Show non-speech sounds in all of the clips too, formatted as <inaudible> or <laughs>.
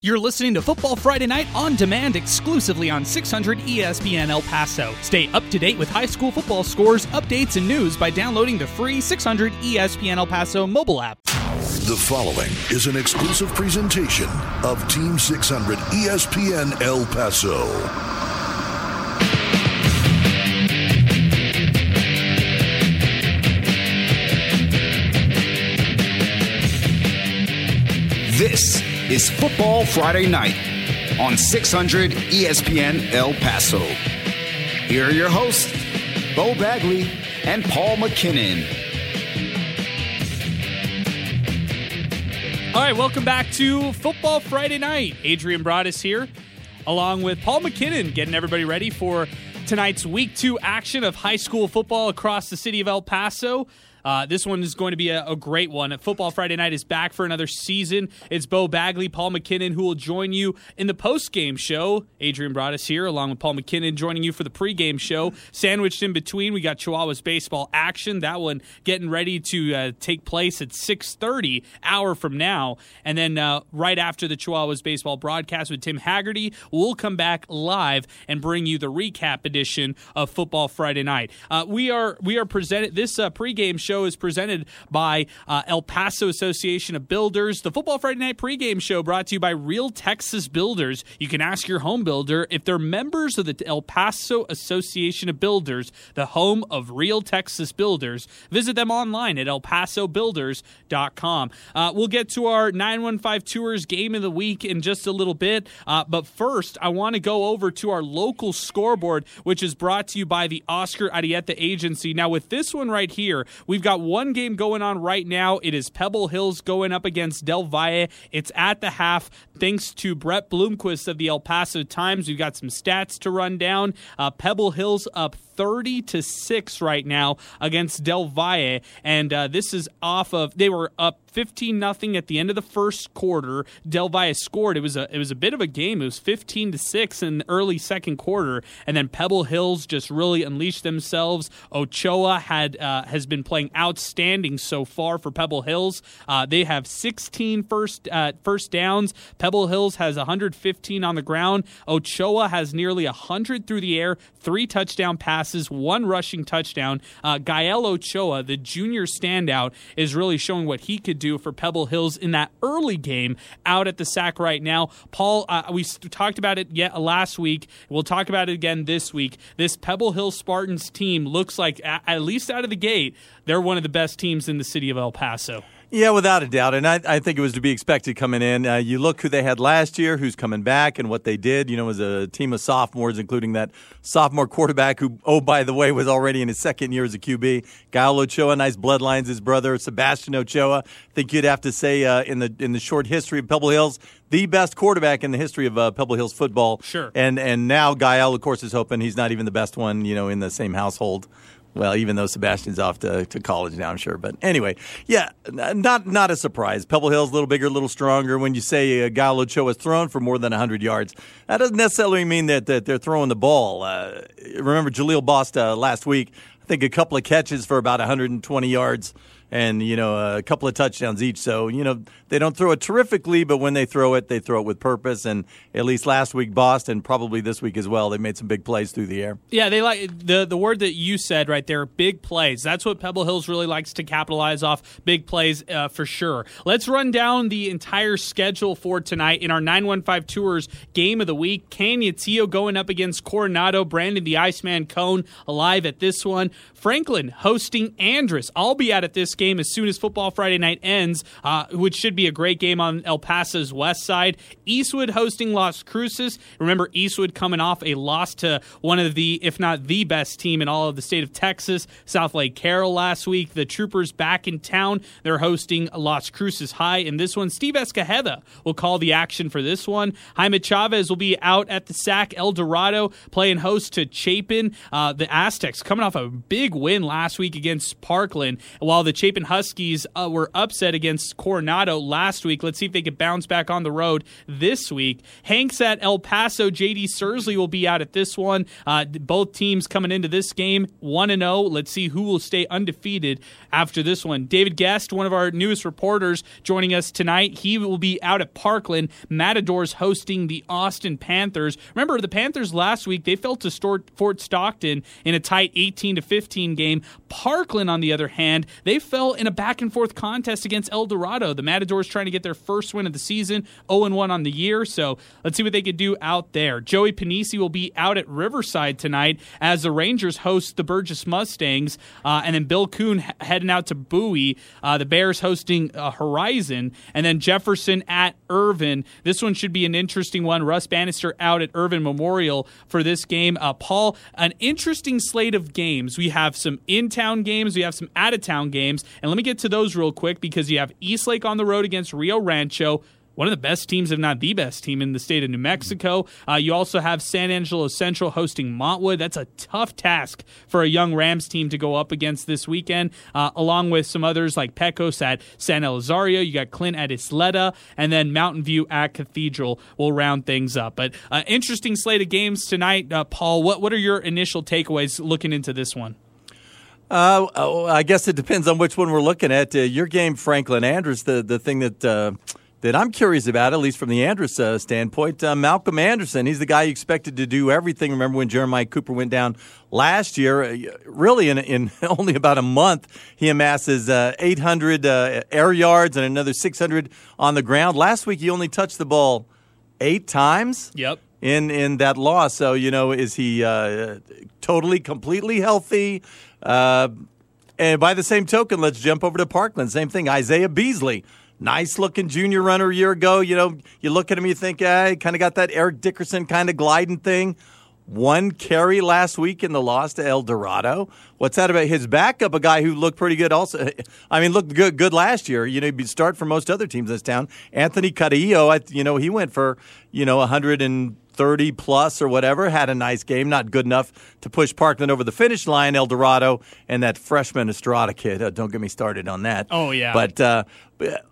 You're listening to Football Friday Night on demand exclusively on 600 ESPN El Paso. Stay up to date with high school football scores, updates, and news by downloading the free 600 ESPN El Paso mobile app. The following is an exclusive presentation of Team 600 ESPN El Paso. This is Football Friday Night on 600 ESPN El Paso. Here are your hosts, Bo Bagley and Paul McKinnon. All right, welcome back to Football Friday Night. Adrian Broadus here, along with Paul McKinnon, getting everybody ready for tonight's week two action of high school football across the city of El Paso. Uh, this one is going to be a, a, great one. Football Friday night is back for another season. It's Bo Bagley, Paul McKinnon, who will join you in the post game show. Adrian Broadus here, along with Paul McKinnon, joining you for the pre-game show. Sandwiched in between, we got Chihuahuas baseball action. That one getting ready to uh, take place at 6:30, hour from now, and then uh, right after the Chihuahuas baseball broadcast with Tim Hagerty, we'll come back live and bring you the recap edition of Football Friday night. Uh, we are we are presented this uh, pregame show show is presented by uh, El Paso Association of Builders. The Football Friday Night pregame show brought to you by Real Texas Builders. You can ask your home builder if they're members of the El Paso Association of Builders, the home of Real Texas Builders. Visit them online at elpasobuilders.com. Uh, we'll get to our 915 Tours game of the week in just a little bit. Uh, but first, I want to go over to our local scoreboard, which is brought to you by the Oscar Arieta Agency. Now, with this one right here, we've got got one game going on right now. It is Pebble Hills going up against Del Valle. It's at the half. Thanks to Bret Bloomquist of the El Paso Times, we've got some stats to run down. Uh, Pebble Hills up 30 to 6 right now against Del Valle. And uh, this is off of, they were up 15 nothing at the end of the first quarter. Del Valle scored. It was a it was a bit of a game. It was 15 to 6 in the early second quarter and then Pebble Hills just really unleashed themselves. Ochoa had uh, has been playing outstanding so far for Pebble Hills. Uh, they have 16 first uh, first downs. Pebble Hills has 115 on the ground. Ochoa has nearly 100 through the air, three touchdown passes, one rushing touchdown. Uh, Gael Ochoa, the junior standout, is really showing what he could do for Pebble Hills in that early game out at the SAC right now. Paul, uh, we talked about it yet last week. We'll talk about it again this week. This Pebble Hill Spartans team looks like, at least out of the gate, they're one of the best teams in the city of El Paso. Yeah, without a doubt. And I, I think it was to be expected coming in. Uh, you look who they had last year, who's coming back, and what they did. You know, was a team of sophomores, including that sophomore quarterback who, oh, by the way, was already in his second year as a QB. Gael Ochoa, nice bloodlines, his brother, Sebastian Ochoa. I think you'd have to say uh, in the in the short history of Pebble Hills, the best quarterback in the history of uh, Pebble Hills football. Sure. And and now Gael, of course, is hoping he's not even the best one, you know, in the same household. Well, even though Sebastian's off to, to college now, I'm sure. But anyway, yeah, not not a surprise. Pebble Hill's a little bigger, a little stronger. When you say uh, Gael Ochoa has thrown for more than 100 yards, that doesn't necessarily mean that, that they're throwing the ball. Uh, remember Jaleel Bosta last week, I think a couple of catches for about 120 yards and you know a couple of touchdowns each. So you know they don't throw it terrifically, but when they throw it, they throw it with purpose. And at least last week, Boston, probably this week as well, they made some big plays through the air. Yeah, they like the the word that you said right there, big plays. That's what Pebble Hills really likes to capitalize off, big plays uh, for sure. Let's run down the entire schedule for tonight in our 915 Tours game of the week. Canutillo going up against Coronado, Brandon the Iceman Cone alive at this one. Franklin hosting Andress. I'll be out at this game as soon as Football Friday night ends, uh, which should be a great game on El Paso's west side. Eastwood hosting Las Cruces. Remember, Eastwood coming off a loss to one of the, if not the best team in all of the state of Texas, Southlake Carroll last week. The Troopers back in town. They're hosting Las Cruces High in this one. Steve Escajeda will call the action for this one. Jaime Chavez will be out at the SAC El Dorado playing host to Chapin. Uh, the Aztecs coming off a big win last week against Parkland, while the Chapin Chapin Huskies uh, were upset against Coronado last week. Let's see if they can bounce back on the road this week. Hanks at El Paso. JD Sursley will be out at this one. Uh, both teams coming into this game 1 0. Let's see who will stay undefeated after this one. David Guest, one of our newest reporters, joining us tonight. He will be out at Parkland. Matadors hosting the Austin Panthers. Remember, the Panthers last week, they fell to Fort Stockton in a tight 18 to 15 game. Parkland, on the other hand, they fell in a back and forth contest against El Dorado. The Matadors trying to get their first win of the season, 0 1 on the year. So let's see what they could do out there. Joey Panisi will be out at Riverside tonight as the Rangers host the Burgess Mustangs. Uh, and then Bill Coon heading out to Bowie. Uh, the Bears hosting uh, Horizon. And then Jefferson at Irvin. This one should be an interesting one. Russ Bannister out at Irvin Memorial for this game. Uh, Paul, an interesting slate of games. We have some in town games, we have some out of town games. And let me get to those real quick because you have Eastlake on the road against Rio Rancho one of the best teams, if not the best team in the state of New Mexico. Uh, you also have San Angelo Central hosting Montwood. That's a tough task for a young Rams team to go up against this weekend, uh, along with some others like Pecos at San Elizario. You got Clint at Ysleta, and then Mountain View at Cathedral will round things up. But uh, interesting slate of games tonight. Uh, Paul, what, what are your initial takeaways looking into this one? Uh, oh, I guess it depends on which one we're looking at. Uh, your game, Franklin Andress, the, the thing that uh, that I'm curious about, at least from the Andress uh, standpoint. Uh, Malcolm Anderson, he's the guy you expected to do everything. Remember when Jeremiah Cooper went down last year? Uh, really, in, in <laughs> only about a month, he amasses uh, 800 uh, air yards and another 600 on the ground. Last week, he only touched the ball eight times. Yep. In, in that loss. So, you know, is he uh, totally, completely healthy? and by the same token, let's jump over to Parkland. Same thing. Isaiah Beasley nice looking junior runner a year ago. You know, you look at him, you think, ah, he kind of got that Eric Dickerson kind of gliding thing. One carry last week in the loss to El Dorado. What's that about his backup? A guy who looked pretty good. Also, <laughs> I mean, looked good good last year. You know, he'd be start for most other teams in this town. Anthony Carrillo, you know, he went for you know 100 and 30 plus or whatever, had a nice game, not good enough to push Parkland over the finish line. El Dorado and that freshman Estrada kid. Uh, don't get me started on that. Oh, yeah. But uh,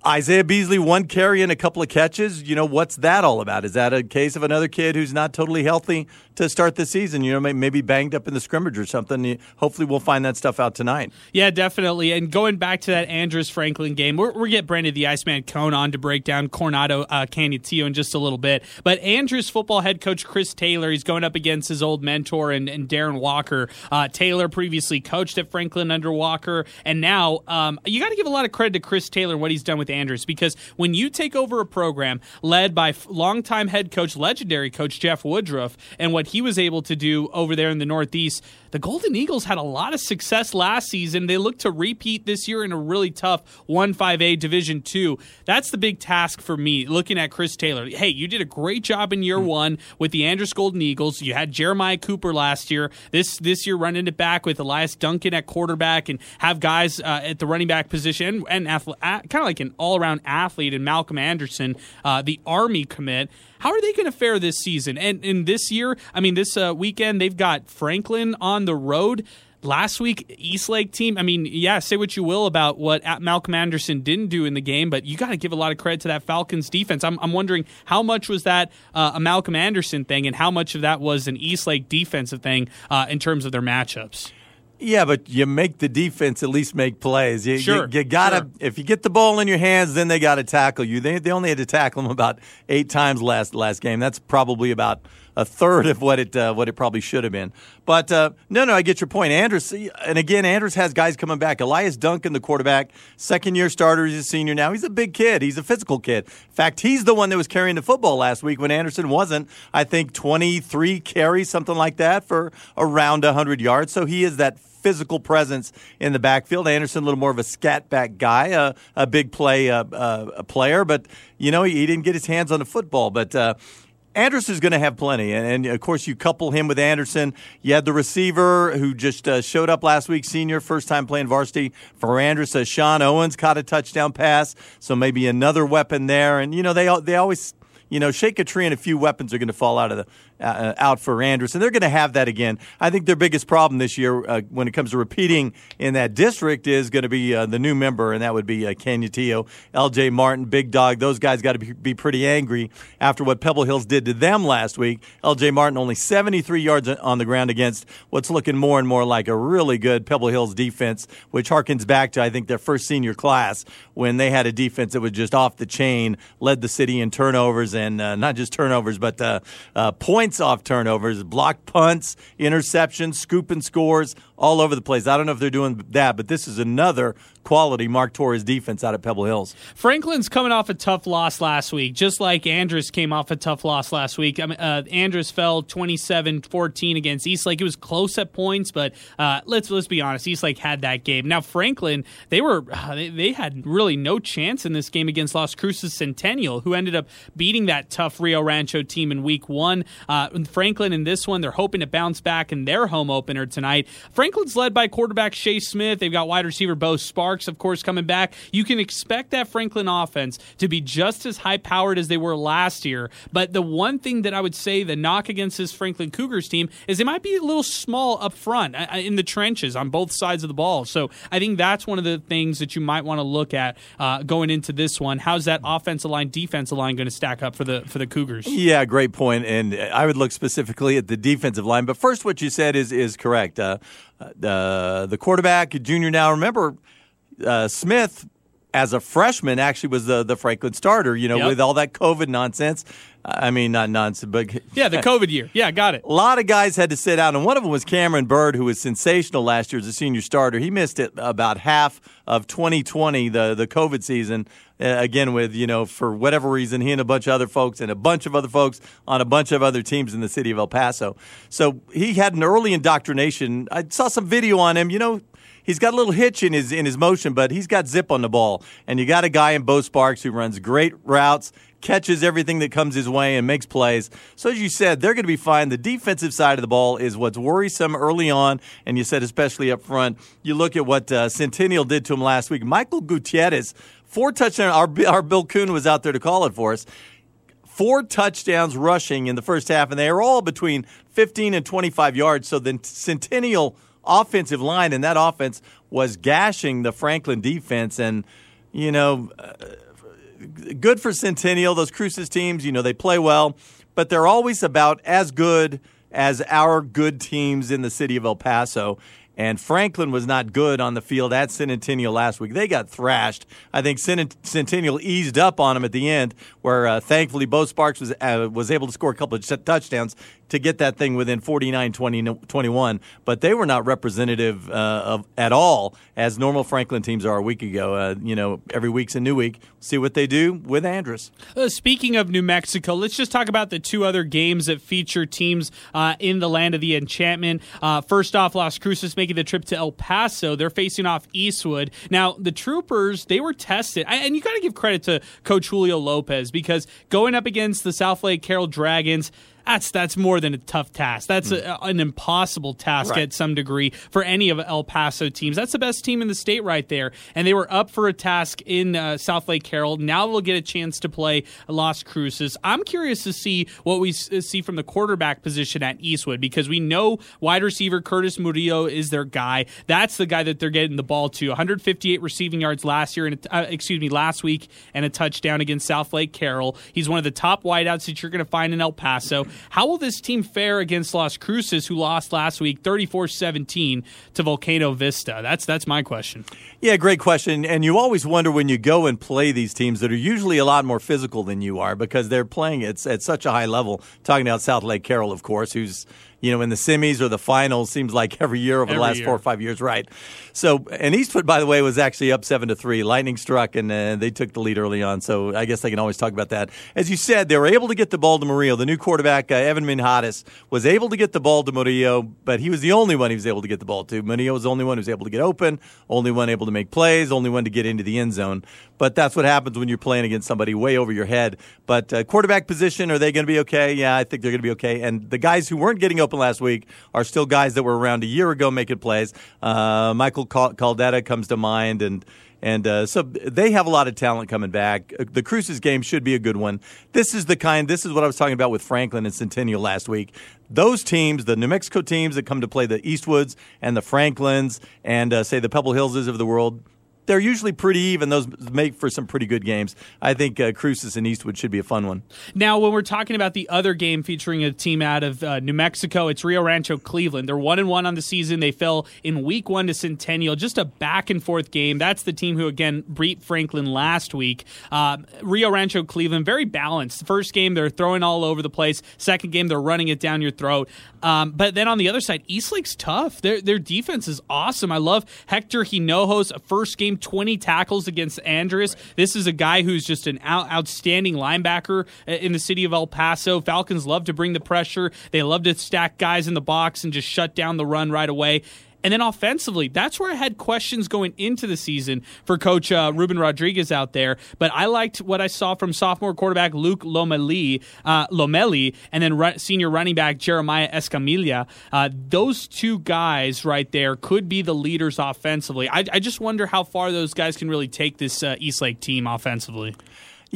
Isaiah Beasley, one carry and a couple of catches. You know, what's that all about? Is that a case of another kid who's not totally healthy to start the season? You know, maybe banged up in the scrimmage or something. Hopefully, we'll find that stuff out tonight. Yeah, definitely. And going back to that Andress Franklin game, we're, we're get Brandon the Iceman Cone on to break down Coronado uh, in just a little bit. But Andress football head coach Chris Taylor, he's going up against his old mentor and, and Darren Walker. Uh, Taylor previously coached at Franklin under Walker, and now um, you got to give a lot of credit to Chris Taylor what he's done with Andress because when you take over a program led by longtime head coach, legendary coach Jeff Woodruff, and what he was able to do over there in the Northeast, the Golden Eagles had a lot of success last season. They look to repeat this year in a really tough 1 5A Division 2. That's the big task for me looking at Chris Taylor. Hey, you did a great job in year 1 with the Andress Golden Eagles. You had Jeremiah Cooper last year. This this year running it back with Elias Duncan at quarterback and have guys uh, at the running back position and, and kind of like an all-around athlete in Malcolm Anderson, uh, the Army commit. How are they going to fare this season? And in this year, I mean, this uh, weekend they've got Franklin on the road. Last week, Eastlake team. I mean, yeah, say what you will about what Malcolm Anderson didn't do in the game, but you got to give a lot of credit to that Falcons defense. I'm, I'm wondering how much was that uh, a Malcolm Anderson thing, and how much of that was an Eastlake defensive thing uh, in terms of their matchups. Yeah, but you make the defense at least make plays. You, sure, you, you gotta sure. if you get the ball in your hands, then they got to tackle you. They they only had to tackle them about eight times last last game. That's probably about a third of what it uh, what it probably should have been. But uh, no, no, I get your point, Andress. And again, Andress has guys coming back. Elias Duncan, the quarterback, second year starter. He's a senior now. He's a big kid. He's a physical kid. In fact, he's the one that was carrying the football last week when Anderson wasn't. I think twenty three carries, something like that, for around hundred yards. So he is that physical presence in the backfield. Anderson, a little more of a scat back guy, uh, a big play uh, uh, player, but you know he, he, didn't get his hands on the football. But uh, Anderson is going to have plenty, and, and, of course you couple him with Anderson. You had the receiver who just uh, showed up last week, senior, first time playing varsity for Anderson. Sean Owens caught a touchdown pass, so maybe another weapon there. And you know they they always you know, shake a tree and a few weapons are going to fall out of the uh, out for Andress, and they're going to have that again. I think their biggest problem this year, uh, when it comes to repeating in that district, is going to be uh, the new member, and that would be uh, Canutillo, L.J. Martin, Big Dog. Those guys got to be, be pretty angry after what Pebble Hills did to them last week. L.J. Martin only 73 yards on the ground against what's looking more and more like a really good Pebble Hills defense, which harkens back to I think their first senior class when they had a defense that was just off the chain, led the city in turnovers and uh, not just turnovers, but uh, uh, points off turnovers, block punts, interceptions, scooping scores, all over the place. I don't know if they're doing that, but this is another quality Mark Torres defense out of Pebble Hills. Franklin's coming off a tough loss last week, just like Andress came off a tough loss last week. I mean, uh, Andress fell 27-14 against Eastlake. It was close at points, but uh, let's let's be honest, Eastlake had that game. Now Franklin, they were uh, they, they, had really no chance in this game against Las Cruces Centennial, who ended up beating that tough Rio Rancho team in week one. Uh, Franklin in this one, they're hoping to bounce back in their home opener tonight. Franklin's led by quarterback Shea Smith. They've got wide receiver Bo Sparks, of course, coming back. You can expect that Franklin offense to be just as high powered as they were last year. But the one thing that I would say the knock against this Franklin Cougars team is they might be a little small up front uh, uh, in the trenches on both sides of the ball. So I think that's one of the things that you might want to look at uh, going into this one. How's that offensive line, defensive line going to stack up for the for the Cougars? Yeah, great point. And I would look specifically at the defensive line. But first, what you said is is correct. Uh, uh, the quarterback, junior now. Remember, uh, Smith as a freshman actually was the the Franklin starter. You know, yep. with all that COVID nonsense. I mean, not nonsense, but yeah, the <laughs> COVID year. Yeah, got it. A lot of guys had to sit out, and one of them was Cameron Bird, who was sensational last year as a senior starter. He missed it about half of 2020, the the COVID season. Uh, again, with you know, for whatever reason, he and a bunch of other folks and a bunch of other folks on a bunch of other teams in the city of El Paso. So he had an early indoctrination. I saw some video on him. You know, he's got a little hitch in his in his motion, but he's got zip on the ball. And you got a guy in Bo Sparks who runs great routes, catches everything that comes his way, and makes plays. So as you said, they're going to be fine. The defensive side of the ball is what's worrisome early on, and you said especially up front. You look at what uh, Centennial did to him last week. Michael Gutierrez, four touchdowns. Our our Bill Coon was out there to call it for us four touchdowns rushing in the first half, and they are all between 15 and 25 yards. So the Centennial offensive line, and that offense was gashing the Franklin defense. And, you know, uh, good for Centennial. Those Cruces teams, you know, they play well, but they're always about as good as our good teams in the city of El Paso. And Franklin was not good on the field at Centennial last week. They got thrashed. I think Centennial eased up on them at the end, where uh, thankfully Bo Sparks was uh, was able to score a couple of touchdowns to get that thing within 49 20, 21, but they were not representative uh, of at all as normal Franklin teams are a week ago. Uh, you know, every week's a new week. See what they do with Andress. Uh, speaking of New Mexico, let's just talk about the two other games that feature teams uh, in the land of the enchantment. Uh, first off, Las Cruces making the trip to El Paso. They're facing off Eastwood. Now, the Troopers, they were tested, and you got to give credit to Coach Julio Lopez because going up against the Southlake Carroll Dragons, that's that's more than a tough task. That's mm. a, an impossible task right. at some degree for any of El Paso teams. That's the best team in the state right there, and they were up for a task in uh, Southlake Carroll. Now they'll get a chance to play Las Cruces. I'm curious to see what we uh, see from the quarterback position at Eastwood because we know wide receiver Curtis Murillo is their guy. That's the guy that they're getting the ball to. 158 receiving yards last year, and uh, excuse me, last week, and a touchdown against Southlake Carroll. He's one of the top wideouts that you're going to find in El Paso. How will this team fare against Las Cruces, who lost last week 34 17 to Volcano Vista? That's, that's my question. Yeah, great question. And you always wonder when you go and play these teams that are usually a lot more physical than you are because they're playing at, at such a high level. Talking about Southlake Carroll, of course, who's you know, in the semis or the finals seems like every year over every the last year. four or five years, right? So, and Eastwood, by the way, was actually up seven to three. Lightning struck, and uh, they took the lead early on. So, I guess they can always talk about that. As you said, they were able to get the ball to Murillo. The new quarterback, uh, Evan Minhadas, was able to get the ball to Murillo, but he was the only one he was able to get the ball to. Murillo was the only one who was able to get open, only one able to make plays, only one to get into the end zone. But that's what happens when you're playing against somebody way over your head. But uh, quarterback position, are they going to be okay? Yeah, I think they're going to be okay. And the guys who weren't getting open last week are still guys that were around a year ago making plays. Uh, Michael Caldetta comes to mind, and And uh, so they have a lot of talent coming back. The Cruces game should be a good one. This is the kind. This is what I was talking about with Franklin and Centennial last week. Those teams, the New Mexico teams that come to play the Eastwoods and the Franklins and uh, say the Pebble Hillses of the world, they're usually pretty even. Those make for some pretty good games. I think uh, Cruces and Eastwood should be a fun one. Now, when we're talking about the other game featuring a team out of uh, New Mexico, it's Rio Rancho Cleveland. They're one and one on the season. They fell in week one to Centennial. Just a back and forth game. That's the team who again beat Franklin last week. Uh, Rio Rancho Cleveland very balanced. First game they're throwing all over the place. Second game they're running it down your throat. Um, but then on the other side, Eastlake's tough. Their their defense is awesome. I love Hector Hinojos' first game 20 tackles against Andress. Right. This is a guy who's just an out, outstanding linebacker uh, in the city of El Paso. Falcons love to bring the pressure. They love to stack guys in the box and just shut down the run right away. And then offensively, that's where I had questions going into the season for Coach uh, Ruben Rodriguez out there. But I liked what I saw from sophomore quarterback Luke Lomeli, uh, Lomeli and then re- senior running back Jeremiah Escamilla. Uh, those two guys right there could be the leaders offensively. I, I, just wonder how far those guys can really take this uh, Eastlake team offensively.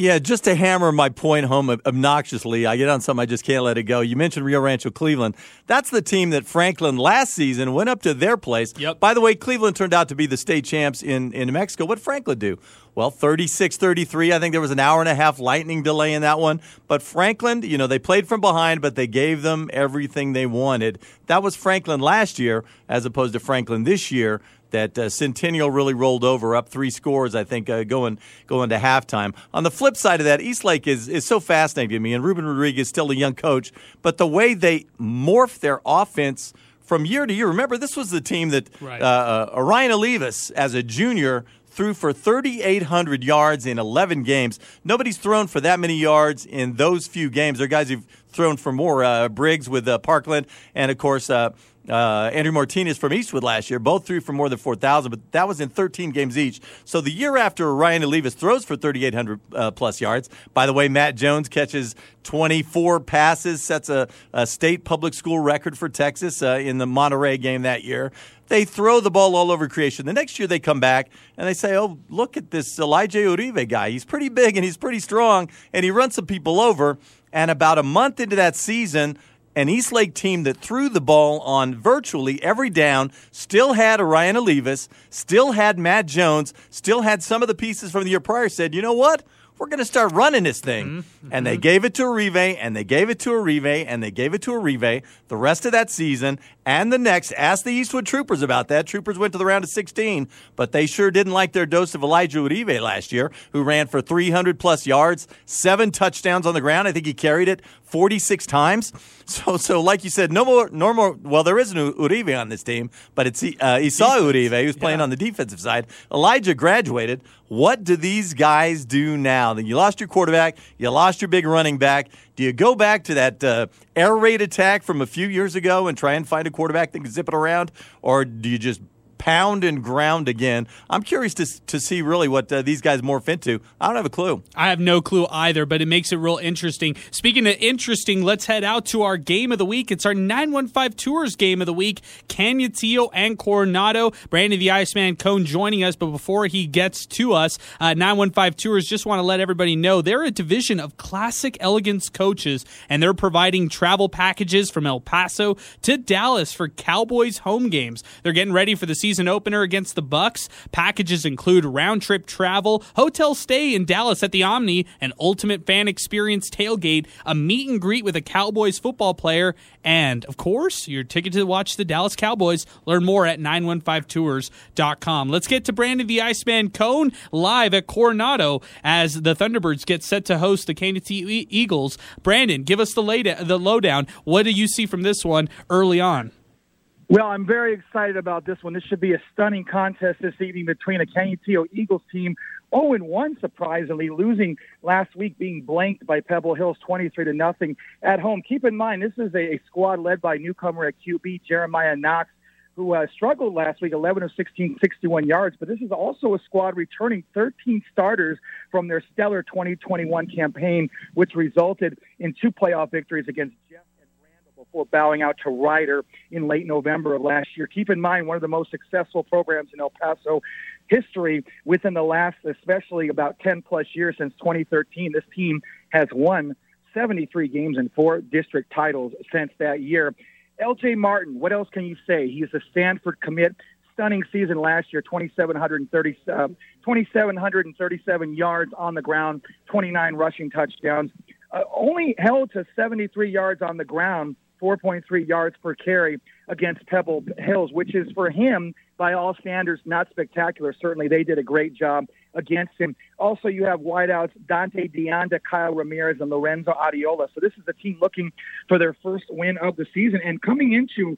Yeah, just to hammer my point home obnoxiously, I get on something I just can't let it go. You mentioned Rio Rancho Cleveland. That's the team that Franklin last season went up to their place. Yep. By the way, Cleveland turned out to be the state champs in, in New Mexico. What Franklin do? Well, 36 33. I think there was an hour and a half lightning delay in that one. But Franklin, you know, they played from behind, but they gave them everything they wanted. That was Franklin last year, as opposed to Franklin this year that uh, Centennial really rolled over, up three scores, I think, uh, going going to halftime. On the flip side of that, Eastlake is is so fascinating to me, and Ruben Rodriguez is still a young coach, but the way they morph their offense from year to year. Remember, this was the team that right. uh, uh Orion Olivas, as a junior, threw for 3,800 yards in 11 games. Nobody's thrown for that many yards in those few games. There are guys who've thrown for more. Uh, Briggs with uh, Parkland, and of course, uh, uh, Andrew Martinez from Eastwood last year. Both threw for more than 4,000, but that was in 13 games each. So the year after Orion Olivas throws for 3,800 uh, plus yards, by the way, Matt Jones catches 24 passes, sets a, a state public school record for Texas uh, in the Monterey game that year. They throw the ball all over creation. The next year they come back and they say, oh, look at this Elijah Uribe guy. He's pretty big and he's pretty strong, and he runs some people over. And about a month into that season, an Eastlake team that threw the ball on virtually every down, still had Orion Olivas, still had Matt Jones, still had some of the pieces from the year prior, said, you know what? We're going to start running this thing. Mm-hmm. And they gave it to Uribe, and they gave it to Uribe, and they gave it to Uribe the rest of that season and the next. Ask the Eastwood Troopers about that. Troopers went to the round of 16, but they sure didn't like their dose of Elijah Uribe last year, who ran for 300 plus yards, seven touchdowns on the ground. I think he carried it 46 times. <laughs> So, so like you said, no more, no more. Well, there is an Uribe on this team, but it's uh, Esau Uribe who's playing yeah. on the defensive side. Elijah graduated. What do these guys do now? Then you lost your quarterback, you lost your big running back. Do you go back to that uh, air raid attack from a few years ago and try and find a quarterback that can zip it around, or do you just pound and ground again. I'm curious to, to see really what uh, these guys morph into. I don't have a clue. I have no clue either, but it makes it real interesting. Speaking of interesting, let's head out to our game of the week. It's our 915 Tours game of the week. Canutillo and Coronado. Brandon the Iceman Cone joining us, but before he gets to us, uh, 915 Tours just want to let everybody know they're a division of Classic Elegance coaches, and they're providing travel packages from El Paso to Dallas for Cowboys home games. They're getting ready for the season season opener against the Bucks. Packages include round trip travel, hotel stay in Dallas at the Omni, an ultimate fan experience tailgate, a meet and greet with a Cowboys football player, and of course, your ticket to watch the Dallas Cowboys. Learn more at 915tours.com. Let's get to Brandon the Iceman Cone live at Coronado as the Thunderbirds get set to host the Canutillo Eagles. Brandon, give us the, lay- the lowdown. What do you see from this one early on? Well, I'm very excited about this one. This should be a stunning contest this evening between a Canutillo Eagles team 0 1 surprisingly, losing last week, being blanked by Pebble Hills 23 to nothing at home. Keep in mind, this is a, a squad led by newcomer at QB Jeremiah Knox, who uh, struggled last week, 11 of 16, 61 yards. But this is also a squad returning 13 starters from their stellar 2021 campaign, which resulted in two playoff victories against Jeff before bowing out to Rider in late November of last year. Keep in mind, one of the most successful programs in El Paso history within the last, especially about 10 plus years since 2013. This team has won 73 games and four district titles since that year. LJ Martin, what else can you say? He's a Stanford commit. Stunning season last year, 2,730, uh, 2,737 yards on the ground, 29 rushing touchdowns. Uh, only held to 73 yards on the ground, 4.3 yards per carry against Pebble Hills, which is for him, by all standards, not spectacular. Certainly, they did a great job against him. Also, you have wideouts Dante Deonda, Kyle Ramirez, and Lorenzo Adiola. So this is a team looking for their first win of the season. And coming into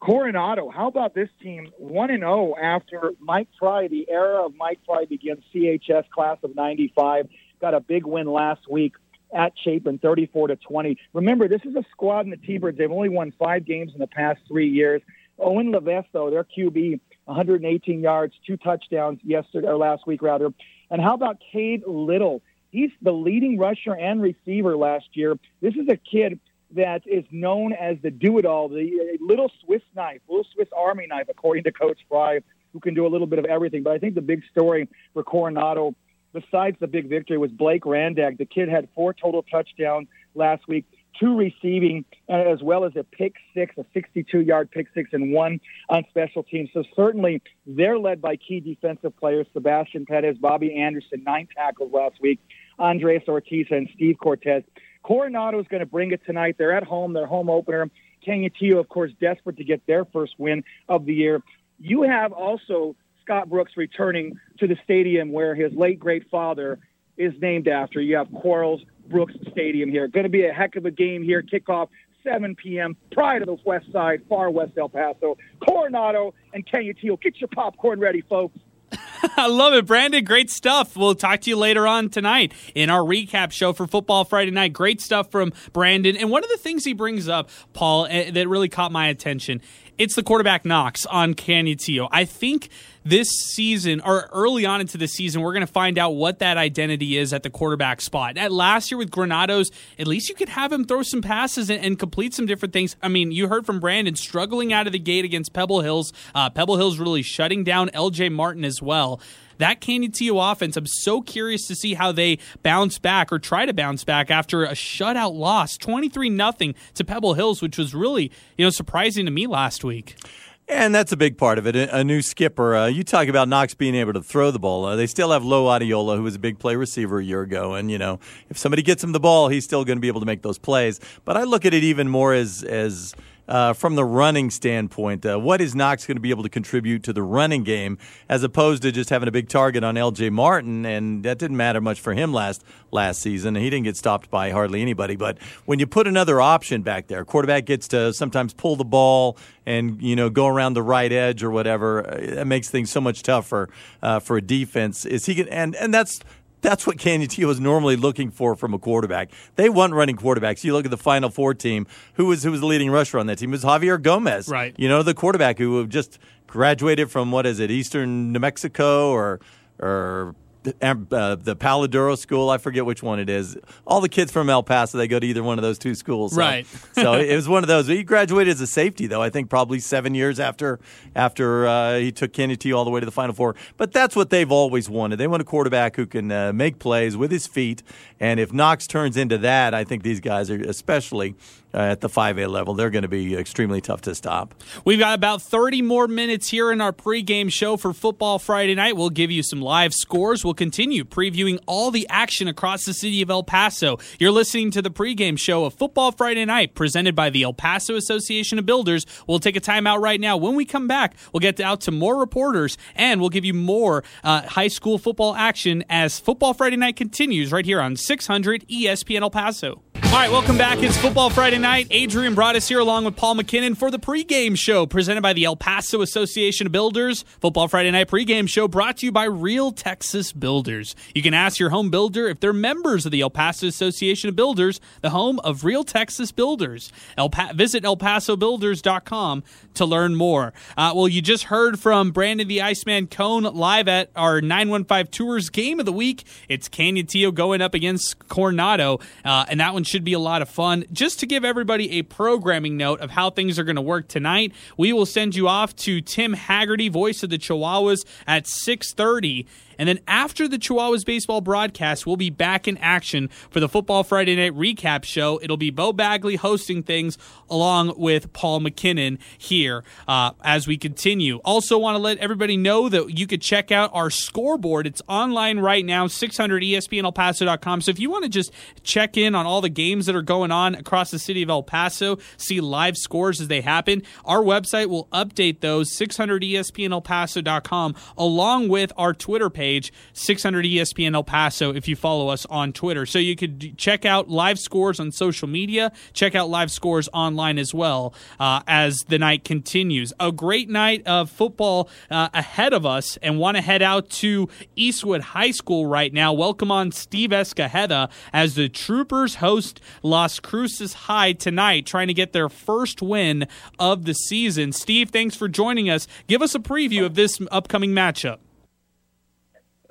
Coronado, how about this team? 1 and 0 after Mike Fry, the era of Mike Fry begins CHS class of 95. Got a big win last week at Chapin, 34 to 20. Remember, this is a squad in the T-Birds. They've only won five games in the past three years. Owen Levesque, though, their QB, 118 yards, two touchdowns yesterday or last week rather. And how about Cade Little? He's the leading rusher and receiver last year. This is a kid that is known as the do-it-all, the uh, little Swiss knife, little Swiss Army knife, according to Coach Fry, who can do a little bit of everything. But I think the big story for Coronado, besides the big victory, was Blake Randag. The kid had four total touchdowns last week two receiving, as well as a pick six, a 62 yard pick six, and one on special teams. So certainly they're led by key defensive players Sebastian Pettis, Bobby Anderson, nine tackles last week, Andres Ortiz, and Steve Cortez. Coronado is going to bring it tonight. They're at home, their home opener. Canutillo, of course, desperate to get their first win of the year. You have also Scott Brooks returning to the stadium where his late great father is named after. You have Quarles Brooks Stadium here. Going to be a heck of a game here. Kickoff 7 p.m. Pride of the West Side, far west El Paso, Coronado, and Canutillo. Get your popcorn ready, folks. <laughs> I love it, Brandon. Great stuff. We'll talk to you later on tonight in our recap show for Football Friday Night. Great stuff from Brandon. And one of the things he brings up, Paul, eh, that really caught my attention it's the quarterback Knox on Canutillo. I think this season or early on into the season, we're going to find out what that identity is at the quarterback spot. At last year with Granados, at least you could have him throw some passes and, and complete some different things. I mean, you heard from Brandon struggling out of the gate against Pebble Hills. Uh, Pebble Hills really shutting down LJ Martin as well that Canutillo offense, I'm so curious to see how they bounce back or try to bounce back after a shutout loss, 23 nothing to Pebble Hills, which was really, you know, surprising to me last week. And that's a big part of it. A new skipper. Uh, you talk about Knox being able to throw the ball. Uh, they still have Lo Adiola, who was a big play receiver a year ago. And, you know, if somebody gets him the ball, he's still going to be able to make those plays. But I look at it even more as, as uh, from the running standpoint. Uh, what is Knox going to be able to contribute to the running game as opposed to just having a big target on L.J. Martin? And that didn't matter much for him last last season. He didn't get stopped by hardly anybody. But when you put another option back there, quarterback gets to sometimes pull the ball and you know go around the right edge or whatever. It uh, makes things so much tougher uh, for a defense. Is he and and that's that's what Canutillo is normally looking for from a quarterback. They want running quarterbacks. You look at the Final Four team. Who was who was the leading rusher on that team? It was Javier Gomez. Right. You know the quarterback who just graduated from what is it, Eastern New Mexico or or uh, the Paladuro School. I forget which one it is. All the kids from El Paso, they go to either one of those two schools. So, right. <laughs> so <laughs> it was one of those. He graduated as a safety, though. I think probably seven years after after uh, he took Kennedy all the way to the Final Four. But that's what they've always wanted. They want a quarterback who can uh, make plays with his feet. And if Knox turns into that, I think these guys are especially uh, at the 5A level, they're going to be extremely tough to stop. We've got about 30 more minutes here in our pregame show for Football Friday night. We'll give you some live scores. We'll continue previewing all the action across the city of El Paso. You're listening to the pregame show of Football Friday night presented by the El Paso Association of Builders. We'll take a timeout right now. When we come back, we'll get out to more reporters and we'll give you more uh, high school football action as Football Friday night continues right here on 600 ESPN El Paso. All right, welcome back. It's Football Friday night. Adrian Broadus here along with Paul McKinnon for the pregame show presented by the El Paso Association of Builders. Football Friday night pregame show brought to you by Real Texas Builders. You can ask your home builder if they're members of the El Paso Association of Builders, the home of Real Texas Builders. El pa- visit elpasobuilders.com to learn more. Uh, well, you just heard from Brandon the Iceman Cone live at our 915 Tours game of the week. It's Canutillo going up against Coronado, uh, and that one should should be a lot of fun. Just to give everybody a programming note of how things are going to work tonight, we will send you off to Tim Hagerty, voice of the Chihuahuas, at 6:30. And then after the Chihuahuas baseball broadcast, we'll be back in action for the Football Friday Night Recap Show. It'll be Bo Bagley hosting things along with Paul McKinnon here uh, as we continue. Also, want to let everybody know that you could check out our scoreboard. It's online right now, 600ESPNElPaso.com. So if you want to just check in on all the games that are going on across the city of El Paso, see live scores as they happen, our website will update those, 600ESPNElPaso.com, along with our Twitter page page, 600 ESPN El Paso, if you follow us on Twitter. So you could check out live scores on social media, check out live scores online as well uh, as the night continues. A great night of football uh, ahead of us, and want to head out to Eastwood High School right now. Welcome on Steve Escajeda as the Troopers host Las Cruces High tonight, trying to get their first win of the season. Steve, thanks for joining us. Give us a preview of this upcoming matchup.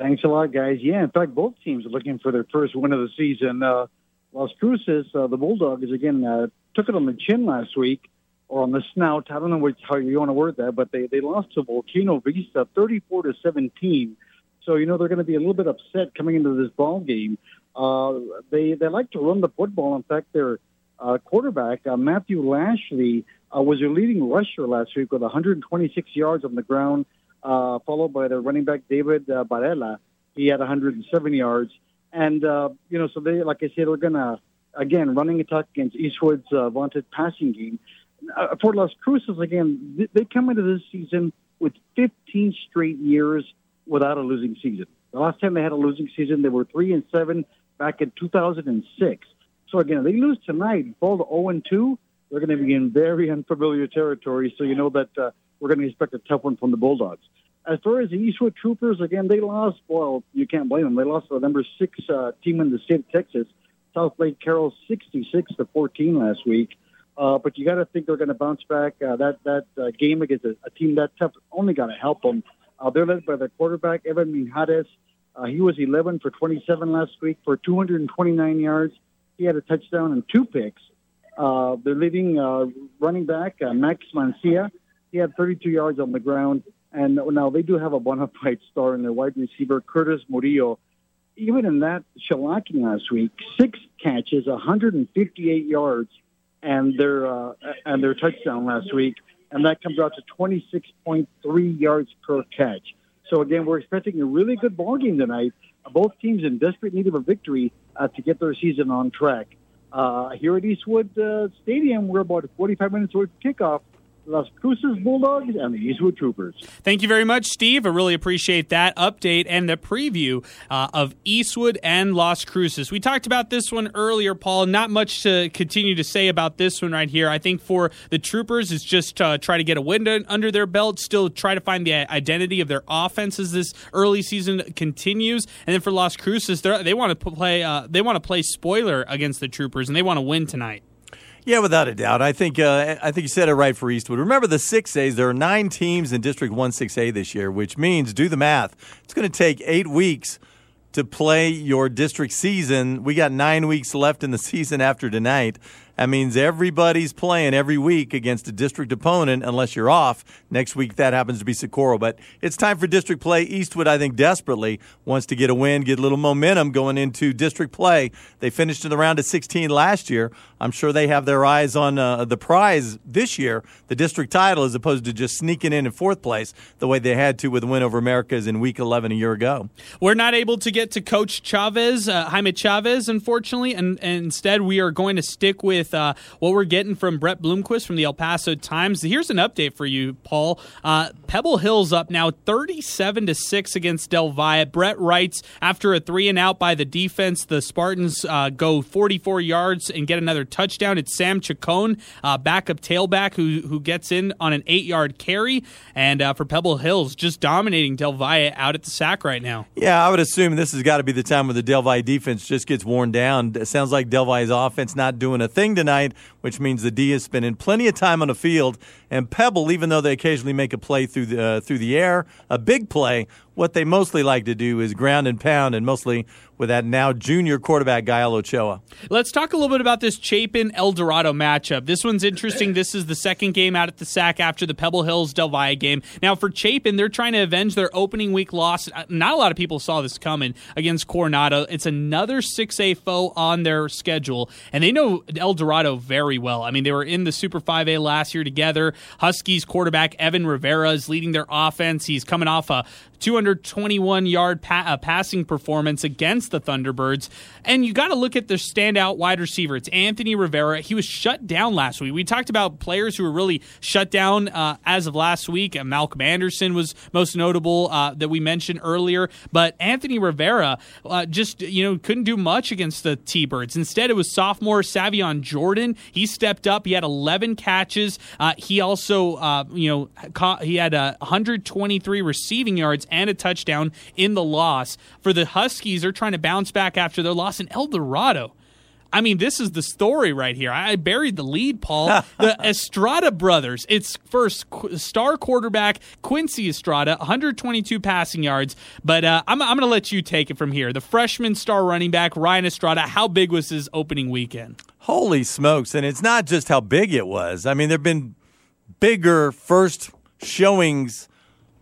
Thanks a lot, guys. Yeah, in fact, both teams are looking for their first win of the season. Uh, Las Cruces, uh, the Bulldogs, again, uh, took it on the chin last week, or on the snout. I don't know which, how you want to word that, but they, they lost to Volcano Vista 34 to 17. So, you know, they're going to be a little bit upset coming into this ball game. Uh, they, they like to run the football. In fact, their uh, quarterback, uh, Matthew Lashley, uh, was their leading rusher last week with 126 yards on the ground uh, followed by the running back David uh, Barella. He had 107 yards, and uh, you know, so they, like I said, they're gonna again running attack against Eastwood's uh, vaunted passing game. Uh, for Las Cruces, again, they come into this season with 15 straight years without a losing season. The last time they had a losing season, they were three and seven back in 2006. So again, if they lose tonight, fall to 0 and 2, they're going to be in very unfamiliar territory. So you know that uh, we're going to expect a tough one from the Bulldogs. As far as the Eastwood Troopers, again, they lost. Well, you can't blame them. They lost to the number six uh, team in the state of Texas, Southlake Carroll, 66 to 14 last week. Uh, but you got to think they're going to bounce back. Uh, that that uh, game against a, a team that tough only got to help them. Uh, they're led by their quarterback Evan Mijares. Uh, he was 11 for 27 last week for 229 yards. He had a touchdown and two picks. Uh, their leading uh, running back uh, Max Mancia he had 32 yards on the ground. And now they do have a bona fide star in their wide receiver, Curtis Murillo. Even in that shellacking last week, six catches, 158 yards, and their uh, and their touchdown last week, and that comes out to 26.3 yards per catch. So again, we're expecting a really good ball game tonight. Both teams in desperate need of a victory uh, to get their season on track. Uh, here at Eastwood uh, Stadium, we're about 45 minutes away from kickoff. Las Cruces Bulldogs and the Eastwood Troopers. Thank you very much, Steve. I really appreciate that update and the preview uh, of Eastwood and Las Cruces. We talked about this one earlier, Paul. Not much to continue to say about this one right here. I think for the Troopers, it's just uh, try to get a win under their belt, still try to find the identity of their offense as this early season continues. And then for Las Cruces, they want to play. Uh, they want to play spoiler against the Troopers, and they want to win tonight. Yeah, without a doubt. I think uh, I think you said it right for Eastwood. Remember the six A's. There are nine teams in District One Six A this year, which means do the math. It's going to take eight weeks to play your district season. We got nine weeks left in the <laughs> season after tonight. That means everybody's playing every week against a district opponent unless you're off. Next week, that happens to be Socorro. But it's time for district play. Eastwood, I think, desperately wants to get a win, get a little momentum going into district play. They finished in the round of 16 last year. I'm sure they have their eyes on uh, the prize this year, the district title, as opposed to just sneaking in in fourth place the way they had to with the win over Americas in week 11 a year ago. We're not able to get to Coach Chavez, uh, Jaime Chavez, unfortunately, and, and instead we are going to stick with with uh, what we're getting from Bret Bloomquist from the El Paso Times. Here's an update for you, Paul. Uh, Pebble Hill's up now 37 to 6 against Del Valle. Brett writes after a three and out by the defense, the Spartans uh, go 44 yards and get another touchdown. It's Sam Chacon, uh, backup tailback, who, who gets in on an eight yard carry. And uh, for Pebble Hills, just dominating Del Valle out at the SAC right now. Yeah, I would assume this has got to be the time where the Del Valle defense just gets worn down. It sounds like Del Valle's offense not doing a thing tonight which means the D is spending plenty of time on the field. And Pebble, even though they occasionally make a play through the uh, through the air, a big play, what they mostly like to do is ground and pound, and mostly with that now junior quarterback Gael Ochoa. Let's talk a little bit about this Chapin El Dorado matchup. This one's interesting. This is the second game out at the SAC after the Pebble Hills Del Valle game. Now for Chapin, they're trying to avenge their opening week loss. Uh, not a lot of people saw this coming against Coronado. It's another 6A foe on their schedule, and they know El Dorado very well. I mean, they were in the Super 5A last year together. Huskies quarterback Evan Rivera is leading their offense. He's coming off a 221 yard pa- uh, passing performance against the Thunderbirds. And you got to look at the standout wide receiver. It's Anthony Rivera. He was shut down last week. We talked about players who were really shut down uh, as of last week. Uh, Malcolm Anderson was most notable uh, that we mentioned earlier. But Anthony Rivera uh, just you know couldn't do much against the T-Birds. Instead, it was sophomore Savion Jordan. He stepped up. He had 11 catches. Uh, he also you know caught, he had 123 receiving yards and a touchdown in the loss. For the Huskies, they're trying to bounce back after their loss in El Dorado. I mean, this is the story right here. I buried the lead, Paul. <laughs> the Estrada brothers. It's first star quarterback Quincy Estrada, 122 passing yards. But uh, I'm, I'm going to let you take it from here. The freshman star running back Ryan Estrada. How big was his opening weekend? Holy smokes! And it's not just how big it was. I mean, there've been bigger first showings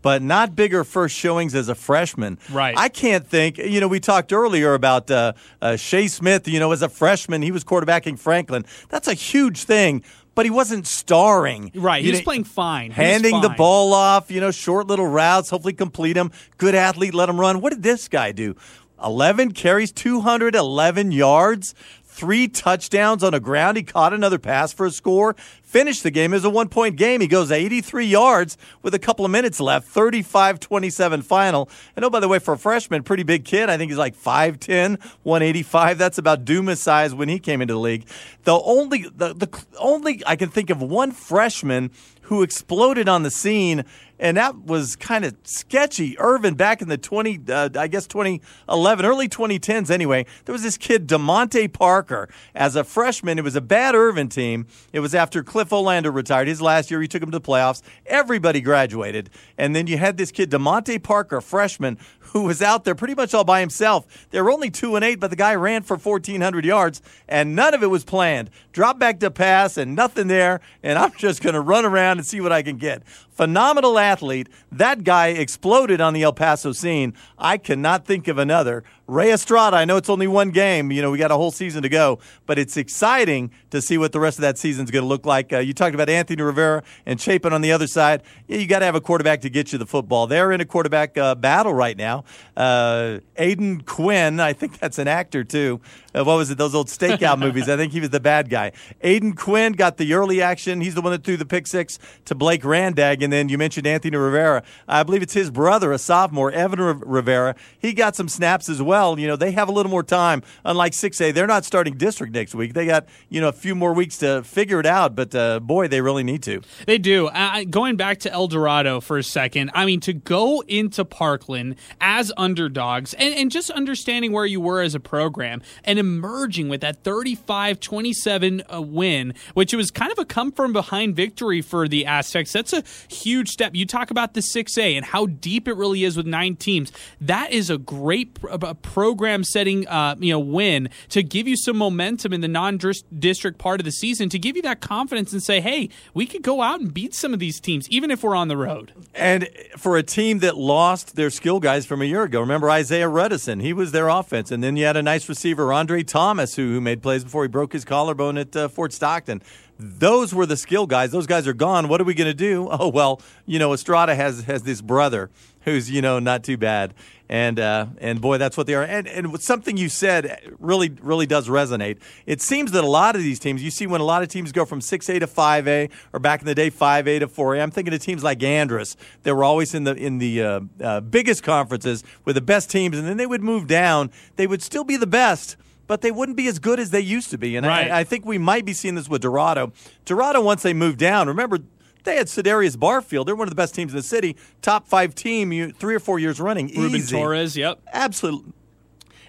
but not bigger first showings as a freshman. Right. I can't think. You know, we talked earlier about uh, uh, Shea Smith. You know, as a freshman, he was quarterbacking Franklin. That's a huge thing. But he wasn't starring. Right. He you was know, playing fine. He handing fine. the ball off, you know, short little routes, hopefully complete them. Good athlete, let him run. What did this guy do? 11 carries, 211 yards three touchdowns on the ground. He caught another pass for a score, finished the game as a one point game. He goes 83 yards with a couple of minutes left, 35 27 final. And oh, by the way, for a freshman, pretty big kid. I think he's like 5'10, 185. That's about Dumas size when he came into the league. The only, the, the only, I can think of one freshman who exploded on the scene and that was kind of sketchy. Irvin back in the 20, uh, I guess 2011, early 2010s anyway, there was this kid, DeMonte Parker. As a freshman, it was a bad Irvin team. It was after Cliff Olander retired. His last year, he took him to the playoffs. Everybody graduated. And then you had this kid, DeMonte Parker, freshman, who was out there pretty much all by himself. They were only two and eight, but the guy ran for 1,400 yards, and none of it was planned. Drop back to pass, and nothing there, and I'm just going to run around and see what I can get phenomenal athlete. That guy exploded on the El Paso scene. I cannot think of another. Ray Estrada, I know it's only one game. You know, we got a whole season to go, but it's exciting to see what the rest of that season is going to look like. Uh, you talked about Anthony Rivera and Chapin on the other side. Yeah, you got to have a quarterback to get you the football. They're in a quarterback uh, battle right now. Uh, Aiden Quinn, I think that's an actor too. What was it? Those old stakeout <laughs> movies. I think he was the bad guy. Aiden Quinn got the early action. He's the one that threw the pick six to Blake Randag. And then you mentioned Anthony Rivera. I believe it's his brother, a sophomore, Evan Rivera. He got some snaps as well. You know, they have a little more time. Unlike 6A, they're not starting district next week. They got, you know, a few more weeks to figure it out. But uh, boy, they really need to. They do. Uh, going back to El Dorado for a second, I mean, to go into Parkland as underdogs and, and just understanding where you were as a program and emerging with that 35 27 uh, win, which was kind of a come from behind victory for the Aztecs. That's a huge step. You talk about the 6A and how deep it really is with nine teams. That is a great program setting uh, you know win to give you some momentum in the non district part of the season to give you that confidence and say, hey, we could go out and beat some of these teams, even if we're on the road. And for a team that lost their skill guys from a year ago, remember Isaiah Redison? He was their offense. And then you had a nice receiver, Andre Thomas, who, who made plays before he broke his collarbone at uh, Fort Stockton. Those were the skill guys. Those guys are gone. What are we going to do? <laughs> Oh well, you know, Estrada has has this brother who's you know not too bad, and uh, and boy, that's what they are. And and something you said really really does resonate. It seems that a lot of these teams, you see, when a lot of teams go from six A to five A, or back in the day five A to four A. I'm thinking of teams like Andress They were always in the in the uh, uh, biggest conferences with the best teams, and then they would move down. They would still be the best but they wouldn't be as good as they used to be. And right. I, I, think we might be seeing this with Dorado. Dorado, once they moved down, remember, they had Cedarius Barfield. They're one of the best teams in the city. Top five team, three or four years running. Ruben Easy. Torres, yep. Absolutely.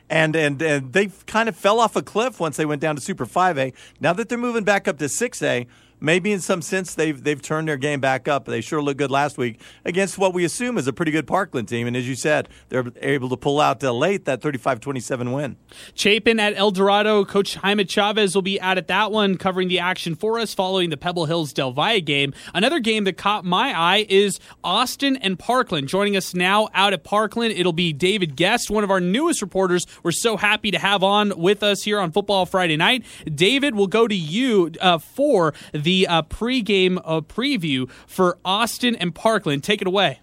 and and and they kind of fell off a cliff once they went down to Super 5A. Now that they're moving back up to 6A, maybe in some sense they've they've turned their game back up. They sure looked good last week against what we assume is a pretty good Parkland team. And as you said, they're able to pull out uh, late that 35-27 win. Chapin at El Dorado. Coach Jaime Chavez will be out at that one, covering the action for us following the Pebble Hills Del Valle game. Another game that caught my eye is Austin and Parkland. Joining us now out at Parkland, it'll be David Guest, one of our newest reporters. We're so happy to have on with us here on Football Friday Night. David, we'll go to you uh, for the the uh, pregame uh, preview for Austin and Parkland. Take it away.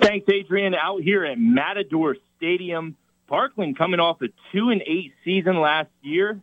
Thanks, Adrian. Out here at Matador Stadium, Parkland coming off a two and eight season last year,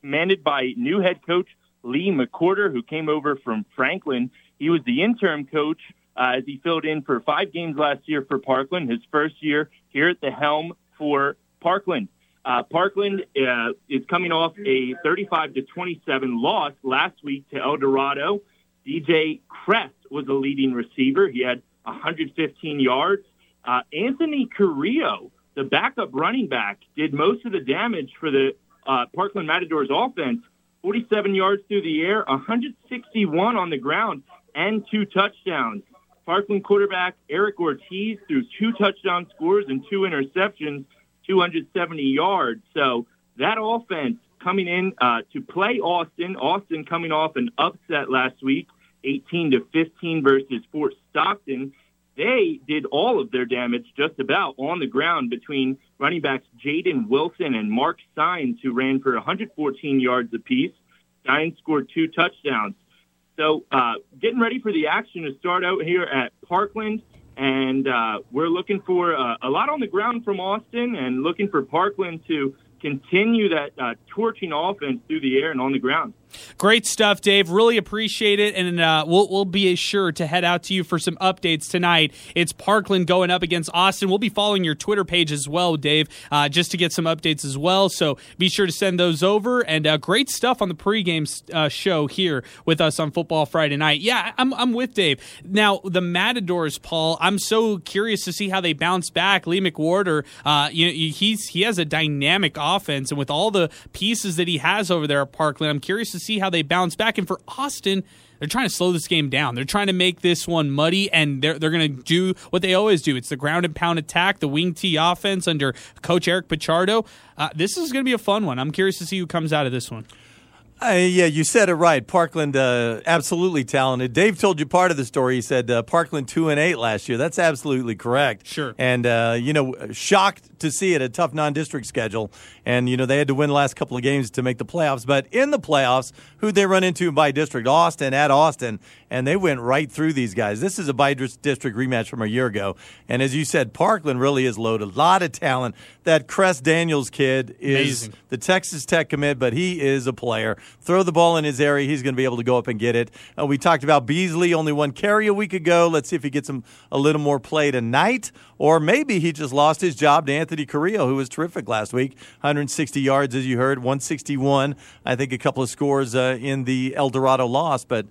commanded by new head coach Lee McWhorter, who came over from Franklin. He was the interim coach uh, as he filled in for five games last year for Parkland, his first year here at the helm for Parkland. Uh, Parkland uh, is coming off a 35 to 27 loss last week to El Dorado. DJ Crest was the leading receiver. He had 115 yards. Uh, Anthony Carrillo, the backup running back, did most of the damage for the uh, Parkland Matadors offense. 47 yards through the air, 161 on the ground, and two touchdowns. Parkland quarterback Eric Ortiz threw two touchdown scores and two interceptions 270 yards. So that offense coming in uh, to play Austin. Austin coming off an upset last week, 18 to 15 versus Fort Stockton. They did all of their damage just about on the ground between running backs Jaden Wilson and Mark Sines, who ran for 114 yards apiece. Sines scored two touchdowns. So, uh, getting ready for the action to start out here at Parkland and uh, we're looking for uh, a lot on the ground from Austin and looking for Parkland to continue that uh, torching offense through the air and on the ground. Great stuff, Dave. Really appreciate it, and uh, we'll we'll be sure to head out to you for some updates tonight. It's Parkland going up against Austin. We'll be following your Twitter page as well, Dave, uh, just to get some updates as well. So be sure to send those over. And uh, great stuff on the pregame uh, show here with us on Football Friday night. Yeah, I'm I'm with Dave. Now the Matadors, Paul. I'm so curious to see how they bounce back. Lee McWhorter, uh, you know, he's he has a dynamic offense, and with all the pieces that he has over there at Parkland, I'm curious to see how they bounce back. And for Austin, they're trying to slow this game down. They're trying to make this one muddy, and they're they're going to do what they always do. It's the ground and pound attack, the wing T offense under Coach Eric Pichardo. Uh, this is going to be a fun one. I'm curious to see who comes out of this one. Uh, yeah, you said it right. Parkland, uh, absolutely talented. Dave told you part of the story. He said uh, Parkland two and eight last year. That's absolutely correct. Sure. And uh, you know, shocked to see it a tough non-district schedule, and you know they had to win the last couple of games to make the playoffs. But in the playoffs, who they run into by district? Austin at Austin, and they went right through these guys. This is a by district rematch from a year ago, and as you said, Parkland really is loaded. A lot of talent. That Crest Daniels kid is Amazing. the Texas Tech commit, but he is a player throw the ball in his area, he's going to be able to go up and get it. Uh, we talked about Beasley, only one carry a week ago. Let's see if he gets him a little more play tonight, or maybe he just lost his job to Anthony Carrillo, who was terrific last week. 160 yards, as you heard, 161. I think a couple of scores uh, in the El Dorado loss, but.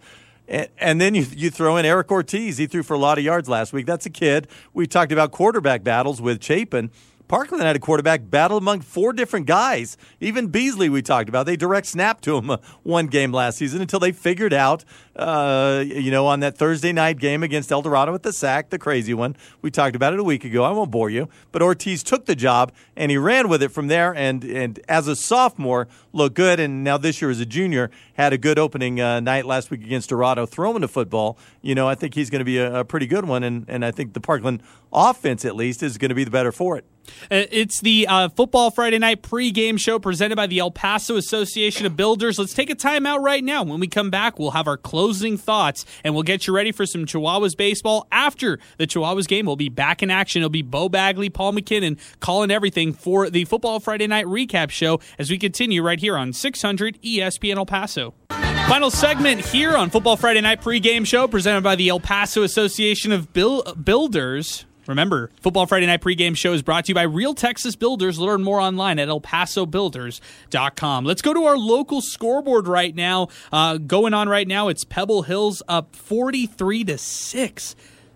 And then you, you throw in Eric Ortiz. He threw for a lot of yards last week. That's a kid. We talked about quarterback battles with Chapin. Parkland had a quarterback battle among four different guys. Even Beasley, we talked about. They direct snapped to him uh, one game last season until they figured out, uh, you know, on that Thursday night game against El Dorado with the sack, the crazy one. We talked about it a week ago. I won't bore you. But Ortiz took the job and he ran with it from there. And, and as a sophomore, looked good. And now this year as a junior, had a good opening uh, night last week against Dorado throwing the football. You know, I think he's going to be a, a pretty good one. And, and I think the Parkland offense, at least, is going to be the better for it. Uh, It's the uh, Football Friday Night pregame show presented by the El Paso Association of Builders. Let's take a time out right now. When we come back, we'll have our closing thoughts and we'll get you ready for some Chihuahuas baseball. After the Chihuahuas game, we'll be back in action. It'll be Bo Bagley, Paul McKinnon calling everything for the Football Friday Night recap show as we continue right here on 600 ESPN El Paso. Final segment here on Football Friday Night pregame show presented by the El Paso Association of Buil- Builders. Remember, Football Friday Night pregame show is brought to you by Real Texas Builders. Learn more online at elpasobuilders.com. Let's go to our local scoreboard right now. Uh, going on right now, it's Pebble Hills up 43 to 6.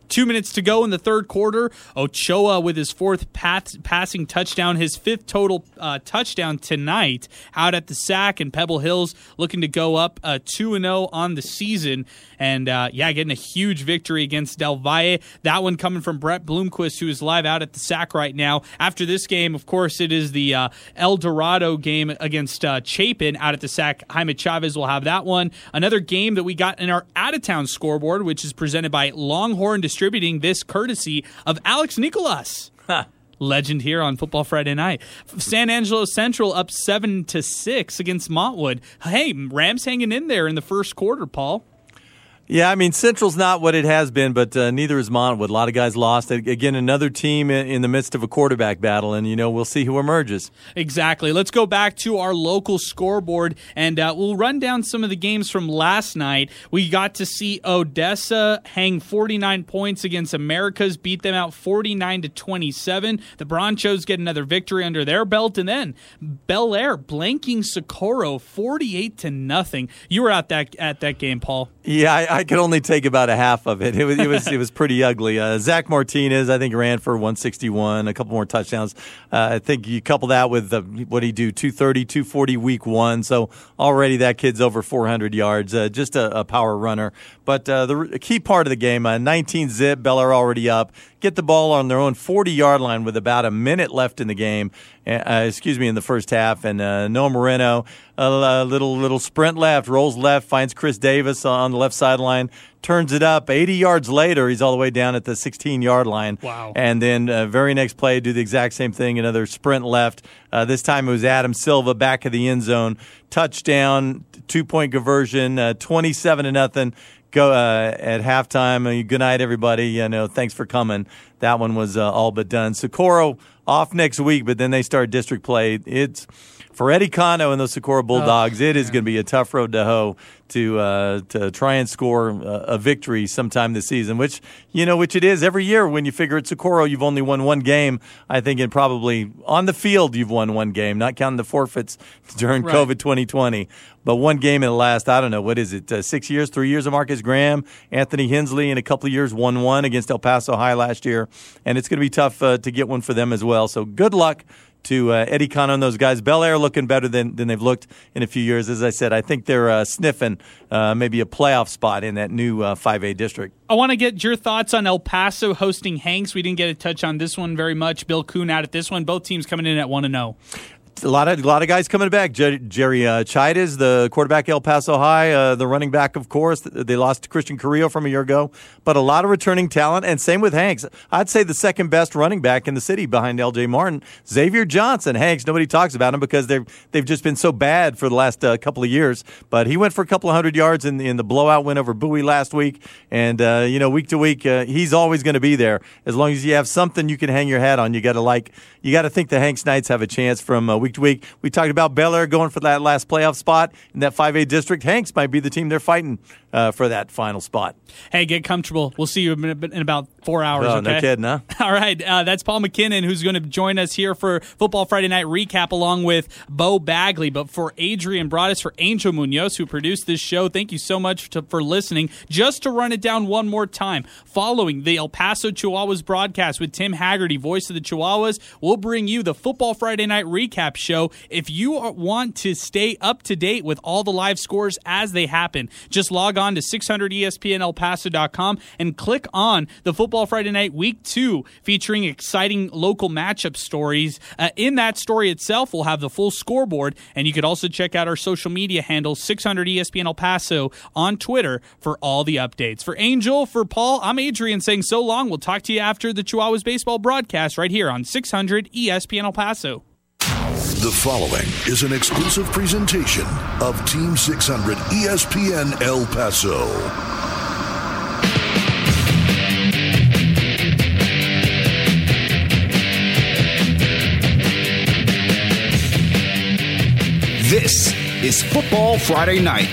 Two minutes to go in the third quarter. Ochoa with his fourth pass, passing touchdown, his fifth total uh, touchdown tonight out at the SAC, and Pebble Hills looking to go up uh, 2 0 on the season. And uh, yeah, getting a huge victory against Del Valle. That one coming from Bret Bloomquist, who is live out at the SAC right now. After this game, of course, it is the uh, El Dorado game against uh, Chapin out at the SAC. Jaime Chavez will have that one. Another game that we got in our out of town scoreboard, which is presented by Longhorn Distributing, this courtesy of Alex Nicolas. Legend here on Football Friday Night. San Angelo Central up seven to six against Montwood. Hey, Rams hanging in there in the first quarter, Paul. Yeah, I mean Central's not what it has been, but uh, neither is Montwood. A lot of guys lost. Again, another team in the midst of a quarterback battle, and you know we'll see who emerges. Exactly. Let's go back to our local scoreboard, and uh, we'll run down some of the games from last night. We got to see Odessa hang 49 points against Americas, beat them out 49 to 27. The Bronchos get another victory under their belt, and then Bel Air blanking Socorro 48 to nothing. You were at that at that game, Paul. Yeah. I, I could only take about a half of it. It was it was it was pretty ugly. Uh, Zach Martinez, I think, ran for 161, a couple more touchdowns. Uh, I think you couple that with the, what he do 230, 240 week one. So already that kid's over 400 yards. Uh, just a, a, power runner. But uh, the key part of the game, uh, 19 zip, Bel Air already up. Get the ball on their own 40 yard line with about a minute left in the game. Uh, excuse me, in the first half. And uh, Noah Moreno, a, little little sprint left, rolls left, finds Chris Davis on the left sideline, turns it up. 80 yards later, he's all the way down at the 16 yard line. Wow. And then uh, very next play, do the exact same thing, another sprint left. Uh, this time it was Adam Silva back of the end zone, touchdown, two point conversion, uh, 27 to nothing go uh, at halftime. Uh, good night, everybody. You know, thanks for coming. That one was uh, all but done. Socorro off next week, but then they start district play. It's for Eddie Cano and the Socorro Bulldogs. Oh, it is going to be a tough road to hoe to uh, to try and score a, a, victory sometime this season. Which you know, which it is every year. When you figure at Socorro, you've only won one game. I think, and probably on the field, you've won one game, not counting the forfeits <laughs> during right. COVID 2020. But one game in the last, I don't know, what is it, uh, six years, three years of Marcus Graham, Anthony Hensley in a couple of years, 1 1 against El Paso High last year. And it's going to be tough uh, to get one for them as well. So good luck to uh, Eddie Cano and those guys. Bel Air looking better than, than they've looked in a few years. As I said, I think they're uh, sniffing uh, maybe a playoff spot in that new 5A uh, district. I want to get your thoughts on El Paso hosting Hanks. We didn't get a touch on this one very much. Bill Kuhn out at this one. Both teams coming in at 1 0 a lot of a lot of guys coming back. Jerry, Jerry uh, Chides, the quarterback El Paso High, uh, the running back, of course. They lost Christian Carrillo from a year ago, but a lot of returning talent. And same with Hanks. I'd say the second best running back in the city behind L.J. Martin, Xavier Johnson. Hanks, nobody talks about him because they've they've just been so bad for the last uh, couple of years. But he went for a couple of hundred yards in, in the blowout win over Bowie last week. And uh, you know, week to week, uh, he's always going to be there as long as you have something you can hang your hat on. You got to like, you got to think the Hanks Knights have a chance from uh, week to week. We talked about Bel Air going for that last playoff spot in that 5A district. Hanks might be the team they're fighting uh, for that final spot. Hey, get comfortable. We'll see you in, in about four hours. Oh, okay? no kidding, huh? <laughs> All right. Uh, that's Paul McKinnon, who's going to join us here for Football Friday Night Recap along with Bo Bagley. But for Adrian Broadus, for Angel Munoz, who produced this show, thank you so much to, for listening. Just to run it down one more time, following the El Paso Chihuahuas broadcast with Tim Hagerty, voice of the Chihuahuas, we'll bring you the Football Friday Night Recap show. If you want to stay up to date with all the live scores as they happen, just log on to 600ESPNElPaso.com and click on the Football Friday Night Week 2 featuring exciting local matchup stories. Uh, in that story itself, we'll have the full scoreboard, and you could also check out our social media handle, 600ESPN El Paso, on Twitter for all the updates. For Angel, for Paul, I'm Adrian saying so long. We'll talk to you after the Chihuahuas baseball broadcast right here on 600 ESPN El Paso. The following is an exclusive presentation of Team 600 ESPN El Paso. This is Football Friday Night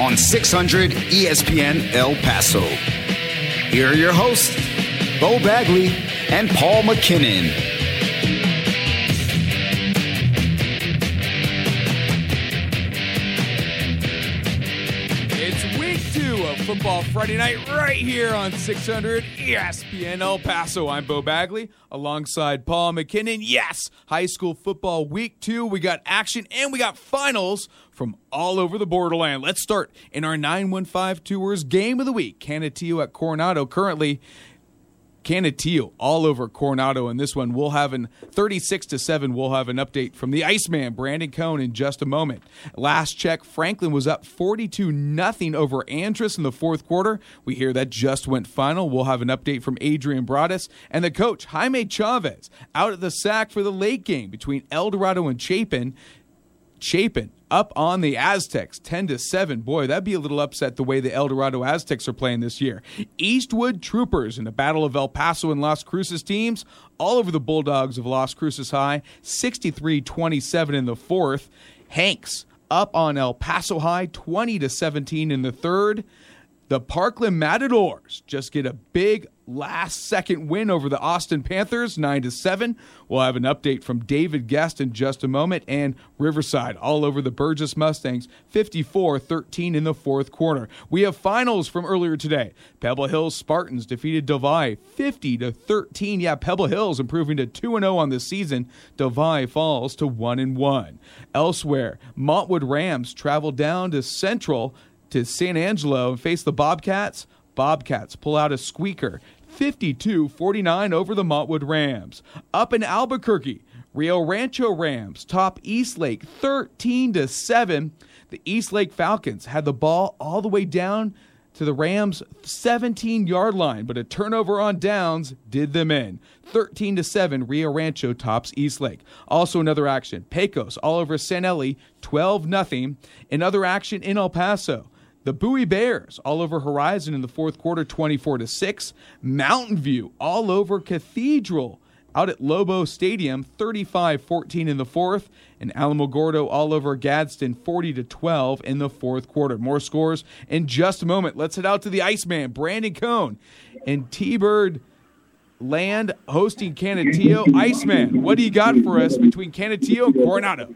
on 600 ESPN El Paso. Here are your hosts, Bo Bagley and Paul McKinnon. Football Friday Night right here on 600 ESPN El Paso. I'm Bo Bagley alongside Paul McKinnon. Yes, high school football week two. We got action and we got finals from all over the borderland. Let's start in our 915 Tours game of the week. Canutillo at Coronado currently Canutillo all over Coronado in this one. We'll have an 36 to 7. We'll have an update from the Iceman, Brandon Cohn, in just a moment. Last check, Franklin was up 42 nothing over Andress in the fourth quarter. We hear that just went final. We'll have an update from Adrian Broadus and the coach, Jaime Chavez, out at the SAC for the late game between El Dorado and Chapin. Chapin up on the Aztecs 10 to 7. Boy, that'd be a little upset the way the El Dorado Aztecs are playing this year. Eastwood Troopers in the Battle of El Paso and Las Cruces teams all over the Bulldogs of Las Cruces High 63-27 in the fourth. Hanks up on El Paso High 20 to 17 in the third. The Parkland Matadors just get a big last second win over the Austin Panthers, 9 to 7. We'll have an update from David Guest in just a moment and Riverside all over the Burgess Mustangs, 54-13 in the fourth quarter. We have finals from earlier today. Pebble Hills Spartans defeated Devy 50 to 13. Yeah, Pebble Hills improving to 2 0 on the season. Devy falls to 1 1. Elsewhere, Montwood Rams travel down to Central to San Angelo and face the Bobcats. Bobcats pull out a squeaker 52 49 over the Montwood Rams. Up in Albuquerque, Rio Rancho Rams top Eastlake 13 to 7. The Eastlake Falcons had the ball all the way down to the Rams 17 yard line, but a turnover on downs did them in. 13 to 7, Rio Rancho tops Eastlake. Also another action, Pecos all over San Eli 12 0. Another action in El Paso. The Bowie Bears all over Horizon in the fourth quarter, 24 to 6. Mountain View all over Cathedral out at Lobo Stadium, 35 14 in the fourth. And Alamogordo all over Gadsden, 40 to 12 in the fourth quarter. More scores in just a moment. Let's head out to the Iceman, Brandon Cohn, and T Bird Land hosting Canutillo. Iceman, what do you got for us between Canutillo and Coronado?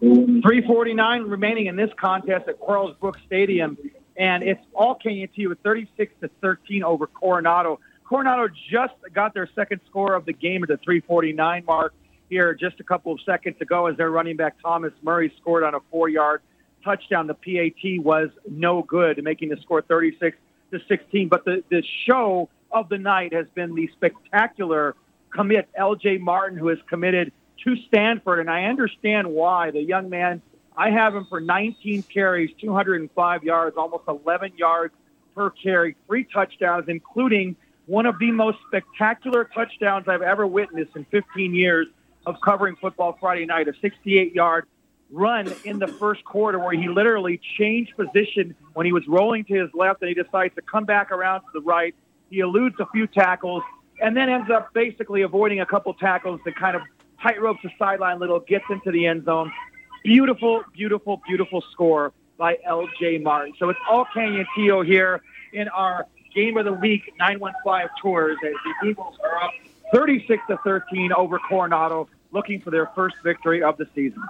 349 remaining in this contest at Quarles Brook Stadium, and it's all KNT with 36 to 13 over Coronado. Coronado just got their second score of the game at the 349 mark here just a couple of seconds ago as their running back Thomas Murray scored on a four-yard touchdown. The PAT was no good, making the score 36 to 16. But the, the show of the night has been the spectacular commit LJ Martin, who has committed to Stanford, and I understand why. The young man, I have him for 19 carries, 205 yards, almost 11 yards per carry, three touchdowns, including one of the most spectacular touchdowns I've ever witnessed in 15 years of covering football Friday night, a 68 yard run in the first quarter where he literally changed position when he was rolling to his left and he decides to come back around to the right. He eludes a few tackles and then ends up basically avoiding a couple tackles to kind of tight ropes the sideline little, gets into the end zone. Beautiful, beautiful, beautiful score by L.J. Martin. So it's all Canyon Tio here in our Game of the Week 915 tours as the Eagles are up 36 to 13 over Coronado, looking for their first victory of the season.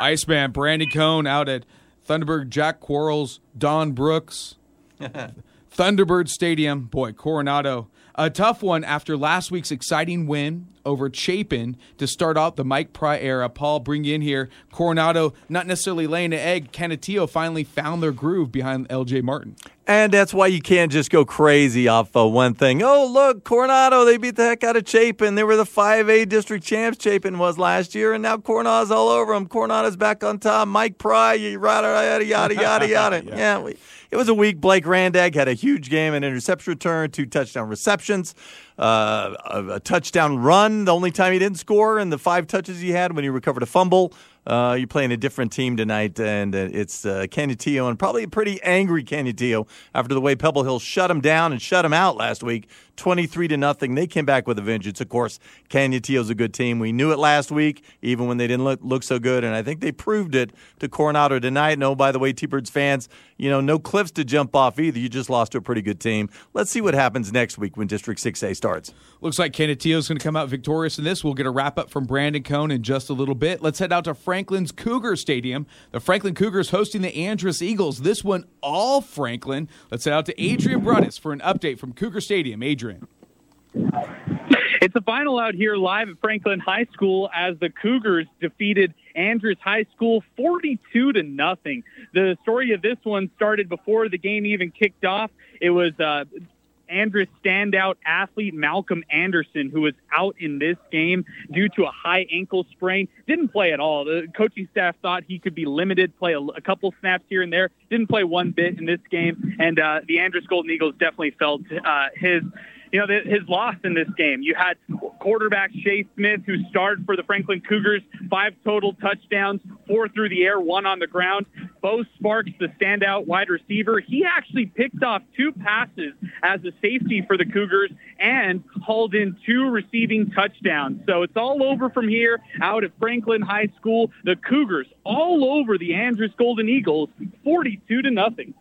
Iceman, Brandy Cohn out at Thunderbird, Jack Quarles, Don Brooks, <laughs> Thunderbird Stadium. Boy, Coronado. A tough one after last week's exciting win over Chapin to start out the Mike Pry era. Paul, bring in here. Coronado, not necessarily laying an egg. Canutillo finally found their groove behind LJ Martin. And that's why you can't just go crazy off of one thing. Oh, look, Coronado, they beat the heck out of Chapin. They were the 5A district champs, Chapin was last year, and now Coronado's all over them. Coronado's back on top. Mike Pry, yada, yada, yada, yada, <laughs> yada. yeah, yeah we, it was a week. Blake Randag had a huge game, an interception return, two touchdown receptions, uh, a, a touchdown run, the only time he didn't score, and the five touches he had when he recovered a fumble. Uh, you're playing a different team tonight, and uh, it's uh, Canutillo, and probably a pretty angry Canutillo after the way Pebble Hill shut him down and shut him out last week, 23 to nothing. They came back with a vengeance. Of course, Canutillo's a good team. We knew it last week, even when they didn't look, look so good, and I think they proved it to Coronado tonight. No, oh, by the way, T-Birds fans, you know, no cliffs to jump off either. You just lost to a pretty good team. Let's see what happens next week when District 6A starts. Looks like Canutillo's going to come out victorious in this. We'll get a wrap up from Brandon Cohn in just a little bit. Let's head out to Franklin's Cougar Stadium. The Franklin Cougars hosting the Andress Eagles. This one all Franklin. Let's head out to Adrian Broadus for an update from Cougar Stadium. Adrian. It's a final out here live at Franklin High School as the Cougars defeated Andress High School 42 to nothing. The story of this one started before the game even kicked off. It was uh, Andress standout athlete Malcolm Anderson, who was out in this game due to a high ankle sprain. Didn't play at all. The coaching staff thought he could be limited, play a, a couple snaps here and there. Didn't play one bit in this game, and uh, the Andress Golden Eagles definitely felt uh, his you know, his loss in this game. You had quarterback Shea Smith, who starred for the Franklin Cougars, five total touchdowns, four through the air, one on the ground. Bo Sparks, the standout wide receiver, he actually picked off two passes as a safety for the Cougars and hauled in two receiving touchdowns. So it's all over from here out at Franklin High School. The Cougars all over the Andress Golden Eagles, 42 to nothing.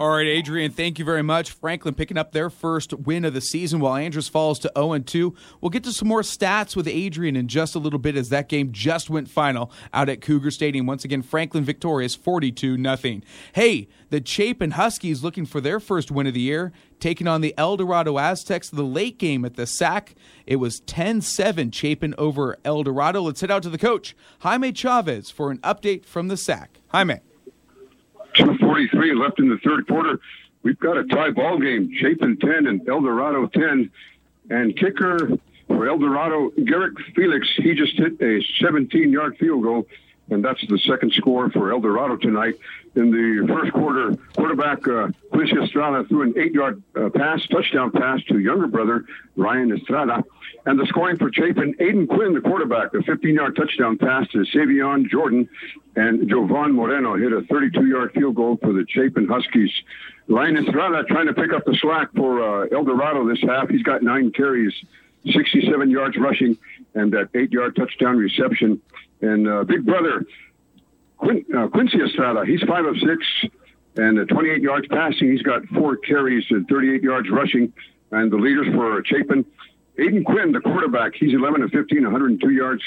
All right, Adrian, thank you very much. Franklin picking up their first win of the season while Andress falls to 0 2. We'll get to some more stats with Adrian in just a little bit as that game just went final out at Cougar Stadium. Once again, Franklin victorious 42 0. Hey, the Chapin Huskies looking for their first win of the year, taking on the El Dorado Aztecs. The late game at the SAC, it was 10 7 Chapin over El Dorado. Let's head out to the coach, Jaime Chavez, for an update from the SAC. Jaime. 243 left in the third quarter. We've got a tie ball game. Chapin 10 and El Dorado 10. And kicker for El Dorado, Garrick Felix, he just hit a 17 yard field goal. And that's the second score for El Dorado tonight. In the first quarter, quarterback uh, Quincy Estrada threw an eight yard uh, pass, touchdown pass to younger brother Ryan Estrada. And the scoring for Chapin, Aiden Quinn, the quarterback, the 15 yard touchdown pass to Savion Jordan. And Jovan Moreno hit a 32 yard field goal for the Chapin Huskies. Ryan Estrada trying to pick up the slack for uh, El Dorado this half. He's got nine carries, 67 yards rushing, and that eight yard touchdown reception. And uh, big brother, Quin- uh, Quincy Estrada, he's five of six and uh, 28 yards passing. He's got four carries and 38 yards rushing. And the leaders for Chapin, Aiden Quinn, the quarterback, he's 11 of 15, 102 yards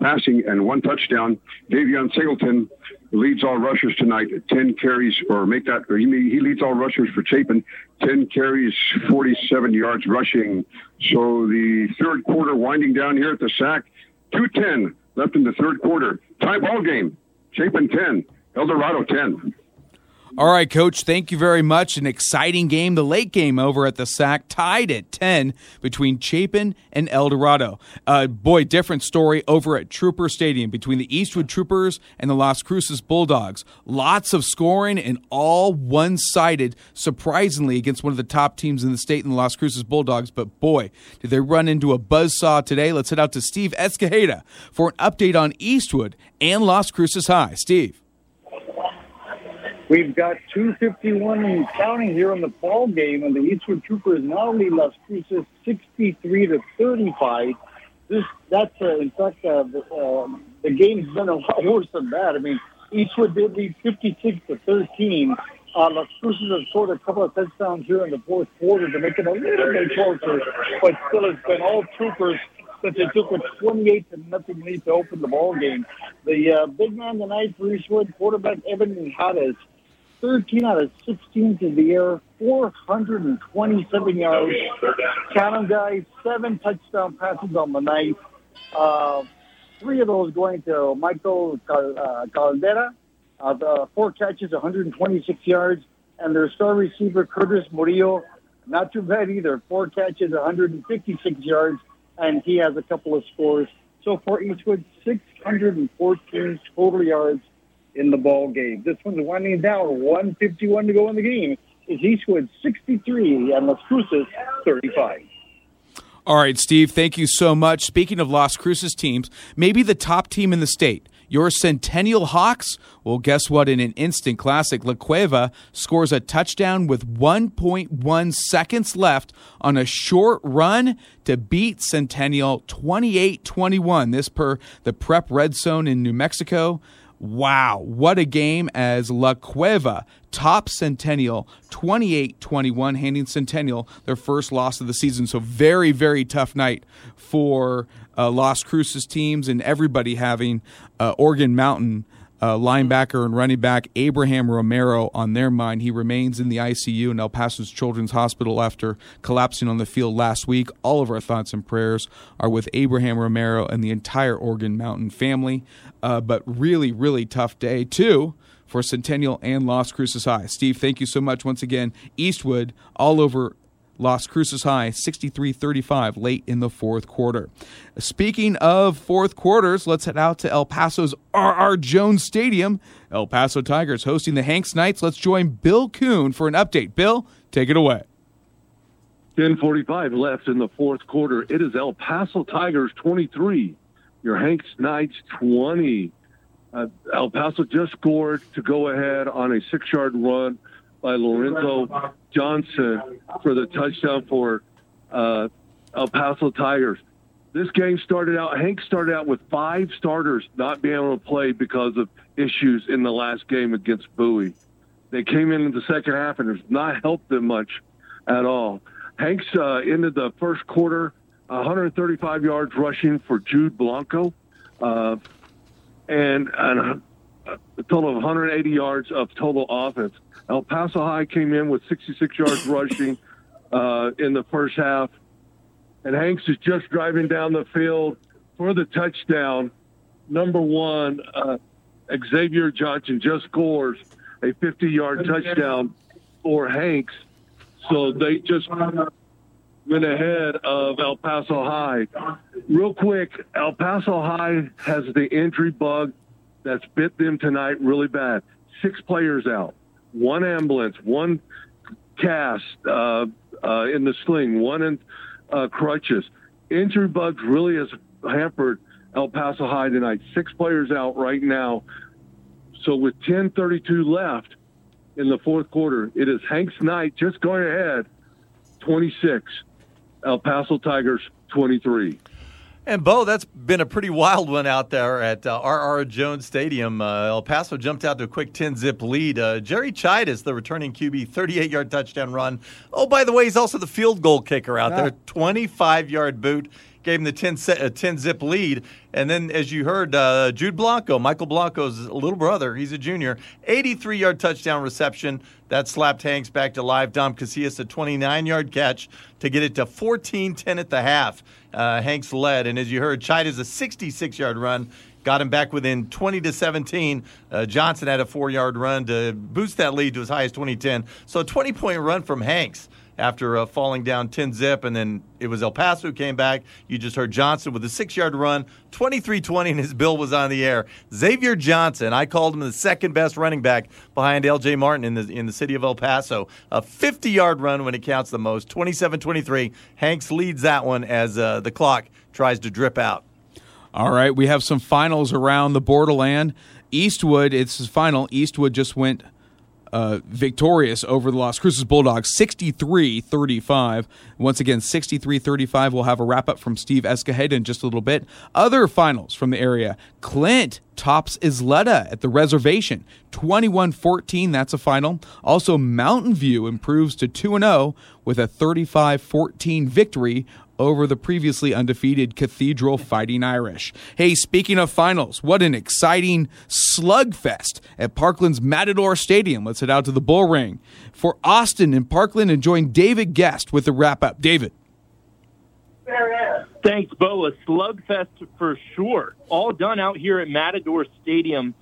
passing and one touchdown. Davion Singleton leads all rushers tonight, 10 carries, or make that, or he, he leads all rushers for Chapin, 10 carries, 47 yards rushing. So the third quarter winding down here at the SAC, 210 left in the third quarter. Tie ball game. Chapin 10, El Dorado 10. All right, Coach, thank you very much. An exciting game. The late game over at the SAC tied at 10 between Chapin and El Dorado. Uh, boy, different story over at Trooper Stadium between the Eastwood Troopers and the Las Cruces Bulldogs. Lots of scoring and all one sided, surprisingly, against one of the top teams in the state in the Las Cruces Bulldogs. But boy, did they run into a buzzsaw today. Let's head out to Steve Escajeda for an update on Eastwood and Las Cruces High. Steve. We've got 251 and counting here in the ball game, and the Eastwood Troopers now lead Las Cruces 63 to 35. This that's uh, in fact uh, the, uh, the game's been a lot <laughs> worse than that. I mean, Eastwood did lead 56 to 13. Uh, Las Cruces have scored a couple of touchdowns here in the fourth quarter to make it a little bit closer, but still it's been all Troopers that they took a 28 to nothing lead to open the ball game. The uh, big man tonight for Eastwood, quarterback Evan Mijares, 13 out of 16 to the air, 427 yards. Count them, guys, seven touchdown passes on the night. Uh, three of those going to Michael uh, Caldera. Uh, the four catches, 126 yards. And their star receiver, Curtis Murillo, not too bad either. Four catches, 156 yards. And he has a couple of scores. So for Eastwood, 614 total yards in the ball game. This one's winding down. 151 to go in the game. Is Eastwood 63 and Las Cruces 35. All right, Steve, thank you so much. Speaking of Las Cruces teams, maybe the top team in the state, your Centennial Hawks? Well, guess what? In an instant classic, La Cueva scores a touchdown with 1.1 seconds left on a short run to beat Centennial 28 21. This per the Prep Red Zone in New Mexico. Wow, what a game as La Cueva top Centennial 28 21, handing Centennial their first loss of the season. So, very, very tough night for uh, Las Cruces teams and everybody having uh, Organ Mountain uh, linebacker and running back Abraham Romero on their mind. He remains in the ICU in El Paso's Children's Hospital after collapsing on the field last week. All of our thoughts and prayers are with Abraham Romero and the entire Organ Mountain family. Uh, but really, really tough day, too for Centennial and Las Cruces High. Steve, thank you so much once again. Eastwood all over Las Cruces High 63 35 late in the fourth quarter. Speaking of fourth quarters, let's head out to El Paso's R.R. Jones Stadium. El Paso Tigers hosting the Hanks Knights. Let's join Bill Coon for an update. Bill, take it away. 10:45 left in the fourth quarter. It is El Paso Tigers 23, your Hanks Knights 20. Uh, El Paso just scored to go ahead on a six-yard run by Lorenzo Johnson for the touchdown for uh, El Paso Tigers. This game started out, Hank started out with five starters not being able to play because of issues in the last game against Bowie. They came in in the second half and it's not helped them much at all. Hanks uh, ended the first quarter 135 yards rushing for Jude Blanco uh, and, and a total of 180 yards of total offense. El Paso High came in with 66 yards <laughs> rushing uh, in the first half, and Hanks is just driving down the field for the touchdown. Number one, uh, Xavier Johnson just scores a 50-yard touchdown for Hanks, so they just went ahead of El Paso High. Real quick, El Paso High has the injury bug that's bit them tonight really bad. Six players out, one ambulance, one cast uh, uh, in the sling, one in uh, crutches. Injury bugs really has hampered El Paso High tonight. Six players out right now. So with 10:32 left in the fourth quarter, it is Hanks Knight just going ahead, 26. El Paso Tigers 23. And Bo, that's been a pretty wild one out there at uh, R.R. Jones Stadium. Uh, El Paso jumped out to a quick 10 zip lead. Uh, Jerry Chidas, the returning QB, 38 yard touchdown run. Oh, by the way, he's also the field goal kicker out yeah. there, 25 yard boot gave him the 10, set, 10 zip lead. And then, as you heard, uh, Jude Blanco, Michael Blanco's little brother, he's a junior, 83 yard touchdown reception. That slapped Hanks back to live. Dom Casillas, a 29 yard catch to get it to 14 10 at the half. Uh, Hanks led. And as you heard, Chida's a 66 yard run got him back within 20 to 17. Uh, Johnson had a four yard run to boost that lead to as high as 2010. So a 20 point run from Hanks after uh, falling down 10 zip. And then it was El Paso who came back. You just heard Johnson with a six yard run, 23 20, and his bill was on the air. Xavier Johnson, I called him the second best running back behind LJ Martin in the, in the city of El Paso. A 50 yard run when it counts the most, 27 23. Hanks leads that one as uh, the clock tries to drip out. All right, we have some finals around the borderland. Eastwood, it's his final. Eastwood just went uh, victorious over the Las Cruces Bulldogs 63 35. Once again, 63 35. We'll have a wrap up from Steve Escajeda in just a little bit. Other finals from the area Clint tops Ysleta at the reservation 21 14. That's a final. Also, Mountain View improves to 2 0 with a 35 14 victory over the previously undefeated Cathedral Fighting Irish. Hey, speaking of finals, what an exciting slugfest at Parkland's Matador Stadium. Let's head out to the Bull Ring for Austin and Parkland and join David Guest with the wrap up. David. Thanks, Bo. A slugfest for sure. All done out here at Matador Stadium.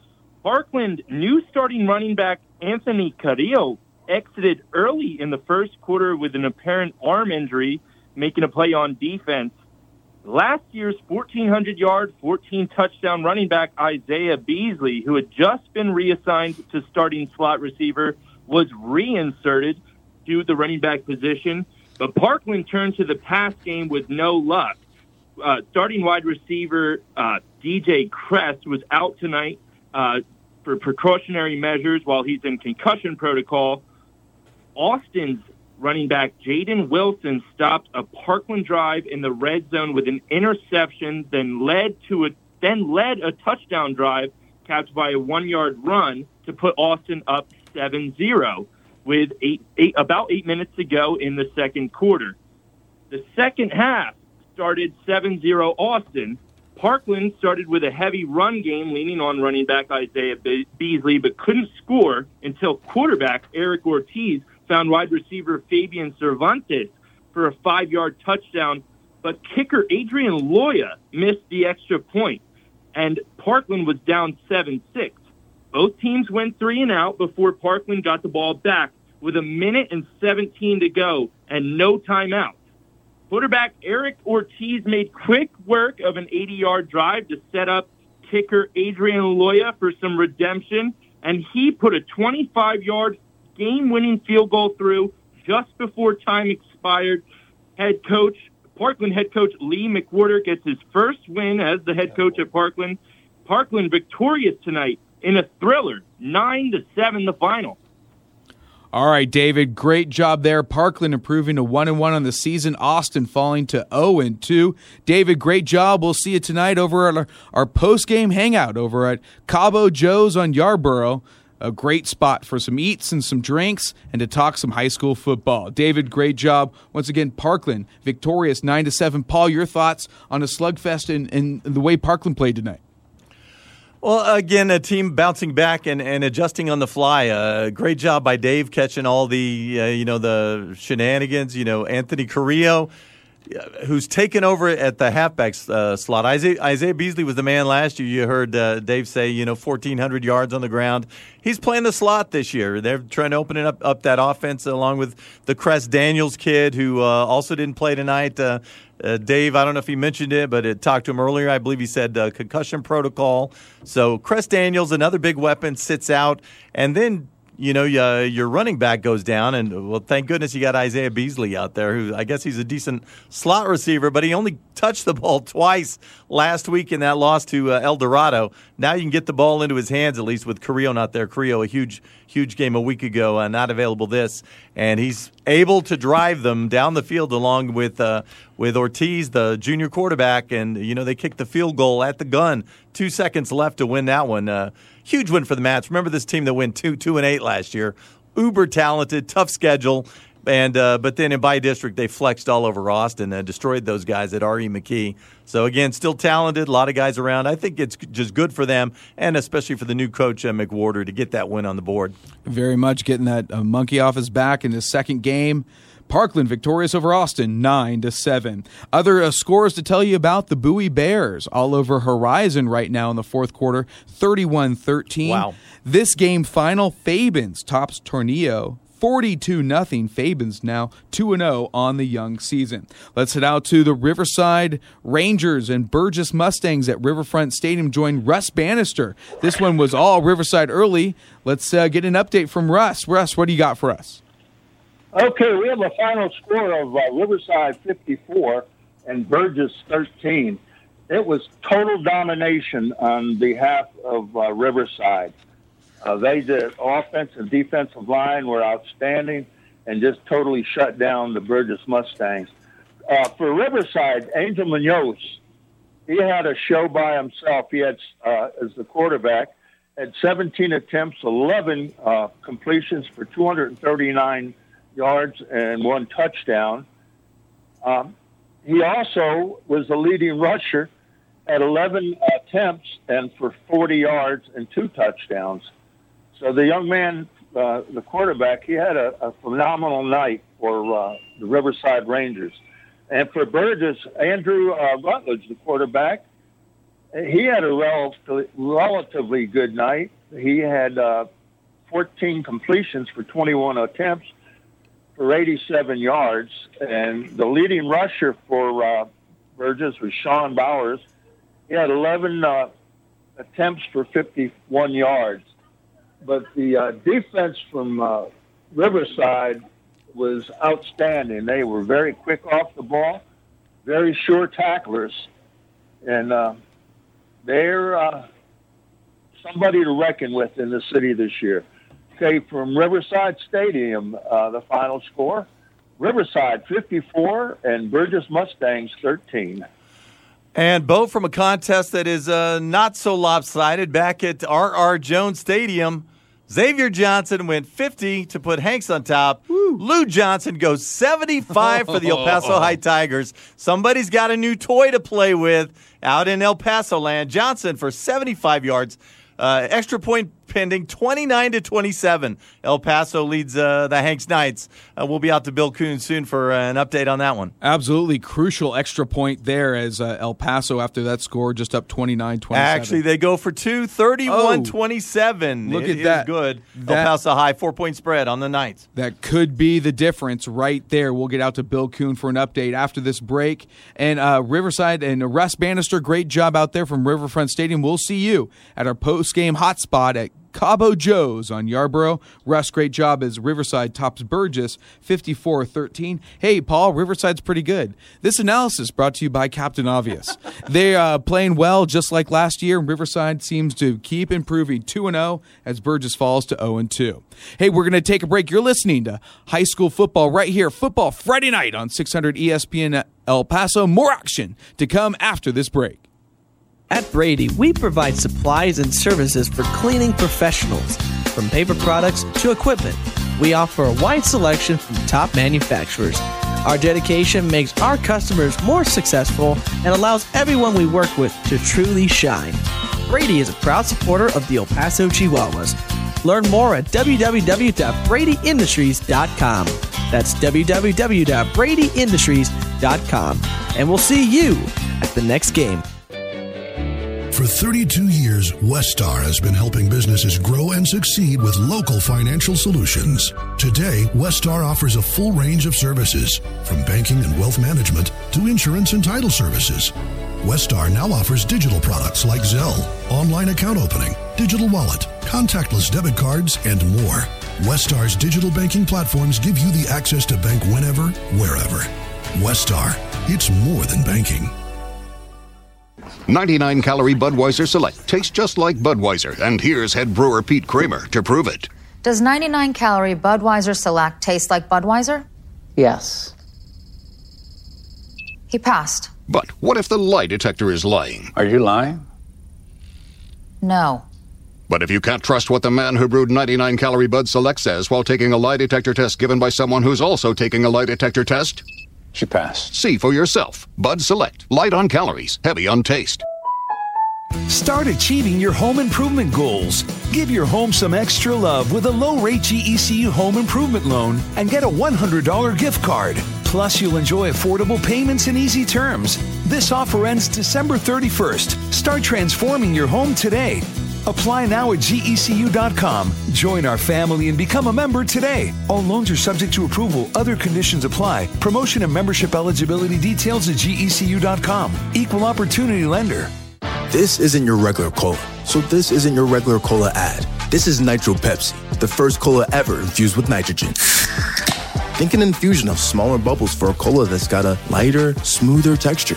Parkland new starting running back Anthony Carrillo exited early in the first quarter with an apparent arm injury making a play on defense. Last year's 1,400 yard, 14 touchdown running back Isaiah Beasley, who had just been reassigned to starting slot receiver, was reinserted to the running back position. But Parkland turned to the pass game with no luck. Uh, starting wide receiver uh, DJ Crest was out tonight uh, for precautionary measures while he's in concussion protocol. Austin's running back Jaden Wilson stopped a Parkland drive in the red zone with an interception, then led to a then led a touchdown drive capped by a one-yard run to put Austin up 7-0 with eight, eight, about eight minutes to go in the second quarter. The second half started 7-0 Austin. Parkland started with a heavy run game, leaning on running back Isaiah Be- Beasley, but couldn't score until quarterback Eric Ortiz found wide receiver Fabian Cervantes for a five-yard touchdown. But kicker Adrian Loya missed the extra point, and Parkland was down 7-6. Both teams went three and out before Parkland got the ball back with a minute and 17 to go and no timeout. Quarterback Eric Ortiz made quick work of an 80 yard drive to set up kicker Adrian Loya for some redemption, and he put a 25 yard game winning field goal through just before time expired. Head coach, Parkland head coach Lee McWhorter gets his first win as the head coach at Parkland. Parkland victorious tonight in a thriller, 9 to 7 the final. All right, David, great job there. Parkland improving to 1 and 1 on the season, Austin falling to 0 and 2. David, great job. We'll see you tonight over at our, our post-game hangout over at Cabo Joe's on Yarbrough. A great spot for some eats and some drinks and to talk some high school football. David, great job. Once again, Parkland victorious 9 to 7. Paul, your thoughts on a slugfest and, and the way Parkland played tonight? Well, again, a team bouncing back and, and adjusting on the fly. Uh, great job by Dave catching all the uh, you know the shenanigans. You know, Anthony Carrillo, who's taken over at the halfback uh, slot. Isaiah, Isaiah Beasley was the man last year. You heard uh, Dave say, you know, 1,400 yards on the ground. He's playing the slot this year. They're trying to open it up, up that offense along with the Cress Daniels kid, who uh, also didn't play tonight. Uh, uh, Dave, I don't know if he mentioned it, but it talked to him earlier. I believe he said uh, concussion protocol. So Cress Daniels, another big weapon, sits out, and then you know, uh, your running back goes down, and well, thank goodness you got Isaiah Beasley out there, who I guess he's a decent slot receiver, but he only touched the ball <laughs> twice last week in that loss to uh, El Dorado. Now you can get the ball into his hands, at least with Carrillo not there. Carrillo, a huge, huge game a week ago, uh, not available this, and he's able to drive them down the field along with uh, with Ortiz, the junior quarterback, and you know they kicked the field goal at the gun, two seconds left to win that one. Uh, huge win for the Mats. Remember this team that went two two and eight last year. Uber talented, tough schedule, and uh, but then in by district they flexed all over Austin and destroyed those guys at R.E. McKee. So again, still talented, a lot of guys around. I think it's just good for them, and especially for the new coach uh, McWhorter to get that win on the board. Very much getting that uh, monkey off his back in his second game. Parkland victorious over Austin, nine to seven. Other uh, scores to tell you about: the Bowie Bears all over Horizon right now in the fourth quarter, 31-13. Wow! This game final, Fabens tops Tornillo 42 nothing. Fabens now 2 0 on the young season. Let's head out to the Riverside Rangers and Burgess Mustangs at Riverfront Stadium join Russ Bannister. This one was all Riverside early. Let's uh, get an update from Russ. Russ, what do you got for us? Okay, we have a final score of uh, Riverside 54 and Burgess 13. It was total domination on behalf of uh, Riverside. Uh, they did offensive, defensive line were outstanding and just totally shut down the Burgess Mustangs. Uh, for Riverside, Angel Munoz, he had a show by himself. He had, uh, as the quarterback, had 17 attempts, 11 uh, completions for 239 yards and one touchdown. Um, he also was the leading rusher at 11 attempts and for 40 yards and two touchdowns. So the young man, uh, the quarterback, he had a, a phenomenal night for uh, the Riverside Rangers. And for Burgess, Andrew uh, Rutledge, the quarterback, he had a relatively, relatively good night. He had uh, 14 completions for 21 attempts for 87 yards. And the leading rusher for uh, Burgess was Sean Bowers. He had 11 uh, attempts for 51 yards. But the uh, defense from uh, Riverside was outstanding. They were very quick off the ball, very sure tacklers, and uh, they're uh, somebody to reckon with in the city this year. Okay, from Riverside Stadium, uh, the final score Riverside 54 and Burgess Mustangs 13. And Bo, from a contest that is uh, not so lopsided, back at R.R. Jones Stadium, Xavier Johnson went 50 to put Hanks on top. Lou Johnson goes 75 for the El Paso <laughs> High Tigers. Somebody's got a new toy to play with out in El Paso land. Johnson for 75 yards. Uh, extra point pending, 29 to 27. El Paso leads uh, the Hanks Knights. Uh, we'll be out to Bill Coon soon for uh, an update on that one. Absolutely crucial extra point there as uh, El Paso, after that score, just up 29 27. Actually, they go for two, 31 27. Look It at that. good. That- El Paso High, four point spread on the Knights. That could be the difference right there. We'll get out to Bill Coon for an update after this break. And uh, Riverside and Russ Bannister, great job out there from Riverfront Stadium. We'll see you at our post game hotspot at Cabo Joe's on Yarbrough. Russ, great job as Riverside tops Burgess 54 13. Hey, Paul, Riverside's pretty good. This analysis brought to you by Captain Obvious. <laughs> They're uh, playing well just like last year, and Riverside seems to keep improving 2 0 as Burgess falls to 0 2. Hey, we're going to take a break. You're listening to high school football right here, Football Friday night on 600 ESPN El Paso. More action to come after this break. At Brady, we provide supplies and services for cleaning professionals. From paper products to equipment, we offer a wide selection from top manufacturers. Our dedication makes our customers more successful and allows everyone we work with to truly shine. Brady is a proud supporter of the El Paso Chihuahuas. Learn more at www.bradyindustries.com. That's www.bradyindustries.com. And we'll see you at the next game. For 32 years, Westar has been helping businesses grow and succeed with local financial solutions. Today, Westar offers a full range of services, from banking and wealth management to insurance and title services. Westar now offers digital products like Zelle, online account opening, digital wallet, contactless debit cards, and more. Westar's digital banking platforms give you the access to bank whenever, wherever. Westar, it's more than banking. 99 calorie Budweiser Select tastes just like Budweiser, and here's head brewer Pete Kramer to prove it. Does 99 calorie Budweiser Select taste like Budweiser? Yes. He passed. But what if the lie detector is lying? Are you lying? No. But if you can't trust what the man who brewed 99 calorie Bud Select says while taking a lie detector test given by someone who's also taking a lie detector test, She passed. see for yourself. Bud Select, light on calories, heavy on taste. Start achieving your home improvement goals. Give your home some extra love with a low rate GECU home improvement loan and get a $100 gift card. Plus, you'll enjoy affordable payments and easy terms. This offer ends December 31st. Start transforming your home today. Apply now at gecu.com. Join our family and become a member today. All loans are subject to approval. Other conditions apply. Promotion and membership eligibility details at gecu.com. Equal opportunity lender. This isn't your regular cola, so this isn't your regular cola ad. This is Nitro Pepsi, the first cola ever infused with nitrogen. Think an infusion of smaller bubbles for a cola that's got a lighter, smoother texture.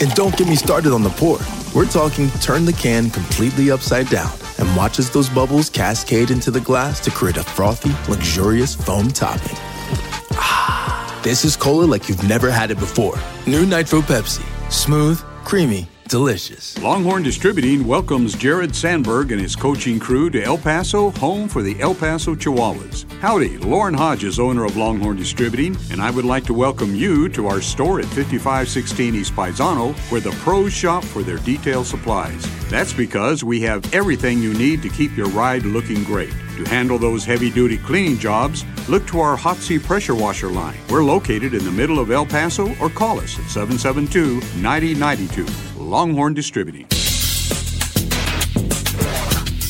And don't get me started on the pour. We're talking turn the can completely upside down and watch as those bubbles cascade into the glass to create a frothy, luxurious foam topping. Ah, this is cola like you've never had it before. New Nitro Pepsi. Smooth, creamy, delicious. Longhorn Distributing welcomes Jared Sandberg and his coaching crew to El Paso, home for the El Paso Chihuahuas. Howdy, Lauren Hodges, owner of Longhorn Distributing, and I would like to welcome you to our store at 5516 East Paisano, where the pros shop for their detail supplies. That's because we have everything you need to keep your ride looking great. To handle those heavy duty cleaning jobs, look to our Hotsy Pressure Washer line. We're located in the middle of El Paso or call us at 772 9092. Longhorn Distributing.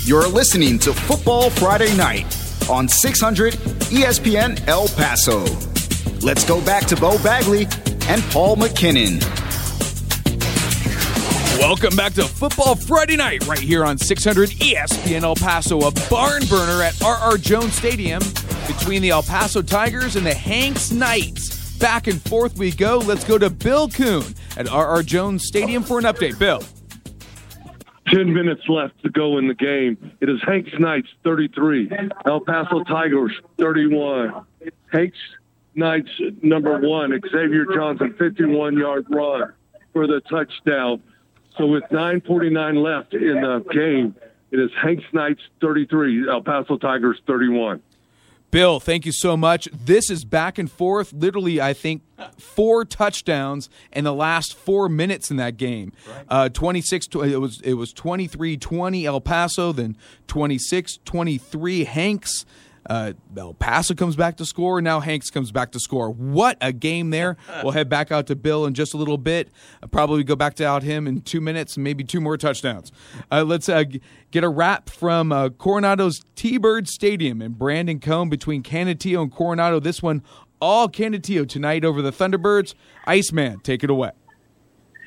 You're listening to Football Friday Night on 600 ESPN El Paso. Let's go back to Bo Bagley and Paul McKinnon. Welcome back to Football Friday Night right here on 600 ESPN El Paso, a barn burner at RR Jones Stadium between the El Paso Tigers and the Hanks Knights. Back and forth we go. Let's go to Bill Coon at RR Jones Stadium for an update. Bill. 10 minutes left to go in the game. It is Hanks Knights 33, El Paso Tigers 31. Hanks Knights number one, Xavier Johnson, 51 yard run. for the touchdown. So with 9:49 left in the game, it is Hanks Knights 33, El Paso Tigers 31. Bill, thank you so much. This is back and forth. Literally, I think four touchdowns in the last four minutes in that game. Uh, 26, it was it was 23-20 El Paso, then 26-23 Hanks. Uh, El Paso comes back to score. Now Hanks comes back to score. What a game there. <laughs> we'll head back out to Bill in just a little bit. I'll probably go back to out him in two minutes, maybe two more touchdowns. Uh, let's uh, g- get a wrap from uh, Coronado's T-Bird Stadium in Brandon Cone between Canutillo and Coronado. This one all Canutillo tonight over the Thunderbirds. Iceman, take it away.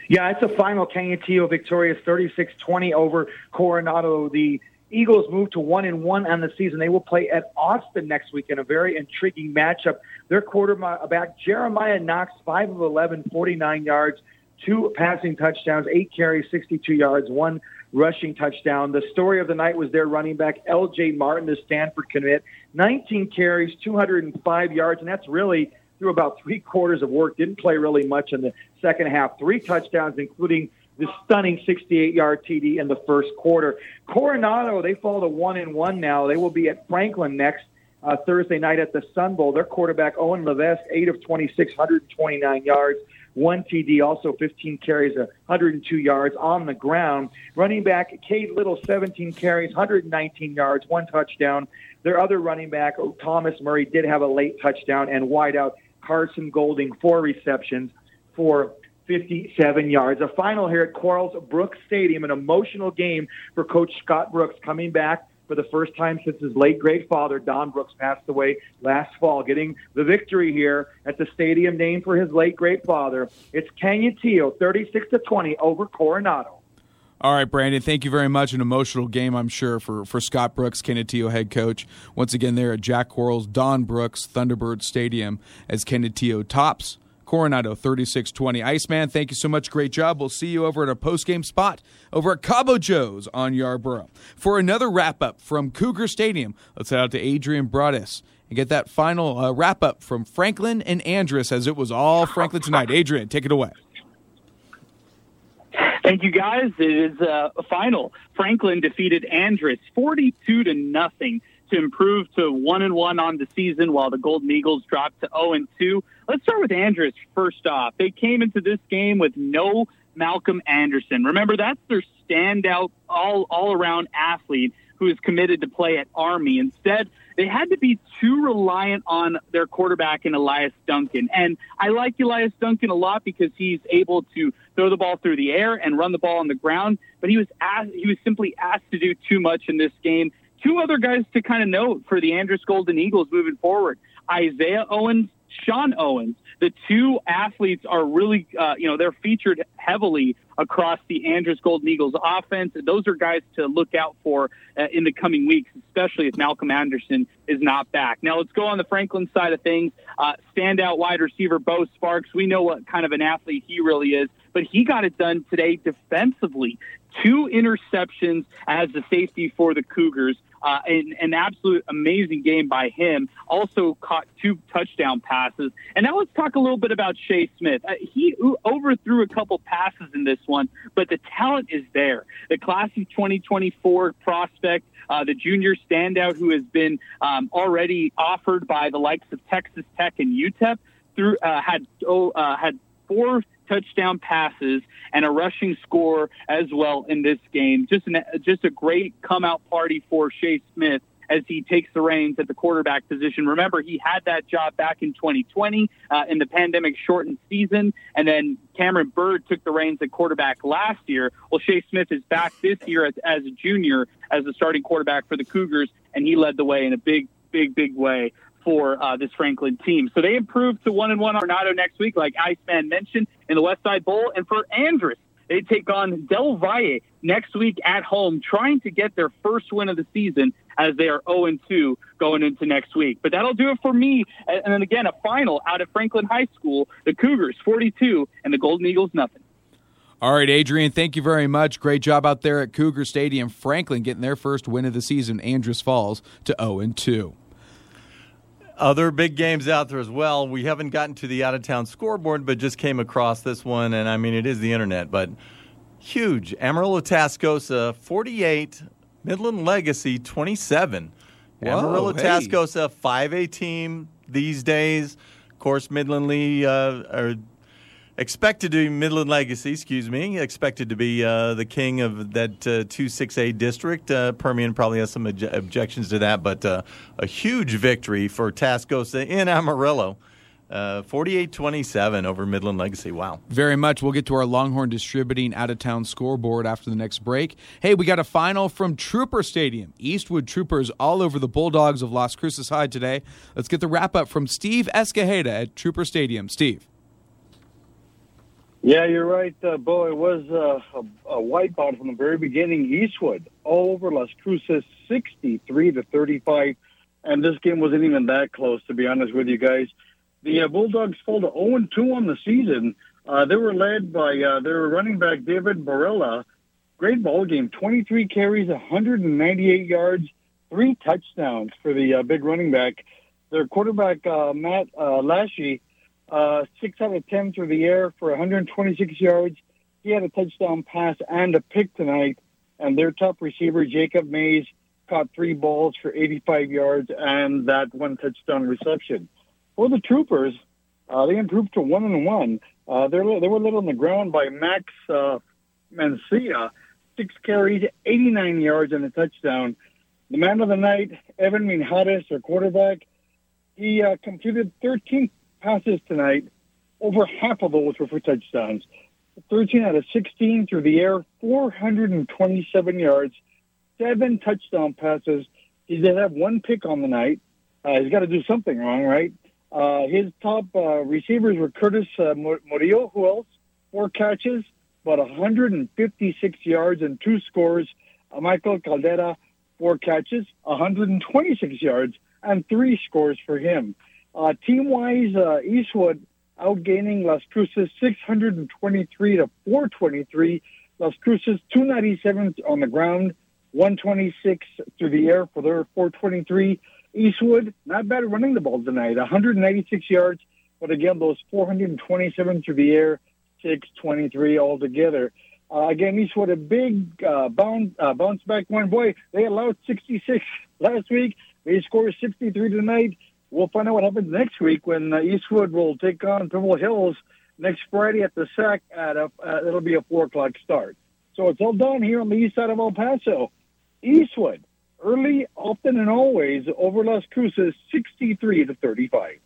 Yeah, it's a final. Canutillo victorious 36-20 over Coronado. The Eagles move to one and one on the season. They will play at Austin next week in a very intriguing matchup. Their quarterback Jeremiah Knox, five of 11, 49 yards, two passing touchdowns, eight carries, 62 yards, one rushing touchdown. The story of the night was their running back L.J. Martin, the Stanford commit, 19 carries, 205 yards, and that's really through about three quarters of work. Didn't play really much in the second half. Three touchdowns, including the stunning 68-yard TD in the first quarter. Coronado, they fall to one and one now. They will be at Franklin next uh, Thursday night at the Sun Bowl. Their quarterback Owen Levesque, eight of 26, 129 yards, one TD, also 15 carries, 102 yards on the ground. Running back Cade Little, 17 carries, 119 yards, one touchdown. Their other running back Thomas Murray did have a late touchdown, and wideout Carson Golding, four receptions for 57 yards. A final here at Quarles Brooks Stadium, an emotional game for Coach Scott Brooks coming back for the first time since his late great father, Don Brooks, passed away last fall, getting the victory here at the stadium named for his late great father. It's Canutillo, 36 to 20 over Coronado. All right, Brandon, thank you very much. An emotional game, I'm sure, for, for Scott Brooks, Canutillo head coach. Once again, there at Jack Quarles, Don Brooks, Thunderbird Stadium, as Canutillo tops Coronado 36-20. Iceman, thank you so much. Great job. We'll see you over at a post-game spot over at Cabo Joe's on Yarbrough. For another wrap-up from Cougar Stadium, let's head out to Adrian Broadus and get that final uh, wrap-up from Franklin and Andress as it was all Franklin tonight. Adrian, take it away. Thank you, guys. It is uh, a final. Franklin defeated Andress 42 to nothing to improve to one and one on the season, while the Golden Eagles dropped to 0 and 2. Let's start with Andress first off. They came into this game with no Malcolm Anderson. Remember, that's their standout all all around athlete who is committed to play at Army. Instead, they had to be too reliant on their quarterback in Elias Duncan. And I like Elias Duncan a lot because he's able to throw the ball through the air and run the ball on the ground. But he was asked, he was simply asked to do too much in this game. Two other guys to kind of note for the Andress Golden Eagles moving forward: Isaiah Owens, Sean Owens. The two athletes are really, uh, you know, they're featured heavily across the Andress Golden Eagles offense. Those are guys to look out for uh, in the coming weeks, especially if Malcolm Anderson is not back. Now let's go on the Franklin side of things. Uh, standout wide receiver Bo Sparks. We know what kind of an athlete he really is, but he got it done today defensively. Two interceptions as the safety for the Cougars. Uh, an, an absolute amazing game by him. Also caught two touchdown passes. And now let's talk a little bit about Shea Smith. Uh, he overthrew a couple passes in this one, but the talent is there. The class of 2024 prospect, uh, the junior standout who has been um, already offered by the likes of Texas Tech and UTEP, through uh, had oh, uh, had four touchdown passes and a rushing score as well in this game. Just an, just a great come out party for Shea Smith as he takes the reins at the quarterback position. Remember, he had that job back in 2020 uh, in the pandemic shortened season, and then Cameron Bird took the reins at quarterback last year. Well, Shea Smith is back this year as, as a junior as the starting quarterback for the Cougars, and he led the way in a big, big, big way for uh, this Franklin team. So they improved to one and one Coronado next week, like Iceman mentioned, in the West Side Bowl. And for Andress, they take on Del Valle next week at home, trying to get their first win of the season as they are 0 2 going into next week. But that'll do it for me. And then again, a final out of Franklin High School, the Cougars 42 and the Golden Eagles nothing. All right, Adrian, thank you very much. Great job out there at Cougar Stadium. Franklin getting their first win of the season. Andress falls to 0 2. Other big games out there as well. We haven't gotten to the out of town scoreboard, but just came across this one, and I mean, it is the internet, but huge. Amarillo Tascosa 48, Midland Legacy 27. Whoa, Amarillo hey. Tascosa 5A team these days. Of course, Midland Lee uh, are expected to be Midland Legacy, excuse me, expected to be uh, the king of that uh, 2-6A district. Uh, Permian probably has some obje- objections to that, but uh, a huge victory for Tascosa in Amarillo. Uh, 48-27 over Midland Legacy. Wow. Very much. We'll get to our Longhorn Distributing out of town scoreboard after the next break. Hey, we got a final from Trooper Stadium. Eastwood Troopers all over the Bulldogs of Las Cruces High today. Let's get the wrap up from Steve Escajeda at Trooper Stadium. Steve. Yeah, you're right, uh, Bo. It was uh, a, a wipeout from the very beginning. Eastwood all over Las Cruces, 63 to 35, and this game wasn't even that close, to be honest with you guys. The uh, Bulldogs fall to 0 2 on the season. Uh, they were led by uh, their running back David Barella. Great ball game, 23 carries, 198 yards, three touchdowns for the uh, big running back. Their quarterback uh, Matt uh, Lashy uh, six out of ten through the air for 126 yards. He had a touchdown pass and a pick tonight. And their top receiver, Jacob Mays, caught three balls for 85 yards and that one touchdown reception. For the Troopers, uh, they improved to one and one. Uh, they were led on the ground by Max uh, Mencia, six carries, 89 yards, and a touchdown. The man of the night, Evan Minjares, their quarterback, he uh, completed 13 passes tonight. Over half of those were for touchdowns. 13 out of 16 through the air, 427 yards, seven touchdown passes. He did have one pick on the night. Uh, he's got to do something wrong, right? Uh, his top uh, receivers were Curtis uh, Murillo, who else? Four catches, about 156 yards and two scores. Uh, Michael Caldera, four catches, 126 yards and three scores for him. Uh, team-wise, uh, Eastwood outgaining Las Cruces 623 to 423. Las Cruces 297 on the ground, 126 through the air for their 423. Eastwood, not bad running the ball tonight, 196 yards, but again, those 427 through the air, 623 altogether. Uh, again, Eastwood, a big uh, bounce, uh, bounce back one. Boy, they allowed 66 <laughs> last week. They scored 63 tonight. We'll find out what happens next week when uh, Eastwood will take on Pebble Hills next Friday at the SAC. At a, uh, it'll be a four o'clock start. So it's all done here on the east side of El Paso. Eastwood, early, often, and always over Las Cruces, 63 to 35.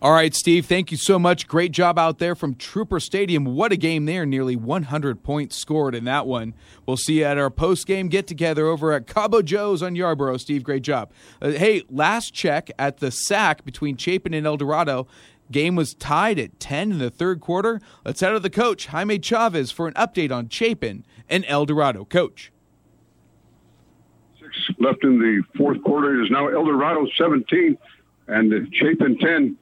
All right, Steve, thank you so much. Great job out there from Trooper Stadium. What a game there. Nearly 100 points scored in that one. We'll see you at our post game get together over at Cabo Joe's on Yarbrough. Steve, great job. Uh, hey, last check at the SAC between Chapin and El Dorado. Game was tied at 10 in the third quarter. Let's head to the coach, Jaime Chavez, for an update on Chapin and El Dorado. Coach. Six left in the fourth quarter. It is now El Dorado 17 and Chapin 10.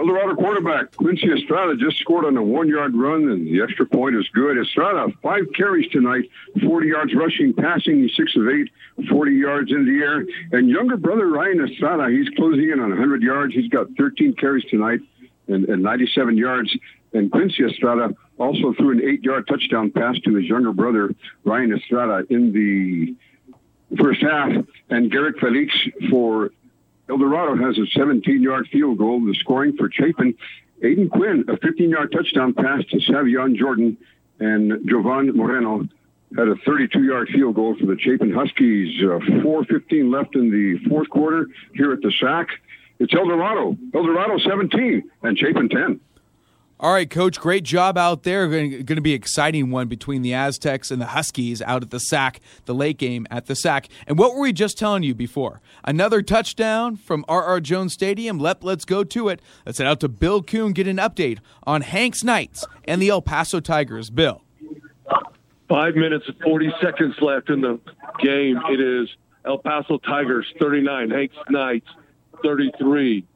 El Dorado quarterback Quincy Estrada just scored on a one-yard run, and the extra point is good. Estrada five carries tonight, 40 yards rushing, passing. Six of eight, 40 yards in the air. And younger brother Ryan Estrada, he's closing in on 100 yards. He's got 13 carries tonight and, and 97 yards. And Quincy Estrada also threw an eight-yard touchdown pass to his younger brother Ryan Estrada in the first half. And Garrett Felix for El Dorado has a 17-yard field goal. The scoring for Chapin, Aiden Quinn, a 15-yard touchdown pass to Savion Jordan, and Jovan Moreno had a 32-yard field goal for the Chapin Huskies. Uh, 4:15 left in the fourth quarter here at the SAC. It's El Dorado, El Dorado 17, and Chapin 10. All right, Coach, great job out there. Going to be an exciting one between the Aztecs and the Huskies out at the SAC, the late game at the SAC. And what were we just telling you before? Another touchdown from R.R. Jones Stadium. Let, let's go to it. Let's head out to Bill Coon, get an update on Hanks Knights and the El Paso Tigers. Bill. Five minutes and 40 seconds left in the game. It is El Paso Tigers 39, Hanks Knights 33.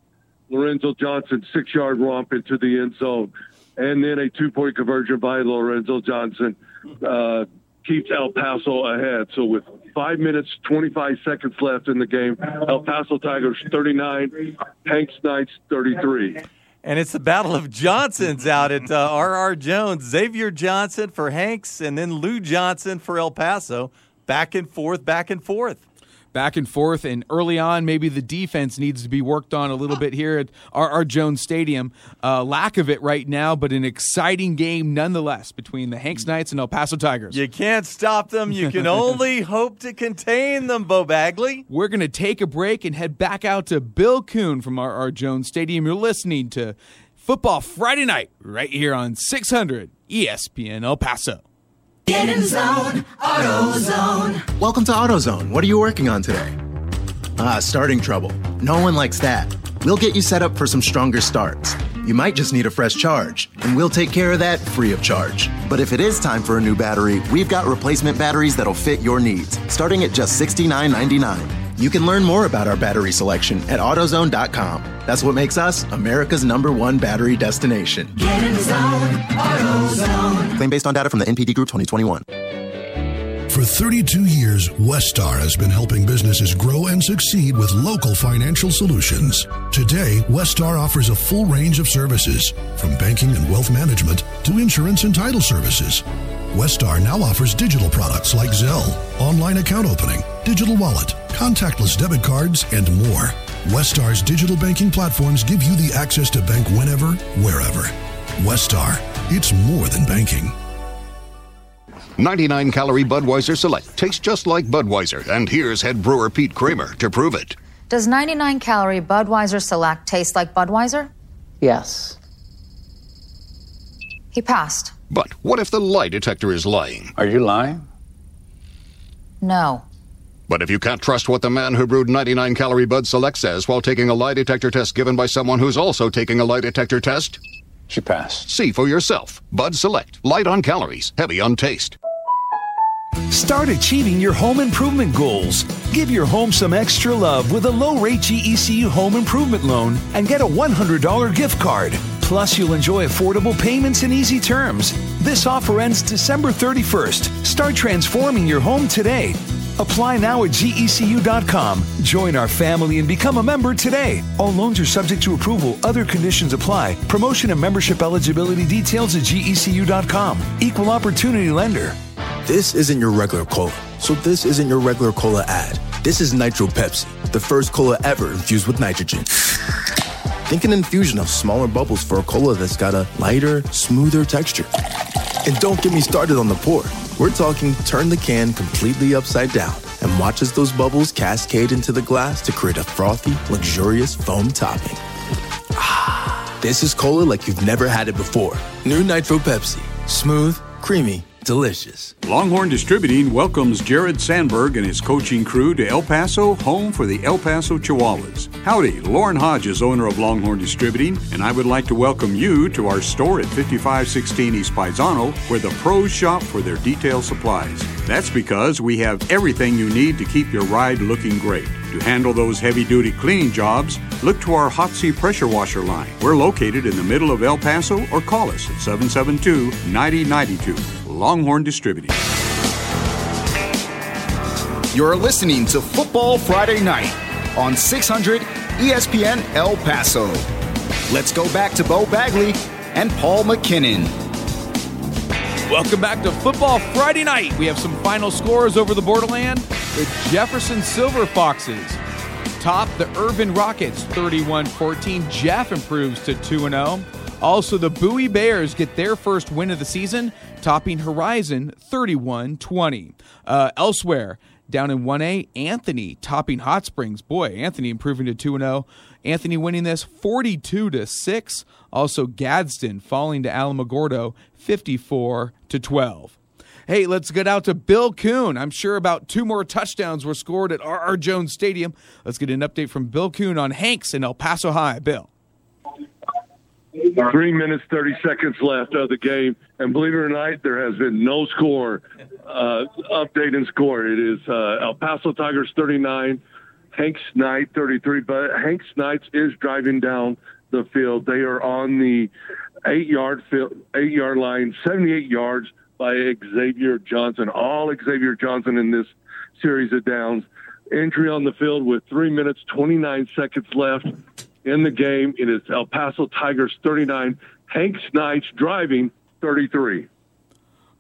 Lorenzo Johnson, six yard romp into the end zone. And then a two point conversion by Lorenzo Johnson. Uh, keeps El Paso ahead. So with five minutes, 25 seconds left in the game, El Paso Tigers 39, Hanks Knights 33. And it's the Battle of Johnsons out at uh, R.R. Jones. Xavier Johnson for Hanks, and then Lou Johnson for El Paso. Back and forth, back and forth back and forth. And early on, maybe the defense needs to be worked on a little bit here at our, Jones Stadium. Uh, lack of it right now, but an exciting game nonetheless between the Hanks Knights and El Paso Tigers. You can't stop them. You can <laughs> only hope to contain them, Bo Bagley. We're going to take a break and head back out to Bill Coon from our Jones Stadium. You're listening to Football Friday Night right here on 600 ESPN El Paso. Get in zone, AutoZone. Welcome to AutoZone. What are you working on today? Ah, starting trouble. No one likes that. We'll get you set up for some stronger starts. You might just need a fresh charge, and we'll take care of that free of charge. But if it is time for a new battery, we've got replacement batteries that'll fit your needs, starting at just $69.99. You can learn more about our battery selection at AutoZone.com. That's what makes us America's number one battery destination. Get in the zone, AutoZone. Claim based on data from the NPD Group 2021. For 32 years, Westar has been helping businesses grow and succeed with local financial solutions. Today, Westar offers a full range of services, from banking and wealth management to insurance and title services. Westar now offers digital products like Zelle, online account opening, digital wallet, contactless debit cards, and more. Westar's digital banking platforms give you the access to bank whenever, wherever. Westar, it's more than banking. 99 calorie Budweiser Select tastes just like Budweiser, and here's head brewer Pete Kramer to prove it. Does 99 calorie Budweiser Select taste like Budweiser? Yes. He passed. But what if the lie detector is lying? Are you lying? No. But if you can't trust what the man who brewed 99 calorie Bud Select says while taking a lie detector test given by someone who's also taking a lie detector test, she passed. See for yourself. Bud Select, light on calories, heavy on taste. Start achieving your home improvement goals. Give your home some extra love with a low rate GECU home improvement loan and get a $100 gift card. Plus, you'll enjoy affordable payments and easy terms. This offer ends December 31st. Start transforming your home today. Apply now at gecu.com. Join our family and become a member today. All loans are subject to approval. Other conditions apply. Promotion and membership eligibility details at gecu.com. Equal opportunity lender. This isn't your regular cola. So this isn't your regular cola ad. This is Nitro Pepsi, the first cola ever infused with nitrogen. Think an infusion of smaller bubbles for a cola that's got a lighter, smoother texture. And don't get me started on the pour. We're talking turn the can completely upside down and watch as those bubbles cascade into the glass to create a frothy, luxurious foam topping. Ah, this is cola like you've never had it before. New Nitro Pepsi. Smooth, creamy, delicious. Longhorn Distributing welcomes Jared Sandberg and his coaching crew to El Paso, home for the El Paso Chihuahuas. Howdy, Lauren Hodges, owner of Longhorn Distributing, and I would like to welcome you to our store at 5516 East Paisano, where the pros shop for their detail supplies. That's because we have everything you need to keep your ride looking great. To handle those heavy duty cleaning jobs, look to our Hotsy pressure washer line. We're located in the middle of El Paso or call us at 772 9092. Longhorn Distributing. You're listening to Football Friday Night on 600 ESPN El Paso. Let's go back to Bo Bagley and Paul McKinnon. Welcome back to Football Friday Night. We have some final scores over the borderland. The Jefferson Silver Foxes top the Irvin Rockets 31 14. Jeff improves to 2 0. Also, the Bowie Bears get their first win of the season, topping Horizon 31 20. Uh, elsewhere, down in 1A, Anthony topping Hot Springs. Boy, Anthony improving to 2 0. Anthony winning this 42 to 6. Also, Gadsden falling to Alamogordo 54 to 12. Hey, let's get out to Bill Coon. I'm sure about two more touchdowns were scored at R.R. Jones Stadium. Let's get an update from Bill Coon on Hanks and El Paso High. Bill. Three minutes, 30 seconds left of the game. And believe it or not, there has been no score, uh, update and score. It is uh, El Paso Tigers 39, Hanks Knight 33. But Hanks Knights is driving down the field. They are on the eight yard field, eight yard line, 78 yards by Xavier Johnson. All Xavier Johnson in this series of downs. Entry on the field with three minutes, 29 seconds left in the game. It is El Paso Tigers 39, Hank Knights driving 33.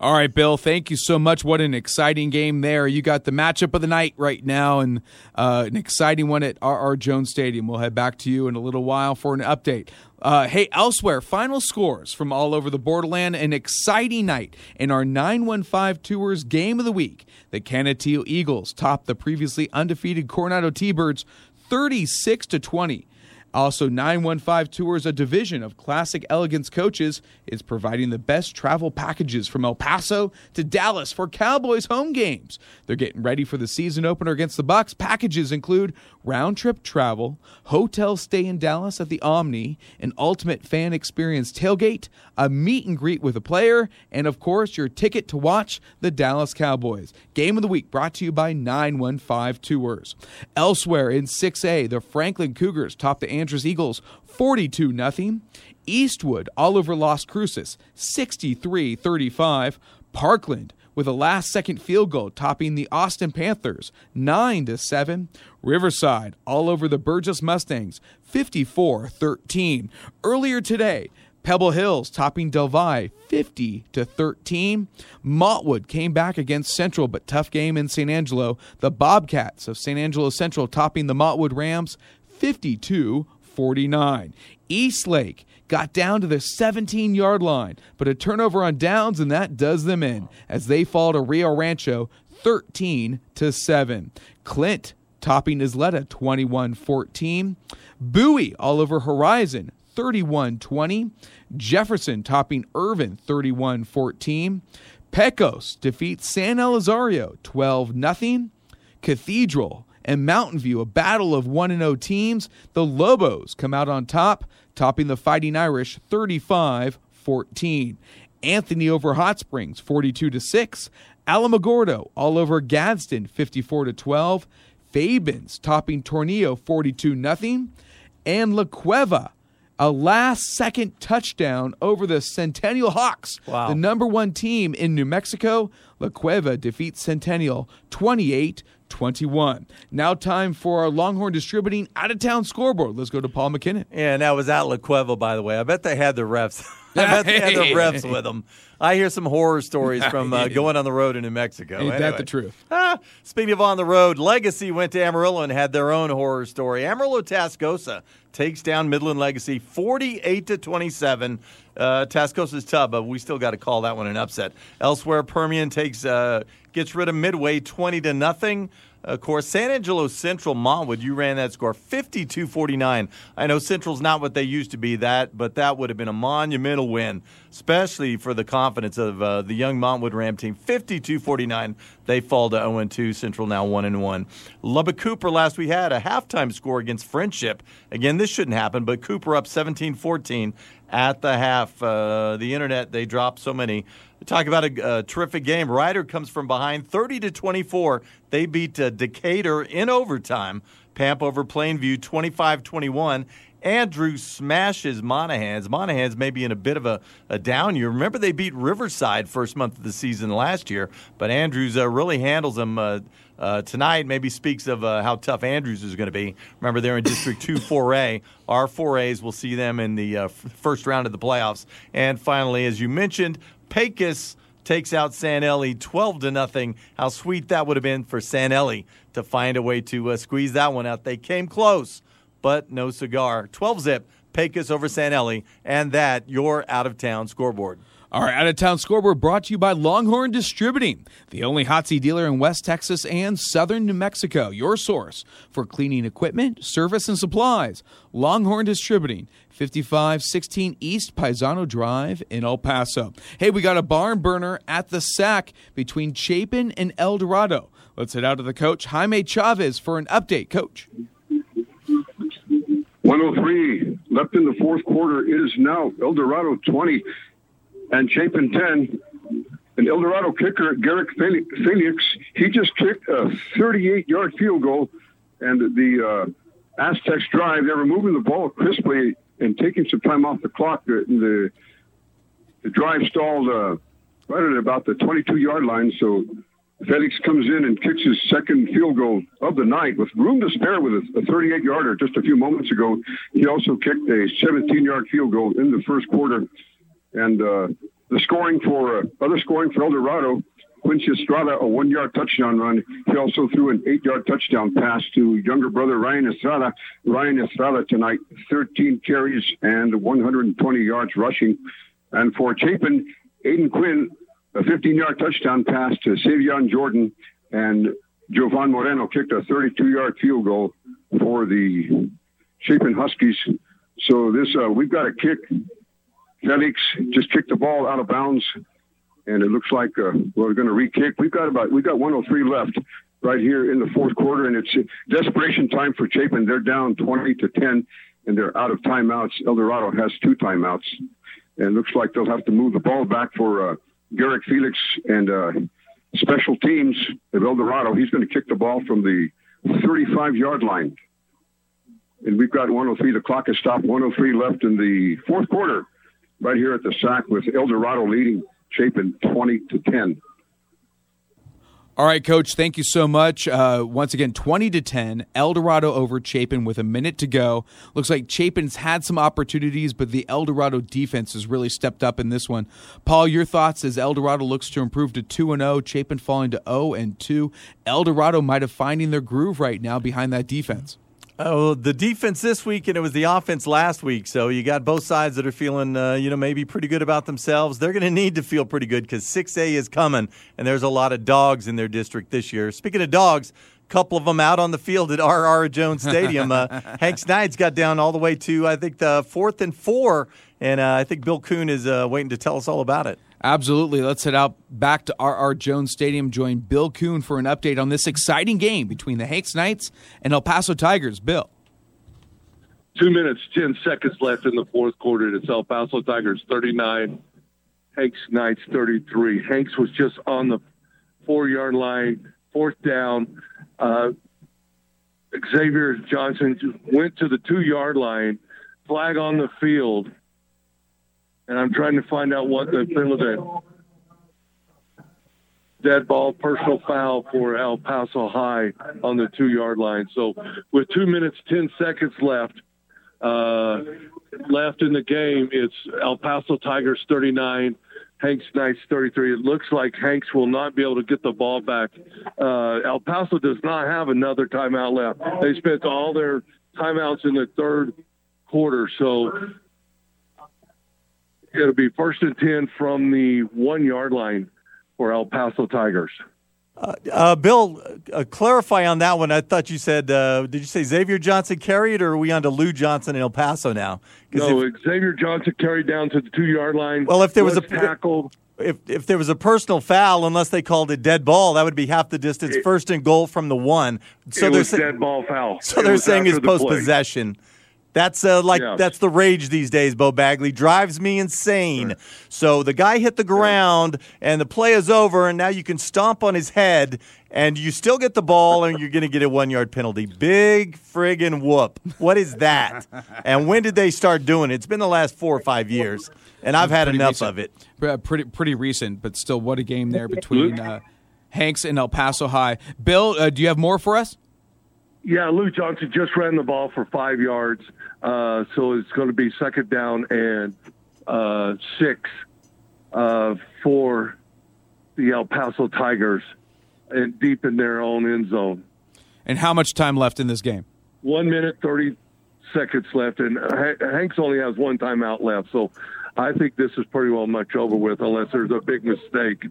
All right, Bill, thank you so much. What an exciting game there. You got the matchup of the night right now and uh, an exciting one at R.R. Jones Stadium. We'll head back to you in a little while for an update. Uh, hey, elsewhere, final scores from all over the borderland. An exciting night in our 915 Tours Game of the Week. The Canutillo Eagles topped the previously undefeated Coronado T-Birds 36 to 20. Also, 915 Tours, a division of Classic Elegance Coaches, is providing the best travel packages from El Paso to Dallas for Cowboys home games. They're getting ready for the season opener against the Bucs. Packages include round trip travel, hotel stay in Dallas at the Omni, an ultimate fan experience tailgate, a meet and greet with a player, and of course, your ticket to watch the Dallas Cowboys. Game of the week brought to you by 915 Tours. Elsewhere in 6A, the Franklin Cougars topped the Andress Eagles 42 0. Eastwood all over Las Cruces 63 35. Parkland with a last second field goal topping the Austin Panthers 9 to 7. Riverside all over the Burgess Mustangs 54 13. Earlier today, Pebble Hills topping Del Valle 50 to 13. Montwood came back against Central, but tough game in San Angelo. The Bobcats of San Angelo Central topping the Montwood Rams 52 49. Eastlake got down to the 17 yard line, but a turnover on downs, and that does them in as they fall to Rio Rancho 13 to 7. Clint topping Ysleta 21 14. Bowie all over Horizon 31 20. Jefferson topping Irvin 31 14. Pecos defeats San Elizario 12 0. Cathedral and Mountain View, a battle of 1 0 teams. The Lobos come out on top, topping the Fighting Irish 35 14. Anthony over Hot Springs 42 6. Alamogordo all over Gadsden 54 12. Fabens topping Tornillo 42 0. And La Cueva a last second touchdown over the Centennial Hawks, Wow. the number one team in New Mexico. La Cueva defeats Centennial 28 21. Now, time for our Longhorn Distributing out of town scoreboard. Let's go to Paul McKinnon. Yeah, and that was at La Cueva, by the way. I bet they had the refs. <laughs> I <laughs> bet they had the refs with them. I hear some horror stories from uh, <laughs> going on the road in New Mexico. Ain't that the truth? <laughs> Ah, speaking of on the road, Legacy went to Amarillo and had their own horror story. Amarillo Tascosa takes down Midland Legacy 48 to 27. Uh, Tascosa's tough, but we still got to call that one an upset. Elsewhere, Permian takes uh, gets rid of Midway 20 to nothing. Of course, San Angelo Central Montwood, you ran that score 52 49. I know Central's not what they used to be, that, but that would have been a monumental win, especially for the confidence of uh, the young Montwood Ram team. 52 49. They fall to 0 2. Central now 1 1. Lubbock Cooper last we had a halftime score against Friendship. Again, this shouldn't happen, but Cooper up 17 14 at the half. Uh, the internet, they dropped so many. Talk about a, a terrific game. Rider comes from behind 30 to 24. They beat uh, Decatur in overtime. Pamp over Plainview 25 21. Andrew smashes Monahans. Monahans may be in a bit of a, a down year. Remember, they beat Riverside first month of the season last year, but Andrews uh, really handles them uh, uh, tonight. Maybe speaks of uh, how tough Andrews is going to be. Remember, they're in District 2 <coughs> 4A. Our 4As will see them in the uh, f- first round of the playoffs. And finally, as you mentioned, Pecos takes out San Eli 12 to nothing. How sweet that would have been for San Eli to find a way to uh, squeeze that one out. They came close, but no cigar. 12 zip, Pecos over San Eli, and that your out of town scoreboard. Our out of town scoreboard brought to you by Longhorn Distributing, the only Hotsy dealer in West Texas and southern New Mexico. Your source for cleaning equipment, service, and supplies. Longhorn Distributing, 5516 East Paisano Drive in El Paso. Hey, we got a barn burner at the SAC between Chapin and El Dorado. Let's head out to the coach, Jaime Chavez, for an update. Coach. 103 left in the fourth quarter. It is now El Dorado 20 and Chapin 10. And El Dorado kicker Garrick Felix, he just kicked a 38 yard field goal. And the uh, Aztecs drive, they were moving the ball crisply and taking some time off the clock. The, the, the drive stalled uh, right at about the 22 yard line. So Felix comes in and kicks his second field goal of the night with room to spare with a 38 yarder just a few moments ago. He also kicked a 17 yard field goal in the first quarter. And uh, the scoring for uh, other scoring for El Dorado, Quincy Estrada, a one yard touchdown run. He also threw an eight yard touchdown pass to younger brother Ryan Estrada. Ryan Estrada tonight, 13 carries and 120 yards rushing. And for Chapin, Aiden Quinn, a 15 yard touchdown pass to Savion Jordan. And Jovan Moreno kicked a 32 yard field goal for the Chapin Huskies. So this, uh, we've got a kick. Felix just kicked the ball out of bounds, and it looks like uh, we're going to re-kick. We've got about we've got 103 left right here in the fourth quarter, and it's desperation time for Chapin. They're down 20 to 10, and they're out of timeouts. El Dorado has two timeouts, and it looks like they'll have to move the ball back for uh, Garrick Felix and uh, special teams of El Dorado. He's going to kick the ball from the 35 yard line. And we've got 103. The clock has stopped. 103 left in the fourth quarter right here at the SAC with El Dorado leading Chapin 20 to 10. All right, Coach. Thank you so much. Uh, once again, twenty to ten. El Dorado over Chapin with a minute to go. Looks like Chapin's had some opportunities, but the El Dorado defense has really stepped up in this one. Paul, your thoughts as El Dorado looks to improve to two and zero. Chapin falling to zero and two. El Dorado might have finding their groove right now behind that defense. Oh, the defense this week, and it was the offense last week. So you got both sides that are feeling, uh, you know, maybe pretty good about themselves. They're going to need to feel pretty good because 6A is coming, and there's a lot of dogs in their district this year. Speaking of dogs, a couple of them out on the field at R.R. Jones Stadium. Uh, <laughs> Hanks Knights got down all the way to, I think, the fourth and four, and uh, I think Bill Kuhn is uh, waiting to tell us all about it. Absolutely. Let's head out back to R.R. Jones Stadium. Join Bill Kuhn for an update on this exciting game between the Hanks Knights and El Paso Tigers. Bill. Two minutes, 10 seconds left in the fourth quarter. It's El Paso Tigers 39, Hanks Knights 33. Hanks was just on the four yard line, fourth down. Uh, Xavier Johnson went to the two yard line, flag on the field. And I'm trying to find out what the penalty dead ball, personal foul for El Paso High on the two yard line. So with two minutes, 10 seconds left, uh, left in the game, it's El Paso Tigers 39, Hanks Knights 33. It looks like Hanks will not be able to get the ball back. Uh, El Paso does not have another timeout left. They spent all their timeouts in the third quarter. So it'll be first and 10 from the one yard line for El Paso Tigers. Uh, uh, Bill, uh, clarify on that one. I thought you said, uh, did you say Xavier Johnson carried, or are we on to Lou Johnson in El Paso now? No, if, Xavier Johnson carried down to the two yard line. Well, if there was, was a tackle, if if there was a personal foul, unless they called it dead ball, that would be half the distance, it, first and goal from the one. So it was sa- dead ball foul. So it they're saying it's post possession. That's uh, like yeah. that's the rage these days. Bo Bagley drives me insane. Sure. So the guy hit the ground, and the play is over, and now you can stomp on his head, and you still get the ball, and you're going to get a one yard penalty. Big friggin' whoop! What is that? and when did they start doing it? It's been the last four or five years, and I've had pretty enough recent. of it. Pretty pretty recent, but still, what a game there between uh, Hanks and El Paso High. Bill, uh, do you have more for us? Yeah, Lou Johnson just ran the ball for five yards, uh, so it's going to be second down and uh, six uh, for the El Paso Tigers, and deep in their own end zone. And how much time left in this game? One minute thirty seconds left, and Hanks only has one timeout left. So I think this is pretty well much over with, unless there's a big mistake.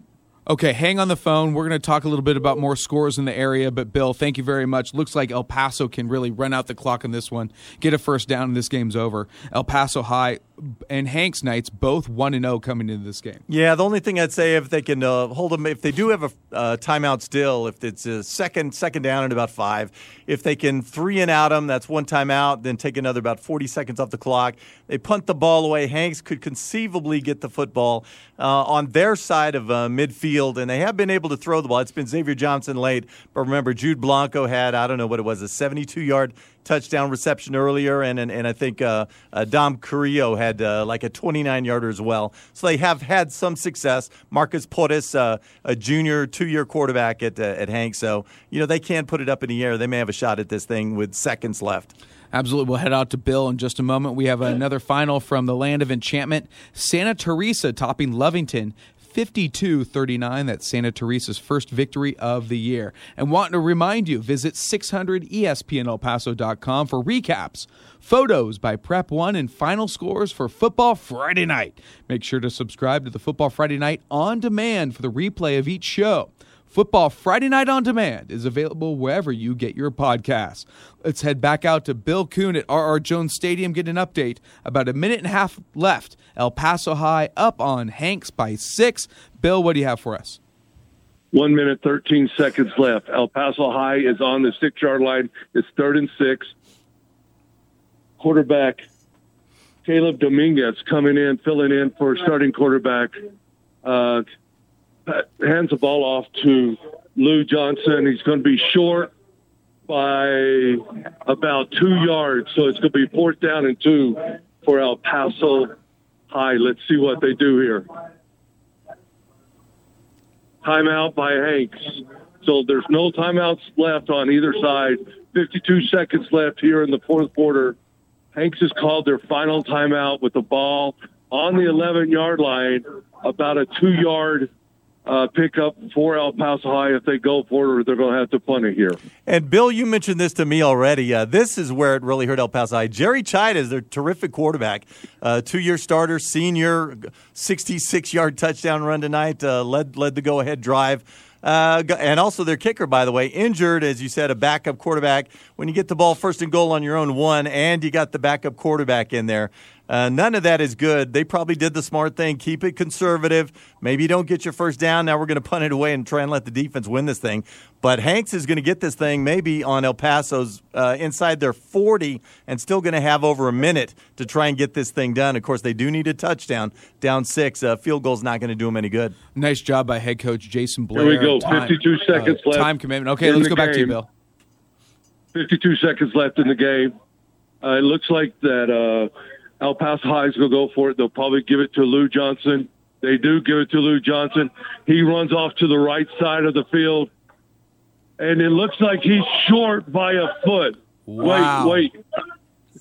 Okay, hang on the phone. We're going to talk a little bit about more scores in the area. But, Bill, thank you very much. Looks like El Paso can really run out the clock on this one, get a first down, and this game's over. El Paso High and Hanks Knights both 1 and 0 coming into this game. Yeah, the only thing I'd say if they can uh, hold them, if they do have a uh, timeout still, if it's a second, second down and about five, if they can three and out them, that's one timeout, then take another about 40 seconds off the clock. They punt the ball away. Hanks could conceivably get the football uh, on their side of midfield and they have been able to throw the ball. It's been Xavier Johnson late, but remember, Jude Blanco had, I don't know what it was, a 72 yard touchdown reception earlier, and and, and I think uh, uh, Dom Carrillo had uh, like a 29 yarder as well. So they have had some success. Marcus Portis, uh, a junior, two year quarterback at uh, at Hank. So you know they can put it up in the air. They may have a shot at this thing with seconds left. Absolutely. We'll head out to Bill in just a moment. We have another final from the land of enchantment. Santa Teresa topping Lovington 52 39. That's Santa Teresa's first victory of the year. And wanting to remind you, visit E 600ESPNElPaso.com for recaps, photos by Prep One, and final scores for Football Friday night. Make sure to subscribe to the Football Friday night on demand for the replay of each show. Football Friday Night on Demand is available wherever you get your podcasts. Let's head back out to Bill Kuhn at R.R. Jones Stadium, get an update. About a minute and a half left. El Paso High up on Hanks by six. Bill, what do you have for us? One minute, 13 seconds left. El Paso High is on the six yard line. It's third and six. Quarterback Caleb Dominguez coming in, filling in for starting quarterback. Uh, hands the ball off to Lou Johnson. He's going to be short by about two yards, so it's going to be fourth down and two for El Paso High. Let's see what they do here. Timeout by Hanks. So there's no timeouts left on either side. 52 seconds left here in the fourth quarter. Hanks has called their final timeout with the ball on the 11 yard line, about a two yard uh, pickup for El Paso High. If they go for it, they're going to have to punt it here. And Bill, you mentioned this to me already. Uh, this is where it really hurt El Paso High. Jerry Chida is their terrific quarterback, uh, two-year starter, senior, 66-yard touchdown run tonight. Uh, led led the go-ahead drive. Uh, and also their kicker, by the way, injured, as you said, a backup quarterback. When you get the ball first and goal on your own one, and you got the backup quarterback in there, uh, none of that is good. They probably did the smart thing. Keep it conservative. Maybe you don't get your first down. Now we're going to punt it away and try and let the defense win this thing. But Hanks is going to get this thing maybe on El Paso's uh, inside their 40 and still going to have over a minute to try and get this thing done. Of course, they do need a touchdown. Down six, uh, field goal's not going to do them any good. Nice job by head coach Jason Blair. Here we go. Time- 52 seconds uh, left. Time commitment. Okay, in let's the go back to you, game. Bill. 52 seconds left in the game. Uh, it looks like that uh, El Paso High is going to go for it. They'll probably give it to Lou Johnson. They do give it to Lou Johnson. He runs off to the right side of the field, and it looks like he's short by a foot. Wow. Wait, wait.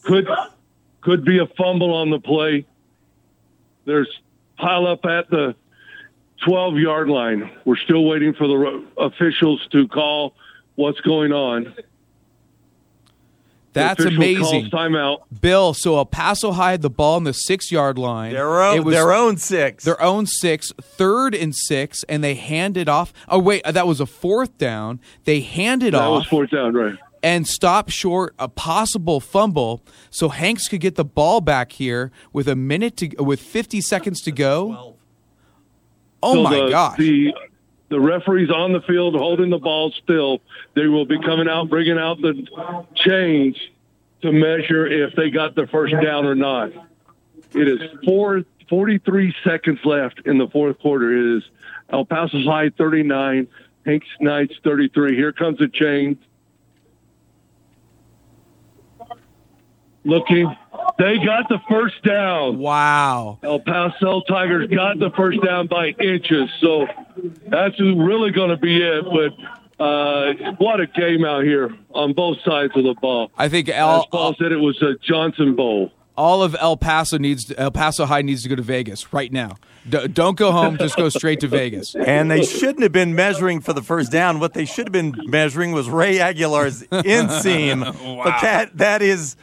Could could be a fumble on the play. There's pile up at the 12 yard line. We're still waiting for the officials to call what's going on. That's amazing. calls timeout. Bill, so El Paso High had the ball on the six yard line. Their own- their own six. Their own six, third and six, and they handed off. Oh, wait, uh, that was a fourth down. They handed That off. That was fourth down, right? and stop short a possible fumble so Hanks could get the ball back here with a minute to with 50 seconds to go. Oh So my the, gosh. The the referees on the field holding the ball still. They will be coming out, bringing out the chains to measure if they got the first down or not. It is four, 43 seconds left in the fourth quarter. It is El Paso High 39, Hanks Knights 33. Here comes the change. Looking, they got the first down. Wow. El Paso Tigers got the first down by inches. So that's really going to be it. But uh, what a game out here on both sides of the ball. I think As El, Paul said, it was a Johnson Bowl. all of El Paso needs to, El Paso High needs to go to Vegas right now. D- don't go home, just go straight to Vegas. <laughs> And they shouldn't have been measuring for the first down. What they should have been measuring was Ray Aguilar's inseam. <laughs> But that that is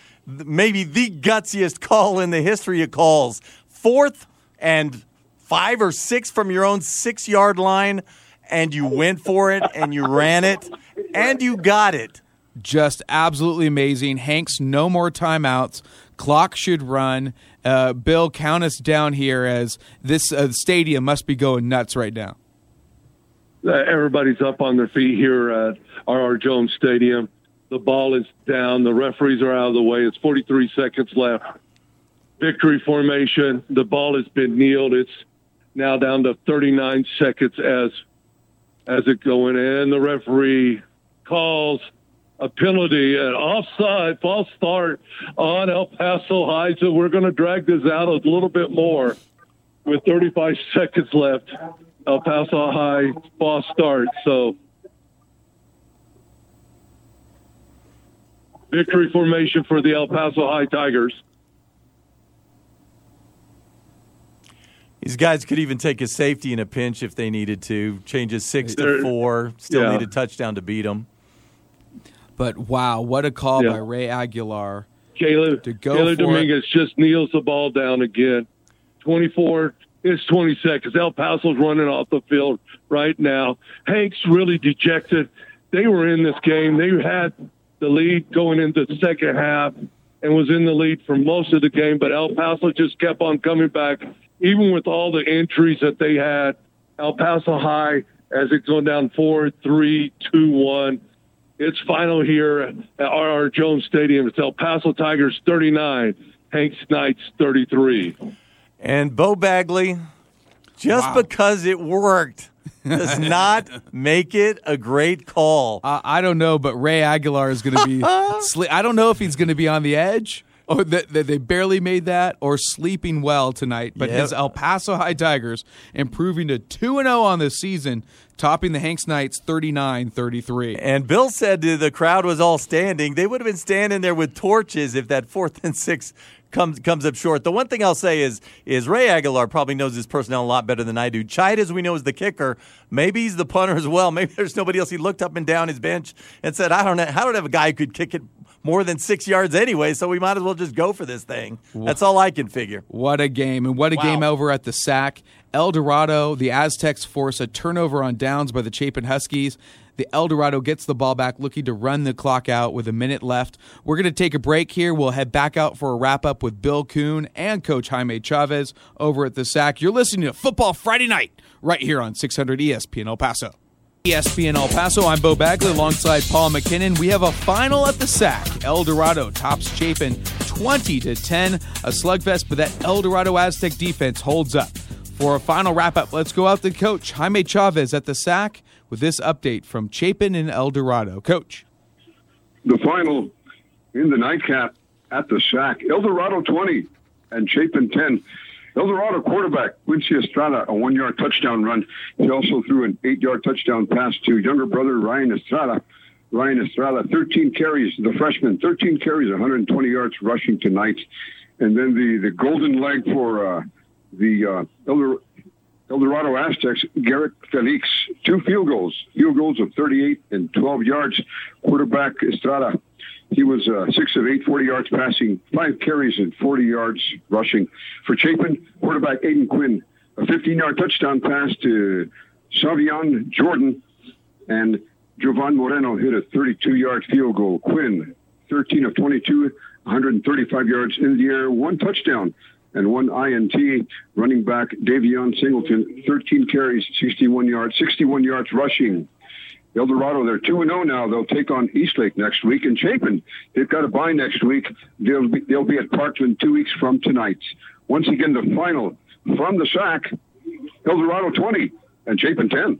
maybe the gutsiest call in the history of calls. Fourth and five or six from your own six yard line, and you went for it and you ran it and you got it. Just absolutely amazing. Hanks, no more timeouts. Clock should run. Uh, Bill, count us down here as this uh, stadium must be going nuts right now. Uh, everybody's up on their feet here at R.R. Jones Stadium. The ball is down. The referees are out of the way. It's 43 seconds left. Victory formation. The ball has been kneeled. It's now down to 39 seconds as as it going in. The referee calls a penalty, an offside, false start on El Paso High. So we're going to drag this out a little bit more with 35 seconds left. El Paso High false start. So victory formation for the El Paso High Tigers. These guys could even take a safety in a pinch if they needed to. Changes six to They're- four. Still yeah. need a touchdown to beat them. But wow, what a call Yeah. by Ray Aguilar. Caleb, To go Caleb for it. Dominguez just kneels the ball down again. 24, it's 20 seconds. El Paso's running off the field right now. Hank's really dejected. They were in this game. They had the lead going into the second half and was in the lead for most of the game, but El Paso just kept on coming back, even with all the injuries that they had. El Paso High, as it's going down four, three, two, one. It's final here at R.R. Jones Stadium. It's El Paso Tigers 39, Hanks Knights 33. And Bo Bagley, just because it worked, does not make it a great call. I, I don't know, but Ray Aguilar is going to be. <laughs> sle- I don't know if he's going to be on the edge or that, that they barely made that or sleeping well tonight. But Yep. his El Paso High Tigers improving to 2 0 on the season, topping the Hanks Knights 39 33. And Bill said the crowd was all standing. They would have been standing there with torches if that fourth and six comes comes up short. The one thing I'll say is is Ray Aguilar probably knows his personnel a lot better than I do. Chide, as we know, is the kicker. Maybe he's the punter as well. <laughs> Maybe there's nobody else. He looked up and down his bench and said, "I don't know. I don't have a guy who could kick it more than six yards anyway? So we might as well just go for this thing." That's all I can figure. What a game. And what a Wow. game over at the SAC. El Dorado, the Aztecs force a turnover on downs by the Chapin Huskies. The El Dorado gets the ball back, looking to run the clock out with a minute left. We're going to take a break here. We'll head back out for a wrap up with Bill Kuhn and Coach Jaime Chavez over at the SAC. You're listening to Football Friday Night right here on 600 ESPN El Paso. ESPN El Paso. I'm Bo Bagley alongside Paul McKinnon. We have a final at the SAC. El Dorado tops Chapin 20 to 10. A slugfest, but that El Dorado Aztec defense holds up. For a final wrap up, let's go out to Coach Jaime Chavez at the SAC with this update from Chapin and El Dorado. Coach. the final in the nightcap at the SAC. El Dorado 20 and Chapin 10. El Dorado quarterback Quincy Estrada, a one yard touchdown run. He also threw an eight yard touchdown pass to younger brother Ryan Estrada. Ryan Estrada, 13 carries, the freshman, 13 carries, 120 yards rushing tonight. And then the, the golden leg for uh, the uh, El, Dor- El Dorado Aztecs, Garrett Felix, two field goals, field goals of 38 and 12 yards. Quarterback Estrada, he was uh, six of eight, 40 yards passing, five carries and 40 yards rushing. For Chapin, quarterback Aiden Quinn, a 15 yard touchdown pass to Savion Jordan, and Jovan Moreno hit a 32 yard field goal. Quinn, 13 of 22, 135 yards in the air, one touchdown and one INT. Running back Davion Singleton, 13 carries, 61 yards, 61 yards rushing. El Dorado, they're 2 0 now. They'll take on Eastlake next week. And Chapin, they've got a bye next week. They'll be, they'll be at Parkland two weeks from tonight. Once again, the final from the SAC El Dorado 20 and Chapin 10.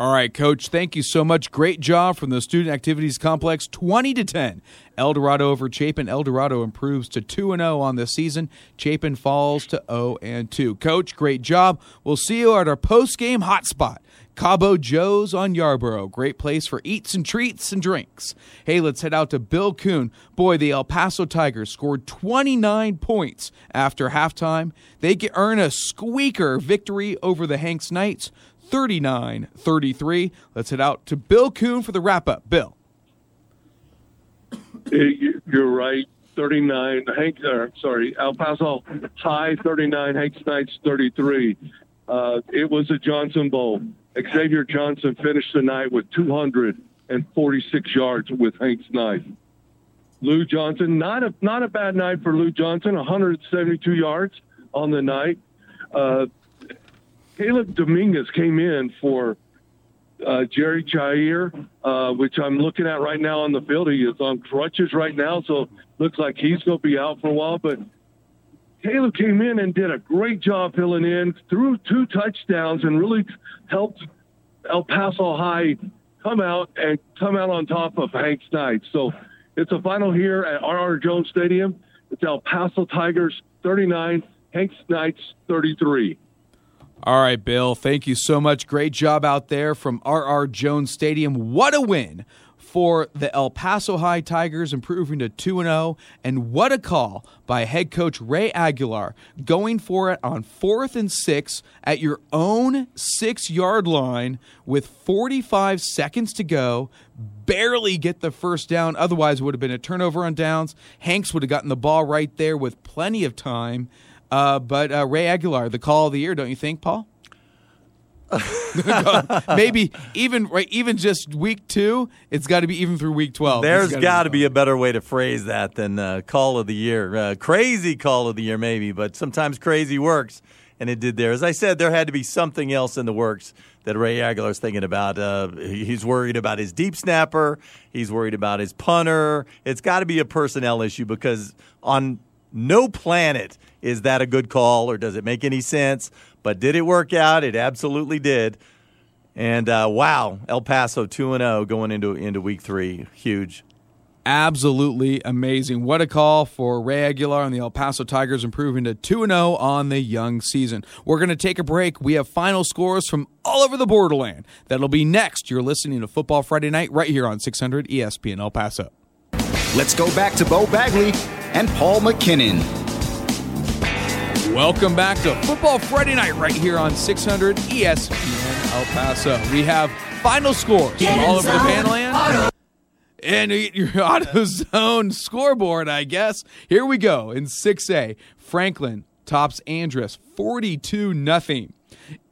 All right, coach, thank you so much. Great job from the Student Activities Complex, 20 to 10. El Dorado over Chapin. El Dorado improves to 2 and 0 on the season. Chapin falls to 0 and 2. Coach, great job. We'll see you at our post-game hotspot. Cabo Joe's on Yarbrough. Great place for eats and treats and drinks. Hey, let's head out to Bill Kuhn. Boy, the El Paso Tigers scored 29 points after halftime. They earn a squeaker victory over the Hanks Knights. 39 33. Let's head out to Bill Kuhn for the wrap up. Bill. You- You're right. 39. Hank, or, sorry, El Paso High 39, Hanks Knights 33. Uh, it was a Johnson Bowl. Xavier Johnson finished the night with 246 yards with Hanks Knights. Lou Johnson, not a not a bad night for Lou Johnson, 172 yards on the night. Uh, Caleb Dominguez came in for uh, Jerry Jair, uh, which I'm looking at right now on the field. He is on crutches right now, so looks like he's going to be out for a while. But Caleb came in and did a great job filling in, threw two touchdowns, and really helped El Paso High come out and come out on top of Hanks Knights. So it's a final here at R.R. Jones Stadium. It's El Paso Tigers 39, Hanks Knights 33. All right, Bill. Thank you so much. Great job out there from R.R. Jones Stadium. What a win for the El Paso High Tigers, improving to 2 0. And what a call by head coach Ray Aguilar, going for it on fourth and six at your own six yard line with 45 seconds to go. Barely get the first down. Otherwise, it would have been a turnover on downs. Hanks would have gotten the ball right there with plenty of time. Uh, but uh, Ray Aguilar, the call of the year, don't you think, Paul? <laughs> Maybe even right, even just week two. It's got to be even through week twelve. There's got to be a better way to phrase that than uh, call of the year. Uh, crazy call of the year, maybe, but sometimes crazy works, and it did there. As I said, there had to be something else in the works that Ray Aguilar Aguilar's thinking about. Uh, he's worried about his deep snapper. He's worried about his punter. It's got to be a personnel issue because on no planet is that a good call or does it make any sense. But did it work out? It absolutely did. And uh, wow, El Paso two and zero going into into week three, huge. Absolutely amazing. What a call for Ray Aguilar and the El Paso Tigers improving to 2 0 on the young season. We're going to take a break. We have final scores from all over the borderland. That'll be next. You're listening to Football Friday Night right here on 600 ESPN El Paso. Let's go back to Bo Bagley and Paul McKinnon. Welcome back to Football Friday Night right here on 600 ESPN El Paso. We have final scores from all over the Panland. And your <laughs> AutoZone scoreboard, I guess. Here we go in 6A. Franklin tops Andress 42 nothing.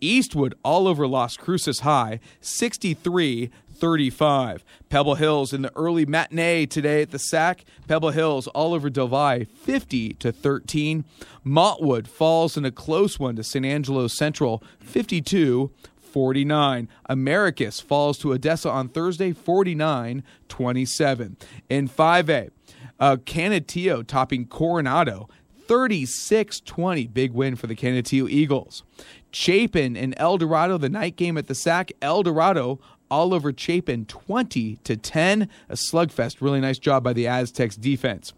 Eastwood all over Las Cruces High 63 35. Pebble Hills in the early matinee today at the SAC. Pebble Hills all over Del Valle 50 to 13. Montwood falls in a close one to San Angelo Central 52 49. Americas falls to Odessa on Thursday 49 27. In 5A, uh, Canutillo topping Coronado 36 20. Big win for the Canutillo Eagles. Chapin and El Dorado, the night game at the SAC. El Dorado all over Chapin 20 to 10. A slugfest. Really nice job by the Aztecs defense.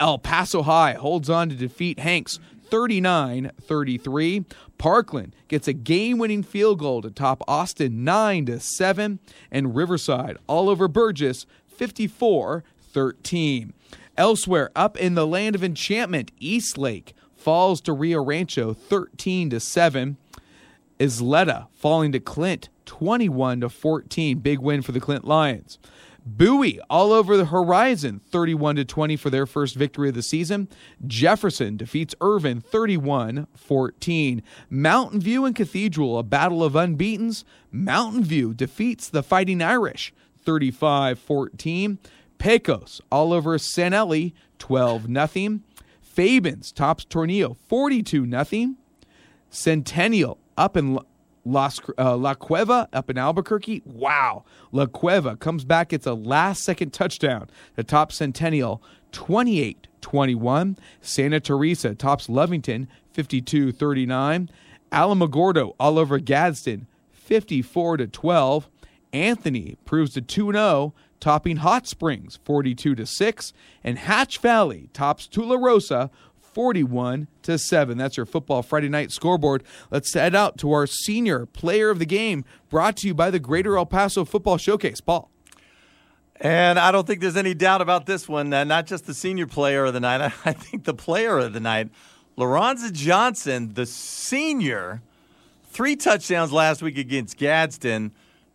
El Paso High holds on to defeat Hanks 39 33. Parkland gets a game winning field goal to top Austin 9 to 7. And Riverside all over Burgess 54 13. Elsewhere, up in the land of enchantment, Eastlake falls to Rio Rancho 13 to 7. Ysleta falling to Clint 21 to 14. Big win for the Clint Lions. Bowie all over the horizon 31 to 20 for their first victory of the season. Jefferson defeats Irvin 31 14. Mountain View and Cathedral, a battle of unbeatens. Mountain View defeats the Fighting Irish 35 14. Pecos all over San Eli 12 0. Fabens tops Tornillo 42 0. Centennial up in Las, uh, La Cueva up in Albuquerque. Wow. La Cueva comes back. It's a last second touchdown The top Centennial 28 21. Santa Teresa tops Lovington 52 39. Alamogordo all over Gadsden 54 to 12. Anthony proves to 2 0, topping Hot Springs 42 to 6. And Hatch Valley tops Tularosa 41 to 7. That's your football Friday night scoreboard. Let's head out to our senior player of the game, brought to you by the Greater El Paso Football Showcase. Paul. And I don't think there's any doubt about this one. Uh, not just the senior player of the night. I, <laughs> I think the player of the night, Lorenzo Johnson, the senior, three touchdowns last week against Gadsden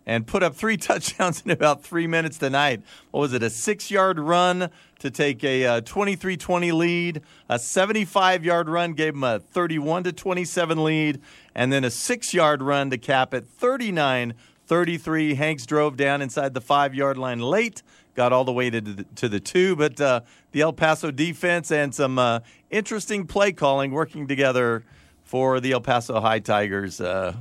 and put up three <laughs> touchdowns in about three minutes tonight. What was it? A six yard run to take a 23 uh, 20 lead, a 75 yard run gave them a 31 to 27 lead, and then a six yard run to cap it 39 33. Hanks drove down inside the five yard line late, got all the way to the, to the two, but uh, the El Paso defense and some uh, interesting play calling working together for the El Paso High Tigers. Uh,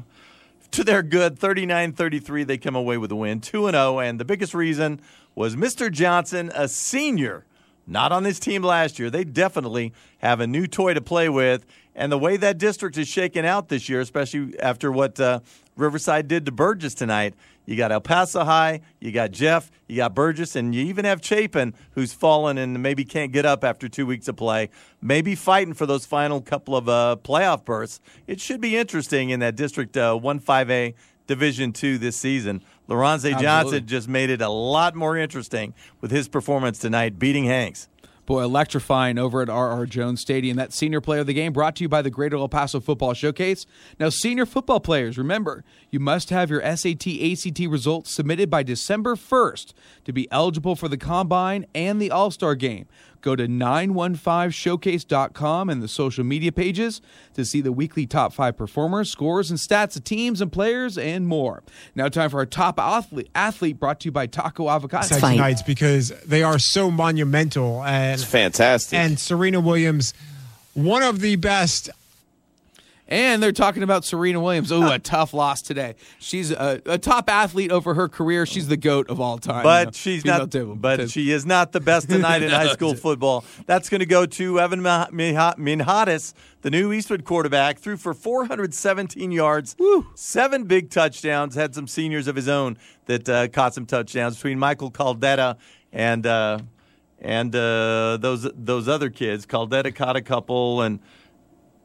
to their good 39-33 they come away with a win 2 and 0 and the biggest reason was Mr. Johnson a senior not on this team last year. They definitely have a new toy to play with. And the way that district is shaken out this year, especially after what uh, Riverside did to Burgess tonight, you got El Paso High, you got Jeff, you got Burgess, and you even have Chapin, who's fallen and maybe can't get up after two weeks of play, maybe fighting for those final couple of uh, playoff berths. It should be interesting in that District uh, 1 5A Division Two this season. Lorenzo Johnson just made it a lot more interesting with his performance tonight, beating Hanks. Boy, electrifying over at R.R. Jones Stadium. That senior player of the game brought to you by the Greater El Paso Football Showcase. Now, senior football players, remember, you must have your SAT ACT results submitted by December 1st to be eligible for the Combine and the All Star game. Go to 915showcase.com and the social media pages to see the weekly top five performers, scores, and stats of teams and players, and more. Now, time for our top athlete, athlete brought to you by Taco Avocado. exciting nights because they are so monumental and It's fantastic. And Serena Williams, one of the best. And they're talking about Serena Williams. Oh, a <laughs> tough loss today. She's a, a top athlete over her career. She's the goat of all time. But You know, she's not. table- but table. she is not the best <laughs> tonight in No, high school <laughs> football. That's going to go to Evan Minhadis, the new Eastwood quarterback. Threw for 417 yards, seven big touchdowns. Had some seniors of his own that uh, caught some touchdowns between Michael Caldetta and uh, and uh, those those other kids. Caldetta caught a couple and.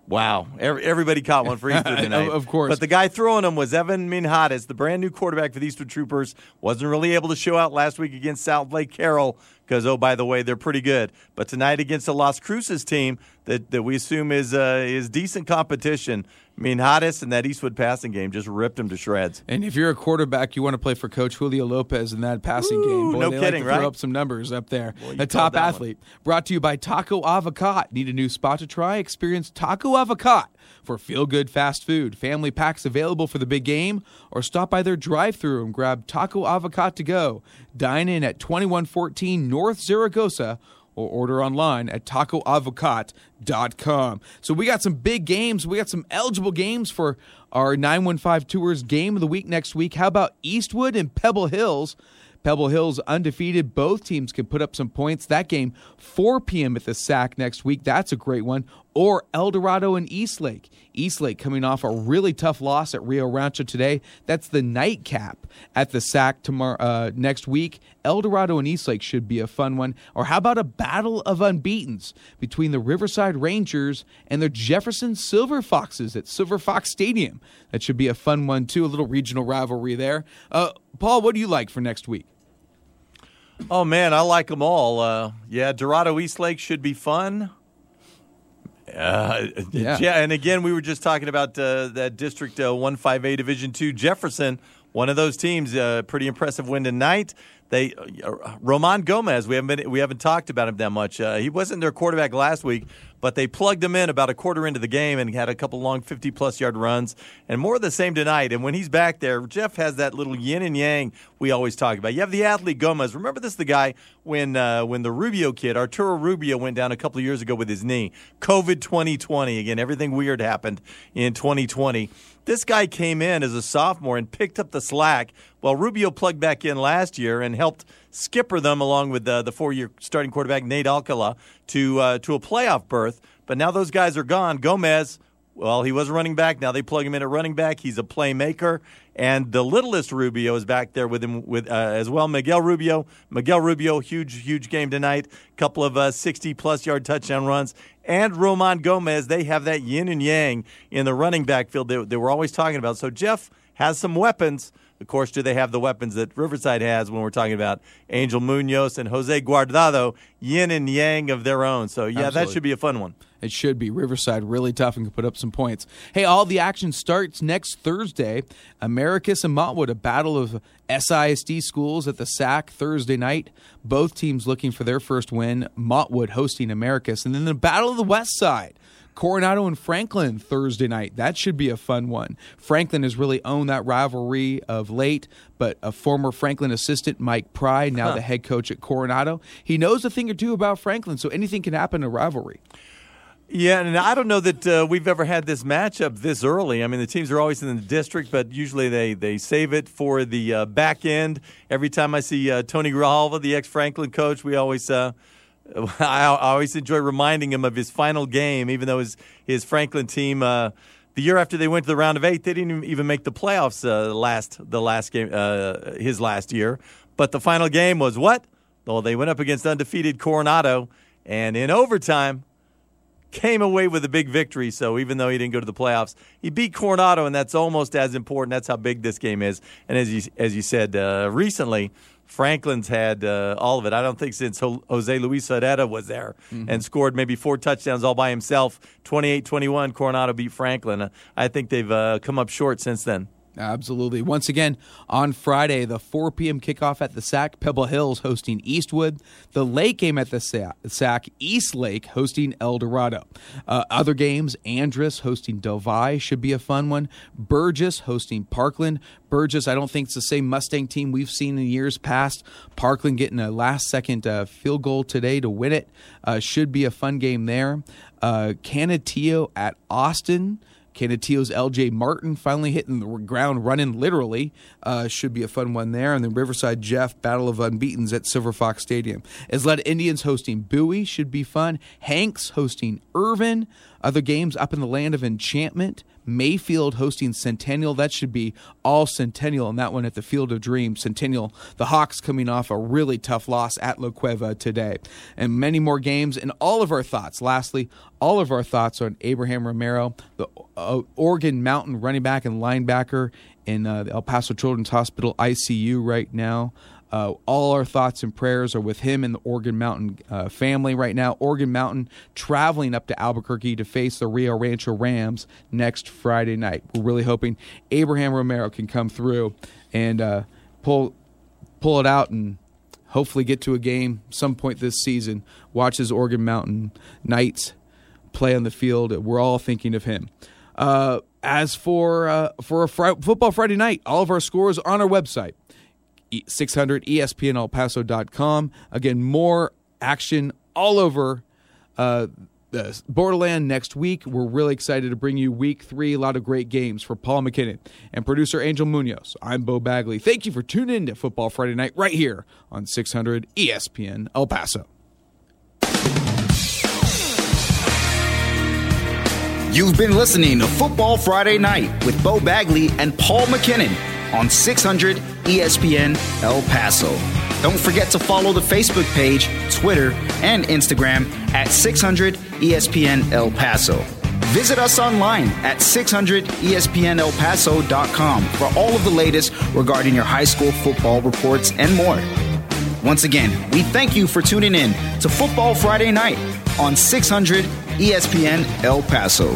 Wow, Every, everybody caught one for Eastwood <laughs> tonight. Of course. But the guy throwing them was Evan Minhadis, the brand new quarterback for the Eastwood Troopers. Wasn't really able to show out last week against Southlake Carroll because, oh, by the way, they're pretty good. But tonight against the Las Cruces team that, that we assume is uh, is decent competition, Minhadis and that Eastwood passing game just ripped him to shreds. And if you're a quarterback, you want to play for Coach Julio Lopez in that passing game. Boy, no they kidding, like to throw right? up some numbers up there. you a top that one. athlete. Brought to you by Taco Avocat. Need a new spot to try? Experience Taco Avocat for feel good fast food. Family packs available for the big game, or stop by their drive through and grab Taco Avocat to go. Dine in at 2114 North Zaragoza or order online at tacoavocat.com. So we got some big games. We got some eligible games for our 915 Tours game of the week next week. How about Eastwood and Pebble Hills? Pebble Hills undefeated. Both teams can put up some points. That game, 4 p.m. at the SAC next week. That's a great one. Or El Dorado and Eastlake. Eastlake coming off a really tough loss at Rio Rancho today. That's the nightcap at the SAC tomorrow uh, next week. El Dorado and Eastlake should be a fun one. Or how about a battle of unbeatens between the Riverside Rangers and the Jefferson Silver Foxes at Silver Fox Stadium? That should be a fun one too. A little regional rivalry there. Uh, Paul, what do you like for next week? Oh man, I like them all. Uh, yeah, Dorado Eastlake should be fun. Uh, <laughs> Yeah. yeah. and again, we were just talking about uh, that District uh, One Five A Division Two Jefferson. One of those teams, uh, pretty impressive win tonight. They uh, Roman Gomez. We haven't been, we haven't talked about him that much. Uh, he wasn't their quarterback last week, but they plugged him in about a quarter into the game and had a couple long fifty plus yard runs and more of the same tonight. And when he's back there, Jeff has that little yin and yang we always talk about. You have the athlete Gomez. Remember this, the guy when uh, when the Rubio kid Arturo Rubio went down a couple of years ago with his knee. COVID 2020 again. Everything weird happened in 2020. This guy came in as a sophomore and picked up the slack while Rubio plugged back in last year and helped skipper them along with uh, the four-year starting quarterback Nate Alcala to uh, to a playoff berth. But now those guys are gone. Gomez, well, he was a running back. Now they plug him in at running back. He's a playmaker. And the littlest Rubio is back there with him with uh, as well. Miguel Rubio, Miguel Rubio, huge huge game tonight. Couple of uh, 60 plus yard touchdown runs. And Roman Gomez, they have that yin and yang in the running back field that they were always talking about. So Jeff has some weapons. Of course, do they have the weapons that Riverside has when we're talking about Angel Munoz and Jose Guardado, yin and yang of their own? So, yeah, that should be a fun one. It should be. Riverside really tough and can put up some points. Hey, all the action starts next Thursday. Americas and Montwood, a battle of SISD schools at the SAC Thursday night. Both teams looking for their first win. Montwood hosting Americas. And then the Battle of the West Side. Coronado and Franklin Thursday night. That should be a fun one. Franklin has really owned that rivalry of late, but a former Franklin assistant, Mike Pry, now Huh. the head coach at Coronado, he knows a thing or two about Franklin, so anything can happen in a rivalry. Yeah, and I don't know that uh, we've ever had this matchup this early. I mean, the teams are always in the district, but usually they, they save it for the uh, back end. Every time I see uh, Tony Grijalva, the ex Franklin coach, we always uh, I always enjoy reminding him of his final game, even though his his Franklin team. Uh, the year after they went to the round of eight, they didn't even make the playoffs. Uh, last the last game, uh, his last year, but the final game was what? Well, they went up against undefeated Coronado, and in overtime, came away with a big victory. So even though he didn't go to the playoffs, he beat Coronado, and that's almost as important. That's how big this game is. And as you as you said uh, recently, Franklin's had uh, all of it. I don't think since Jose Luis Herrera was there mm-hmm. and scored maybe four touchdowns all by himself, 28-21, Coronado beat Franklin. Uh, I think they've uh, come up short since then. Absolutely. Once again, on Friday, the 4 p.m. kickoff at the SAC, Pebble Hills hosting Eastwood. The late game at the SAC, East Lake hosting El Dorado. Uh, other games, Andress hosting Del Valle should be a fun one. Burgess hosting Parkland. Burgess, I don't think it's the same Mustang team we've seen in years past. Parkland getting a last second uh, field goal today to win it. Uh, should be a fun game there. Uh, Canutillo at Austin. Canutillo's LJ Martin finally hitting the ground running literally. Uh, should be a fun one there. And then Riverside Jeff, Battle of Unbeatens at Silver Fox Stadium. Ysleta Indians hosting Bowie should be fun. Hanks hosting Irvin. Other games up in the land of enchantment. Mayfield hosting Centennial. That should be all Centennial and that one at the Field of Dreams. Centennial, the Hawks coming off a really tough loss at La Cueva today. And many more games and all of our thoughts. Lastly, all of our thoughts on Abraham Romero, the uh, Organ Mountain running back and linebacker in uh, the El Paso Children's Hospital ICU right now. Uh, all our thoughts and prayers are with him and the Organ Mountain uh, family right now. Organ Mountain traveling up to Albuquerque to face the Rio Rancho Rams next Friday night. We're really hoping Abraham Romero can come through and uh, pull pull it out and hopefully get to a game some point this season. Watch his Organ Mountain Knights play on the field. We're all thinking of him. Uh, as for uh, for a fr- football Friday night, all of our scores on our website 600 espnelpaso.com. Again, more action all over uh, Borderland next week. We're really excited to bring you week three. A lot of great games for Paul McKinnon and producer Angel Munoz. I'm Bo Bagley. Thank you for tuning in to Football Friday Night right here on 600 ESPN El Paso. You've been listening to Football Friday Night with Bo Bagley and Paul McKinnon on 600 ESPN El Paso. Don't forget to follow the Facebook page, Twitter, and Instagram at 600 ESPN El Paso. Visit us online at 600ESPNElPaso.com for all of the latest regarding your high school football reports and more. Once again, we thank you for tuning in to Football Friday Night on 600 ESPN El Paso.